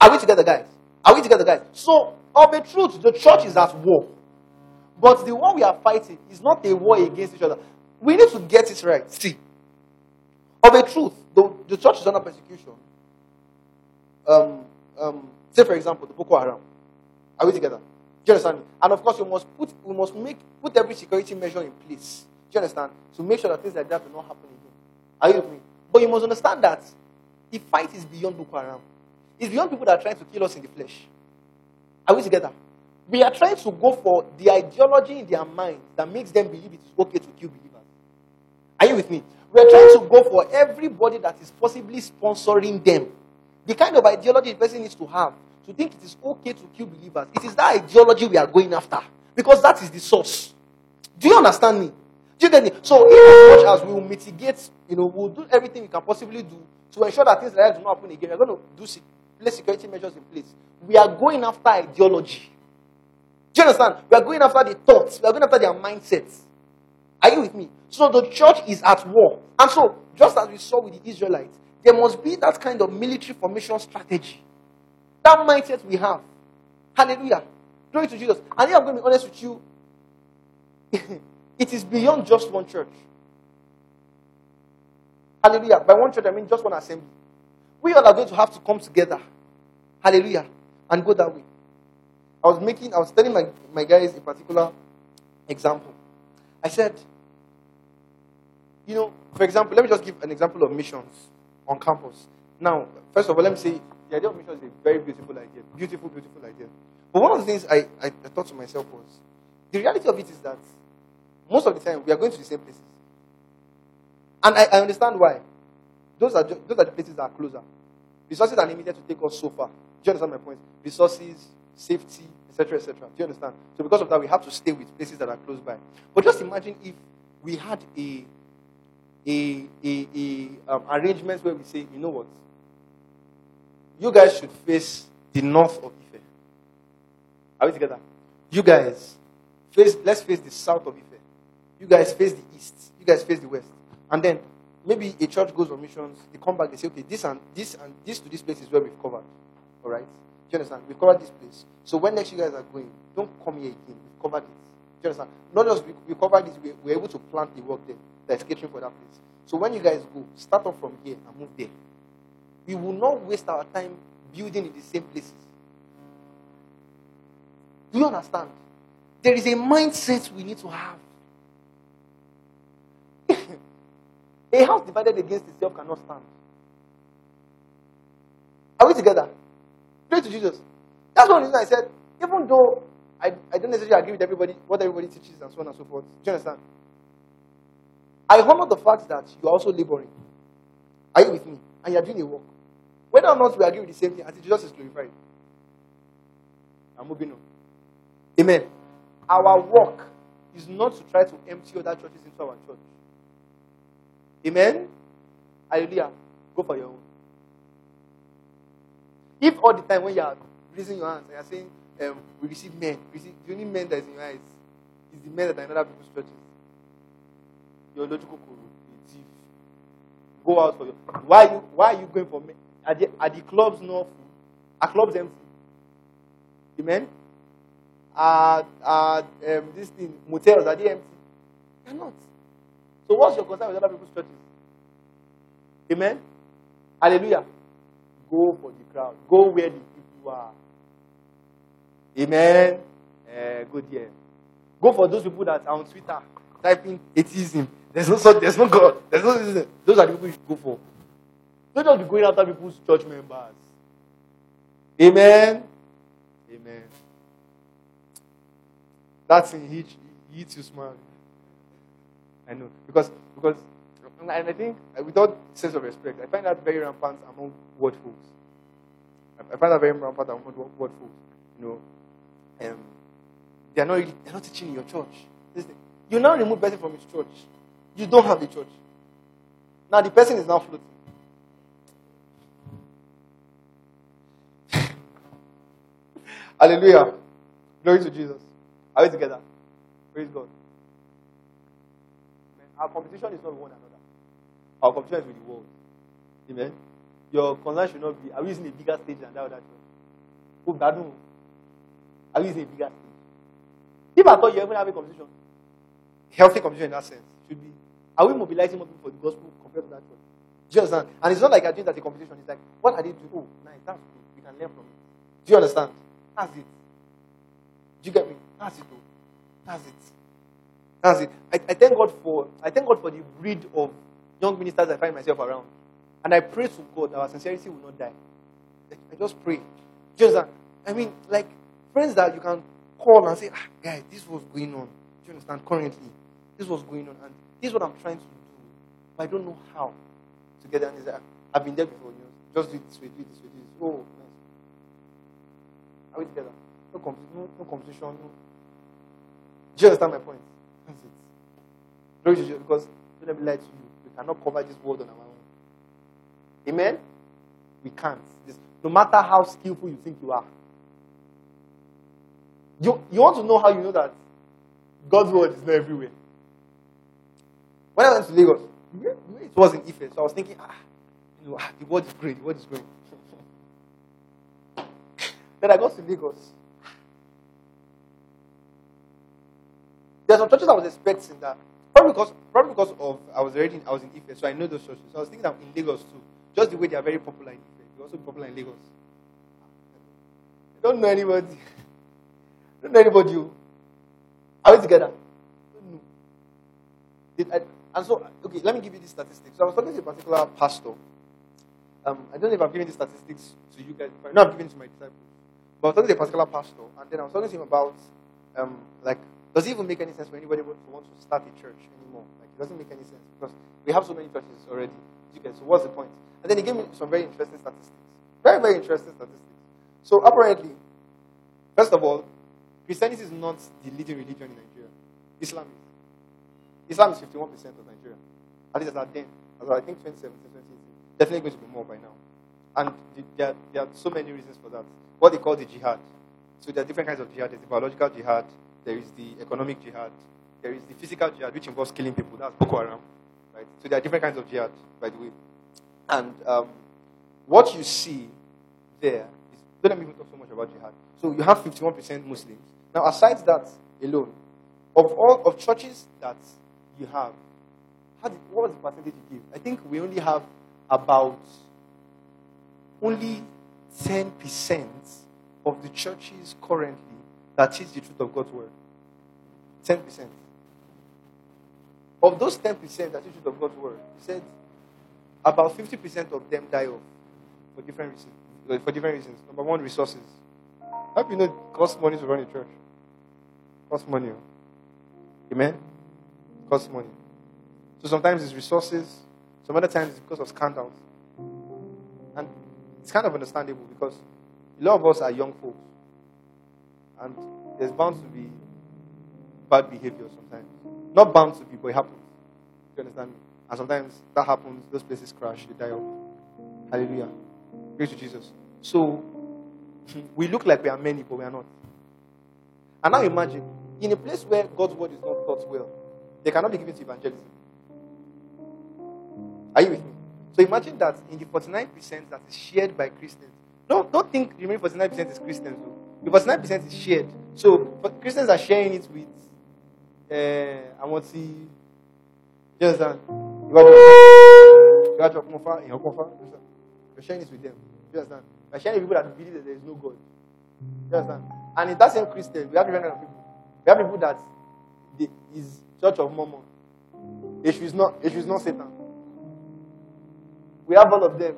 Are we together, guys? Are we together, guys? So, of a truth, the church is at war. But the war we are fighting is not a war against each other. We need to get it right. See, of a truth, the, the church is under persecution. Um, um, say, for example, the Boko Haram. Are we together? Do you understand? And of course, we must put we must make put every security measure in place. Do you understand? To make sure that things like that do not happen again. Are you with me? But you must understand that the fight is beyond Boko Haram. It's beyond people that are trying to kill us in the flesh. Are we together? We are trying to go for the ideology in their mind that makes them believe it is okay to kill believers. Are you with me? We are trying to go for everybody that is possibly sponsoring them. The kind of ideology the person needs to have to think it is okay to kill believers. It is that ideology we are going after. Because that is the source. Do you understand me? Do you get me? So, if as much as we will mitigate, you know, we'll do everything we can possibly do to ensure that things like that do not happen again, we're going to do place security measures in place. We are going after ideology. Do you understand? We are going after the thoughts. We are going after their mindsets. Are you with me? So the church is at war. And so, just as we saw with the Israelites, there must be that kind of military formation strategy. That mindset we have. Hallelujah. Glory to Jesus. And I'm going to be honest with you. it is beyond just one church. Hallelujah. By one church, I mean just one assembly. We all are going to have to come together. Hallelujah. And go that way. I was making, I was telling my, my guys a particular example. I said, you know, for example, let me just give an example of missions on campus. Now, first of all, let me say the idea of missions is a very beautiful idea. Beautiful, beautiful idea. But one of the things I, I, I thought to myself was the reality of it is that most of the time we are going to the same places. And I, I understand why. Those are, those are the places that are closer. Resources are limited to take us so far. Do you understand my point? Resources, safety, etc., etc. Do you understand? So because of that, we have to stay with places that are close by. But just imagine if we had a a, a, a um, arrangement where we say, you know what, you guys should face the north of Ife. Are we together? You guys face. Let's face the south of Ife. You guys face the east. You guys face the west. And then maybe a church goes on missions. They come back. They say, okay, this and this and this to this place is where we've covered. All right. Do you understand? We've covered this place. So when next you guys are going, don't come here again. We've covered it. Do you understand? Not just we, we covered this, we, we're able to plant the work there that's catering for that place. So when you guys go, start off from here and move there. We will not waste our time building in the same places. Do you understand? There is a mindset we need to have. A house divided against itself cannot stand. Are we together? Pray to Jesus. That's one reason I said, even though I, I don't necessarily agree with everybody, what everybody teaches and so on and so forth. Do you understand? I honor the fact that you are also laboring. Are you with me? And you are doing a work. Whether or not we agree with the same thing, I until Jesus is glorified. I'm moving on. Amen. Our work is not to try to empty other churches into our church. Amen. Hallelujah. Go for your own. If all the time when you are raising your hands and you are saying, um, we receive men, we receive, the only men that is in your eyes is the men that are in other people's churches. Your logical thief, go out for your. Why are you Why are you going for? men? Are the, are the clubs not full? Are clubs empty? Amen. Are are um, this thing motels are they empty? They're not. So what's your concern with other people's churches? Amen. Hallelujah. Go for the crowd. Go where the people are. Amen. Uh, good here. Go for those people that are on Twitter typing atheism. There's no such, there's no God. There's no those are the people you should go for. Don't just be going after people's church members. Amen. Amen. That's in each eats you smile. I know. Because because and I think uh, without sense of respect, I find that very rampant among word folks. I- find that very rampant among word folks. You know, um, they are not really, they're not teaching in your church. You now remove person from his church. You don't have a church. Now the person is now floating. Hallelujah. Glory to Jesus. Are we together? Praise God. Our competition is not with one another. Our competition is with the world. Amen. Your concern should not be, are we using a bigger stage than that other church? Oh, that no. Are we using a bigger stage? If I thought you even have a competition, healthy competition in that sense should be, are we mobilizing more people for the gospel compared to that church? Do you understand? And it's not like you're doing that the competition. It's like, what are they doing? Oh, nice. That's good. We can learn from it. Do you understand? That's it. Do you get me? That's it, though. That's it. That's it. I, I thank God for I thank God for the breed of young ministers I find myself around. And I pray to God that our sincerity will not die. I just pray. Just that? I mean, like friends that you can call and say, ah, guy, this was going on. Do you understand? Currently, this was going on, and this is what I'm trying to do, but I don't know how to get there. And like, I've been there before. You know, just do it this way, do it this way, do this. Oh, nice. Are we together? No, no, no competition. No. Do you understand my point? That's it. Glory to Jesus, because lie to you. We cannot cover this world on our own. Amen? We can't. No matter how skillful you think you are. You, you want to know how you know that God's word is not everywhere. When I went to Lagos, it was in Ife, so I was thinking, ah, you know, ah, the word is great, the word is great. then I got to Lagos. There are some churches I was expecting that probably because probably because of I was already in, I was in Ife, so I know those churches. So I was thinking that in Lagos too, just the way they are very popular in Ife, they're also popular in Lagos. I don't know anybody. I don't know anybody. oh. Are we together? Did and so, okay, let me give you this statistics. So I was talking to a particular pastor. Um, I don't know if I'm giving these statistics to you guys. No, I'm giving it to my disciples. But I was talking to a particular pastor, and then I was talking to him about, um, like, does it even make any sense for anybody who wants to start a church anymore? Like, it doesn't make any sense because we have so many churches already. You so what's the point? And then he gave me some very interesting statistics. Very, very interesting statistics. So apparently, first of all, Christianity is not the leading religion in Nigeria. Islam is. Islam is 51% of Nigeria. At least as at then. As I think 2017, 2018. Definitely going to be more by now. And the- there there are so many reasons for that. What they call the jihad. So there are different kinds of jihad. There's the biological jihad. There is the economic jihad. There is the physical jihad, which involves killing people. That's Boko Haram. Right? So there are different kinds of jihad, by the way. And um, what you see there is, don't let me even talk so much about jihad. So you have 51% Muslims. Now, aside that alone, of all of churches that you have, did, what was the percentage you give? I think we only have about only 10% of the churches currently that teach the truth of God's word. 10%. Of those 10% that teach the truth of God's word, he said about 50% of them die off for different reasons. For different reasons. Number one, resources. How do you know it costs money to run a church? costs money. oh. Amen? costs money. So sometimes it's resources, some other times it's because of scandals. And it's kind of understandable because a lot of us are young folks. And there's bound to be bad behavior sometimes. Not bound to be, but it happens. Do you understand? And sometimes that happens, those places crash, they die off. Hallelujah. Praise to Jesus. So we look like we are many, but we are not. And now imagine, in a place where God's word is not taught well, they cannot be given to evangelism. Are you with me? So imagine that in the 49% that is shared by Christians. Don't, don't think the remaining 49% is Christians. though. The 49% is shared. So Christians are sharing it with uh, I want to see. You understand? You you. You? You're sharing it with them. You understand? You're sharing with people that believe that there is no God. You understand? And in that same Christian, we have different kind of people. We have people that the, is Church of Mormon. Issue is not issue is not Satan. We have all of them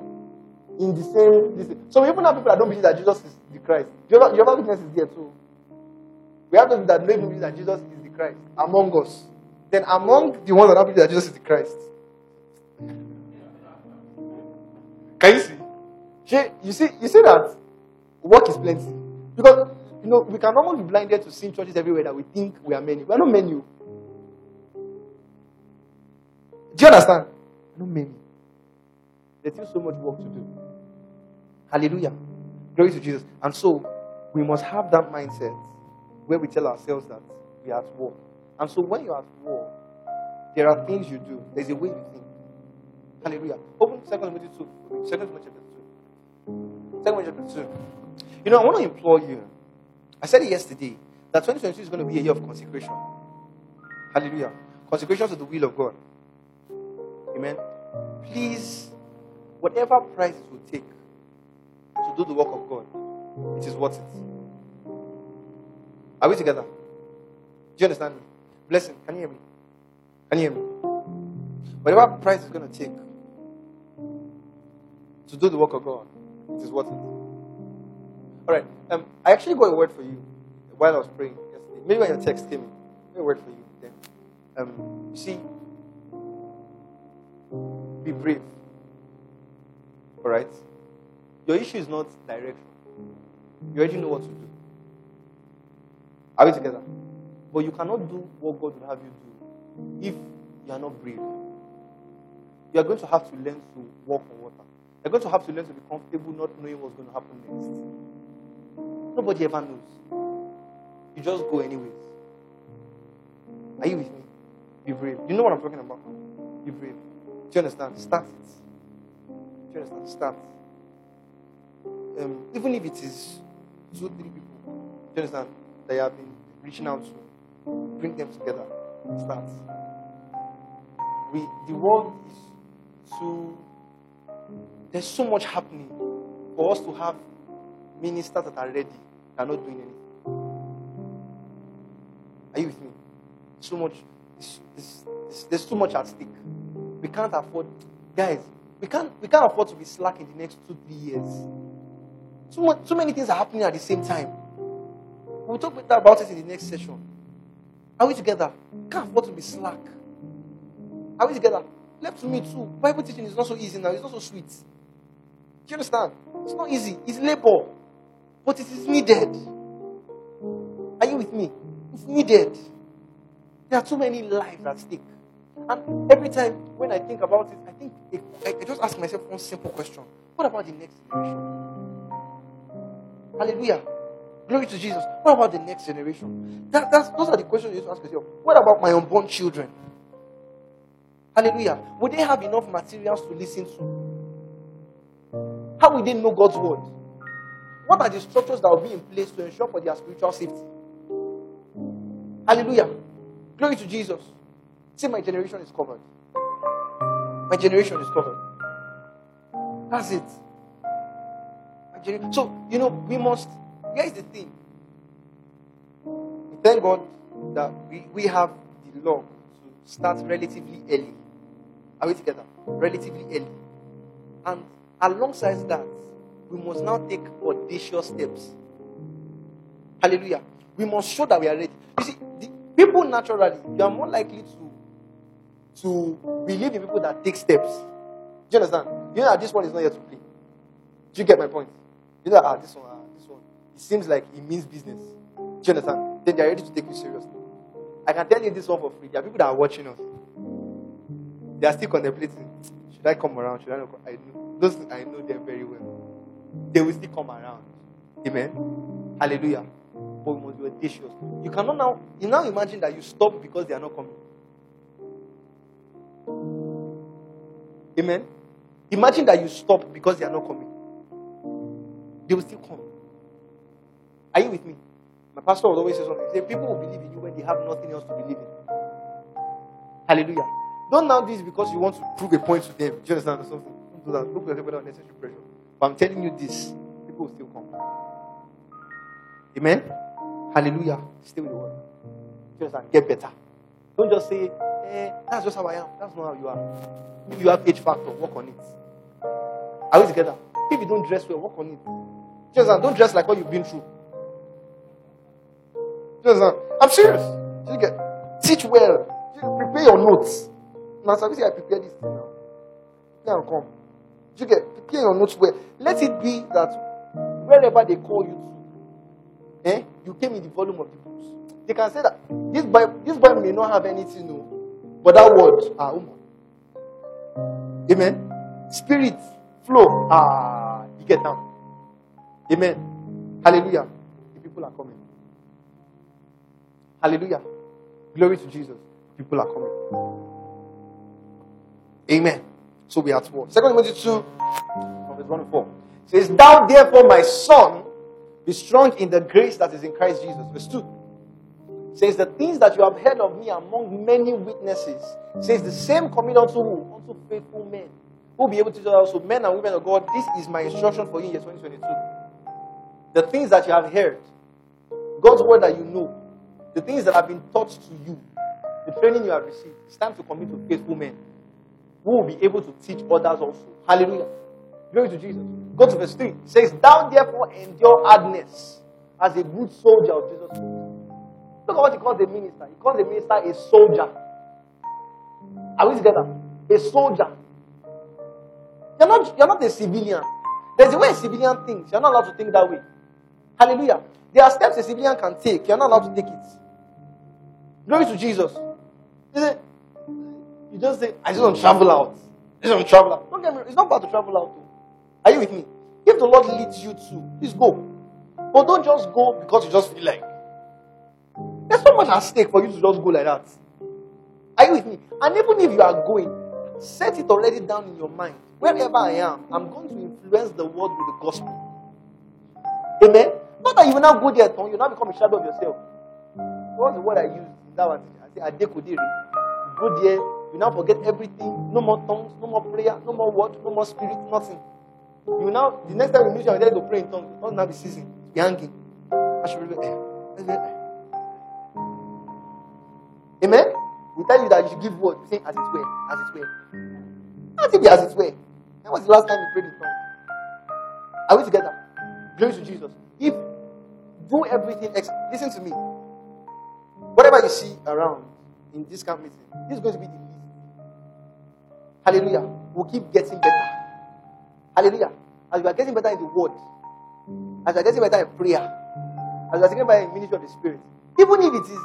in the same. So we even have people that don't believe that Jesus is the Christ. Jehovah, Jehovah Witness is there too. We have those that don't believe that Jesus is the Christ among us. Then among the ones that don't believe that Jesus is the Christ. Can you see? You see, you see that work is plenty. Because you know, we can almost be blinded to seeing churches everywhere that we think we are many. We are not many. Do you understand? Not many. There's still so much work to do. Hallelujah. Glory to Jesus. And so we must have that mindset where we tell ourselves that we are at war. And so when you're at war, there are things you do. There's a way you think. Hallelujah. Open 2 Timothy 2. 2 Timothy chapter 2. 2 Timothy chapter 2. You know, I want to implore you. I said it yesterday that 2022 is going to be a year of consecration. Hallelujah. Consecration to the will of God. Amen. Please, whatever price it will take to do the work of God, it is worth it. Are we together? Do you understand me? Blessing, can you hear me? Can you hear me? Whatever price it's going to take to do the work of God, it is worth it. All right. Um, I actually got a word for you while I was praying yesterday. Maybe when your text came got a word for you then. Um, see, be brave. All right. Your issue is not direction. You already know what to do. Are we together? But you cannot do what God will have you do if you are not brave. You are going to have to learn to walk on water. You're going to have to learn to be comfortable not knowing what's going to happen next. Nobody ever knows. You just go anyways. Are you with me? Be brave. You know what I'm talking about? Be brave. Do you understand? Start it. Do you understand? Start. Um, even if it is two, three people, do you understand? That you have been reaching out to, bring them together. Start. We, the world is too. There's so much happening for us to have ministers that are ready, that are not doing anything. Are you with me? So much. There's, too much at stake. We can't afford, guys. We can't. We can't afford to be slack in the next two, three years. So so many things are happening at the same time. We'll talk about it in the next session. Are we together? Can't afford to be slack. Are we together? Left to me too. Bible teaching is not so easy now. It's not so sweet. Do you understand? It's not easy. It's labor, but it is needed. Are you with me? It's needed. There are too many lives at stake. And every time when I think about it, I think I, I just ask myself one simple question: What about the next generation? Hallelujah. Glory to Jesus. What about the next generation? That, that's, those are the questions you need to ask yourself. What about my unborn children? Hallelujah. Would they have enough materials to listen to? How will they know God's word? What are the structures that will be in place to ensure for their spiritual safety? Hallelujah. Glory to Jesus. See, my generation is covered. My generation is covered. That's it. So, you know, we must. Here's the thing. We thank God that we, we have the law to start relatively early. Are we together? Relatively early. And alongside that, we must now take audacious steps. Hallelujah. We must show that we are ready. You see, people naturally, you are more likely to to believe in people that take steps. Do you understand? You know that this one is not here to play. Do you get my point? You know, ah, this one, ah, this one. It seems like it means business. Do you understand? Then they are ready to take you seriously. I can tell you this one for free. There are people that are watching us. They are still contemplating. Should I come around? Should I not come? I know. Those I know them very well. They will still come around. Amen. Hallelujah. But we must be audacious. You cannot now. You now imagine that you stop because they are not coming. Amen. Imagine that you stop because they are not coming. They will still come. Are you with me? My pastor always say something. Say, People will believe in you when they have nothing else to believe in. Hallelujah. Don't now this because you want to prove a point to them. Do you understand something? Don't do that. Look like everybody unnecessary pressure. But I'm telling you this, people will still come. Amen. Hallelujah. Stay with the word. Do you understand? Get better. Don't just say, eh, that's just how I am. That's not how you are. You have H factor, work on it. Are we together? If you don't dress well, work on it. Do? Don't dress like what you've been through. Do? I'm serious. You get teach well. You prepare your notes. Now, so I prepare this thing now. Now come. You get prepare your notes well. Let it be that wherever they call you to, eh, you came in the volume of the books. They can say that this boy, this boy may not have anything, no, but that word, ah, um. Amen. Spirit, flow, ah, you get down. Amen. Hallelujah. The people are coming. Hallelujah. Glory to Jesus. People are coming. Amen. So we are at war. Second Timothy 2, from verse 1 to 4. Says, Thou therefore, my son, be strong in the grace that is in Christ Jesus. Verse 2. Says, The things that you have heard of me among many witnesses, says, The same commit unto who? Unto faithful men. Who will be able to tell also, men and women of God, this is my instruction for you in year 2022. The things that you have heard, God's word that you know, the things that have been taught to you, the training you have received, it's time to commit to faithful men who will be able to teach others also. Hallelujah. Glory to Jesus. Go to verse 3. It says, Thou therefore endure hardness as a good soldier of Jesus Christ. Look at what he calls the minister. He calls the minister a soldier. Are we together? A soldier. You're not, you're not a civilian. There's a way a civilian thinks. You're not allowed to think that way. Hallelujah. There are steps a civilian can take. You're not allowed to take it. Glory to Jesus. You, just say, I just don't travel out. I just to travel out. Don't get me It's not bad to travel out. Are you with me? If the Lord leads you to, please go. But don't just go because you just feel like. There's so much at stake for you to just go like that. Are you with me? And even if you are going, set it already down in your mind. Wherever I am, I'm going to influence the world with the gospel. Amen. Not that you will now go there, you now become a shadow of yourself. What's the word I use? That one. I say, Adekodere. Go there, you now forget everything. No more tongues, no more prayer, no more word, no more spirit, nothing. You now, the next time you meet you, there to pray in tongues. Not now be season. Be hanging. I should be, eh, eh, eh. Amen? We tell you that you should give word. You say, as it were, as it were. Let it be as it were. When was the last time you prayed in tongues? Are we together? Glory to Jesus. If do everything, ex- listen to me. Whatever you see around in this camp meeting, this is going to be the least. Hallelujah. We'll keep getting better. Hallelujah. As we are getting better in the word, as we are getting better in prayer, as we are getting better in ministry of the spirit, even if it is,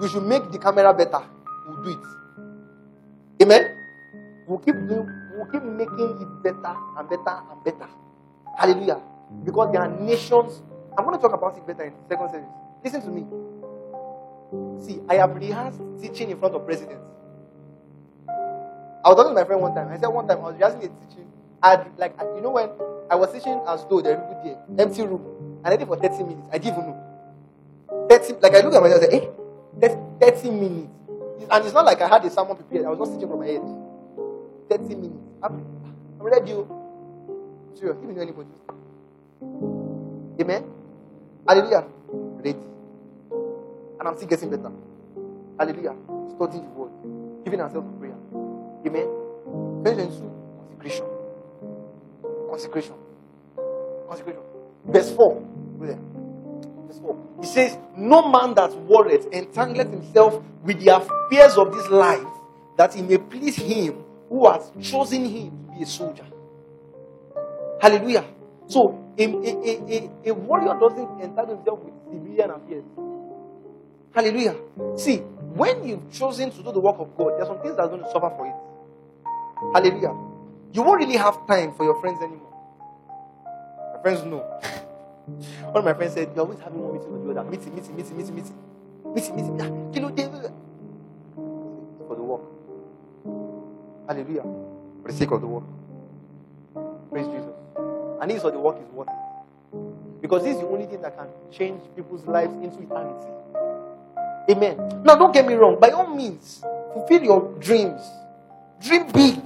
we should make the camera better. We'll do it. Amen. We'll keep doing, we'll keep making it better and better and better. Hallelujah. Because there are nations. I'm going to talk about it better in second service. Listen to me. See, I have rehearsed teaching in front of presidents. I was talking to my friend one time. I said one time I was rehearsing a teaching. I like you know when I was teaching as though there people there, empty room, and I did for 30 minutes. I didn't even know. 30 like I look at myself and say, eh, 30 minutes. And it's not like I had a sermon prepared. I was just teaching from my head. 30 minutes. I'm, ready. I'm ready. Serious. Even anybody. Amen. Hallelujah. Ready. And I'm still getting better. Hallelujah. Studying the word. Giving ourselves to prayer. Amen. 2022. Consecration. Consecration. Consecration. Verse 4. There. Verse 4. He says, No man that worrieth entangleth himself with the affairs of this life, that he may please him who has chosen him to be a soldier. Hallelujah. So, a, a, a, a, warrior doesn't entangle himself with civilian affairs. Hallelujah. See, when you've chosen to do the work of God, there are some things that are going to suffer for it. Hallelujah. You won't really have time for your friends anymore. My friends know. One of my friends said, You're always having one meeting or the other. Meeting, meeting, meeting, meeting, meeting. Meeting, meeting. Ah, kilo. For the work. Hallelujah. For the sake of the work. Praise Jesus. And this is what the work is worth. Because this is the only thing that can change people's lives into eternity. Amen. Now, don't get me wrong. By all means, fulfill your dreams. Dream big.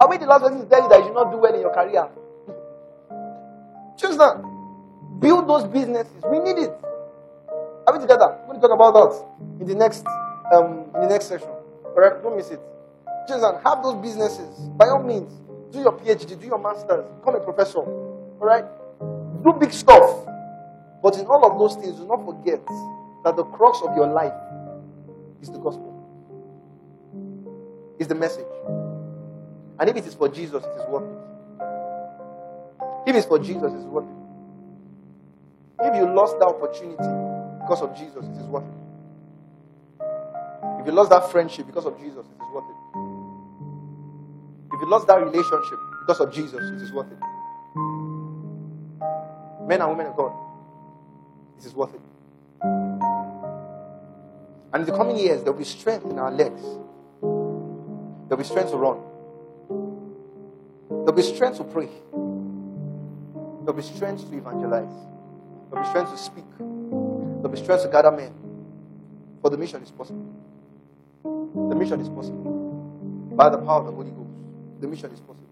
Are we the last person to tell you that you should not do well in your career? Choose that. Build those businesses. We need it. Are we together? We're going to talk about that in the next um, in the next session. Correct? Don't miss it. Choose and have those businesses. By all means, do your PhD, do your masters, become a professor. All right? Do big stuff. But in all of those things, do not forget that the crux of your life is the gospel, is the message. And if it is for Jesus, it is worth it. If it's for Jesus, it is worth it. If you lost that opportunity because of Jesus, it is worth it. If you lost that friendship because of Jesus, it is worth it. If you lost that relationship because of Jesus, it is worth it. Men and women of God, it is worth it. And in the coming years, there will be strength in our legs. There will be strength to run. There will be strength to pray. There will be strength to evangelize. There will be strength to speak. There will be strength to gather men. For the mission is possible. The mission is possible. By the power of the Holy Ghost, the mission is possible.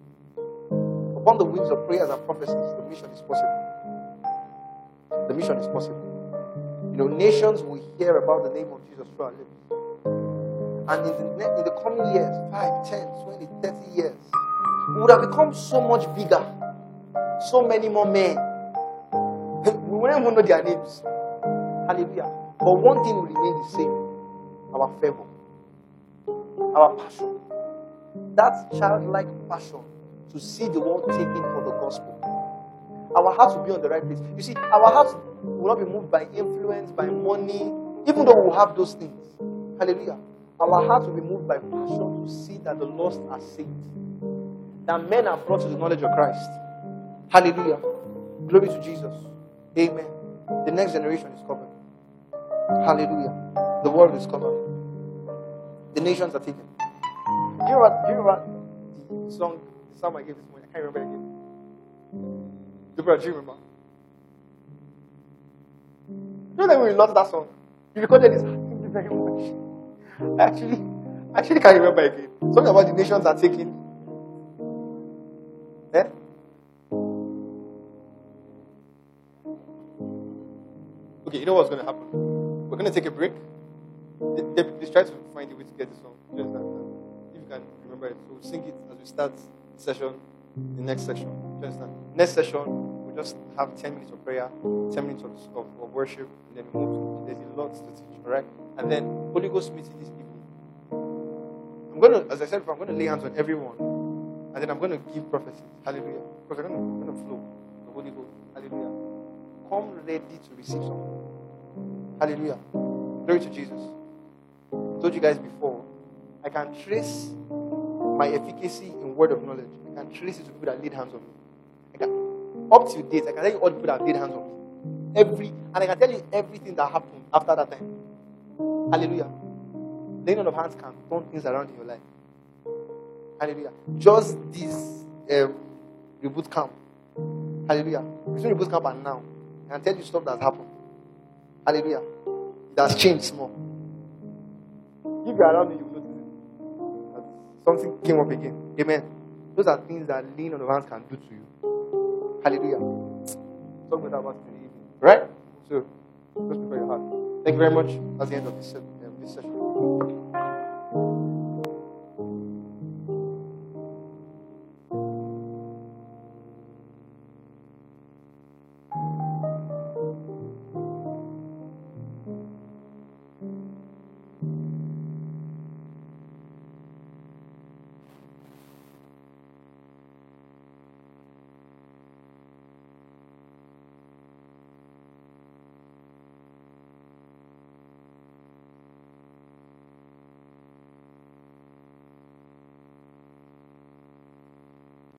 Upon the wings of prayers and prophecies, the mission is possible. The mission is possible. You know, nations will hear about the name of Jesus through our lips. And in the, in the coming years, 5, 10, 20, 30 years, we would have become so much bigger. So many more men. we wouldn't even know their names. Hallelujah. But one thing will remain the same our fervor, our passion. That childlike passion to see the world taken for the gospel. Our hearts will be on the right place. You see, our hearts will not be moved by influence, by money, even though we have those things. Hallelujah. Our hearts will be moved by passion to see that the lost are saved, that men are brought to the knowledge of Christ. Hallelujah. Glory to Jesus. Amen. The next generation is coming. Hallelujah. The world is coming. The nations are taken. You remember, do you remember the song, song I gave this morning? I can't remember again. Deborah, do you remember? You know that we lost that song, you recorded this. Thank you very much. I actually, I actually can't remember again. Something about the nations are taking. Eh? Okay, you know what's going to happen? We're going to take a break. They, they, please try to find a way to get the song. Just that, you can remember it. So we'll sing it as we start the session, the next. Just that. Next session, we'll just have 10 minutes of prayer, 10 minutes of, of, worship, and then we move to, there's a lot to teach, all right? And then Holy Ghost meeting these people. I'm going to, as I said before, I'm going to lay hands on everyone. And then I'm going to give prophecies. Hallelujah. Because I'm going to, going to flow. The Holy Ghost. Hallelujah. Come ready to receive something. Hallelujah. Glory to Jesus. I told you guys before, I can trace my efficacy in word of knowledge. I can trace it to people that laid hands on me. I can, up to date, I can tell you all the people that laid hands on me. Every, and I can tell you everything that happened after that time. Hallelujah. Laying on of hands can turn things around in your life. Hallelujah. Just this um, reboot camp. Hallelujah. Between reboot camp and now, I can tell you stuff that's happened. Hallelujah. It has changed small. If you're around me, you something came up again. Amen. Those are things that lean on the hands can do to you. Hallelujah. Talk about that the evening. Right? So, just prepare your heart. Thank you very much. That's the end of this, um, this session.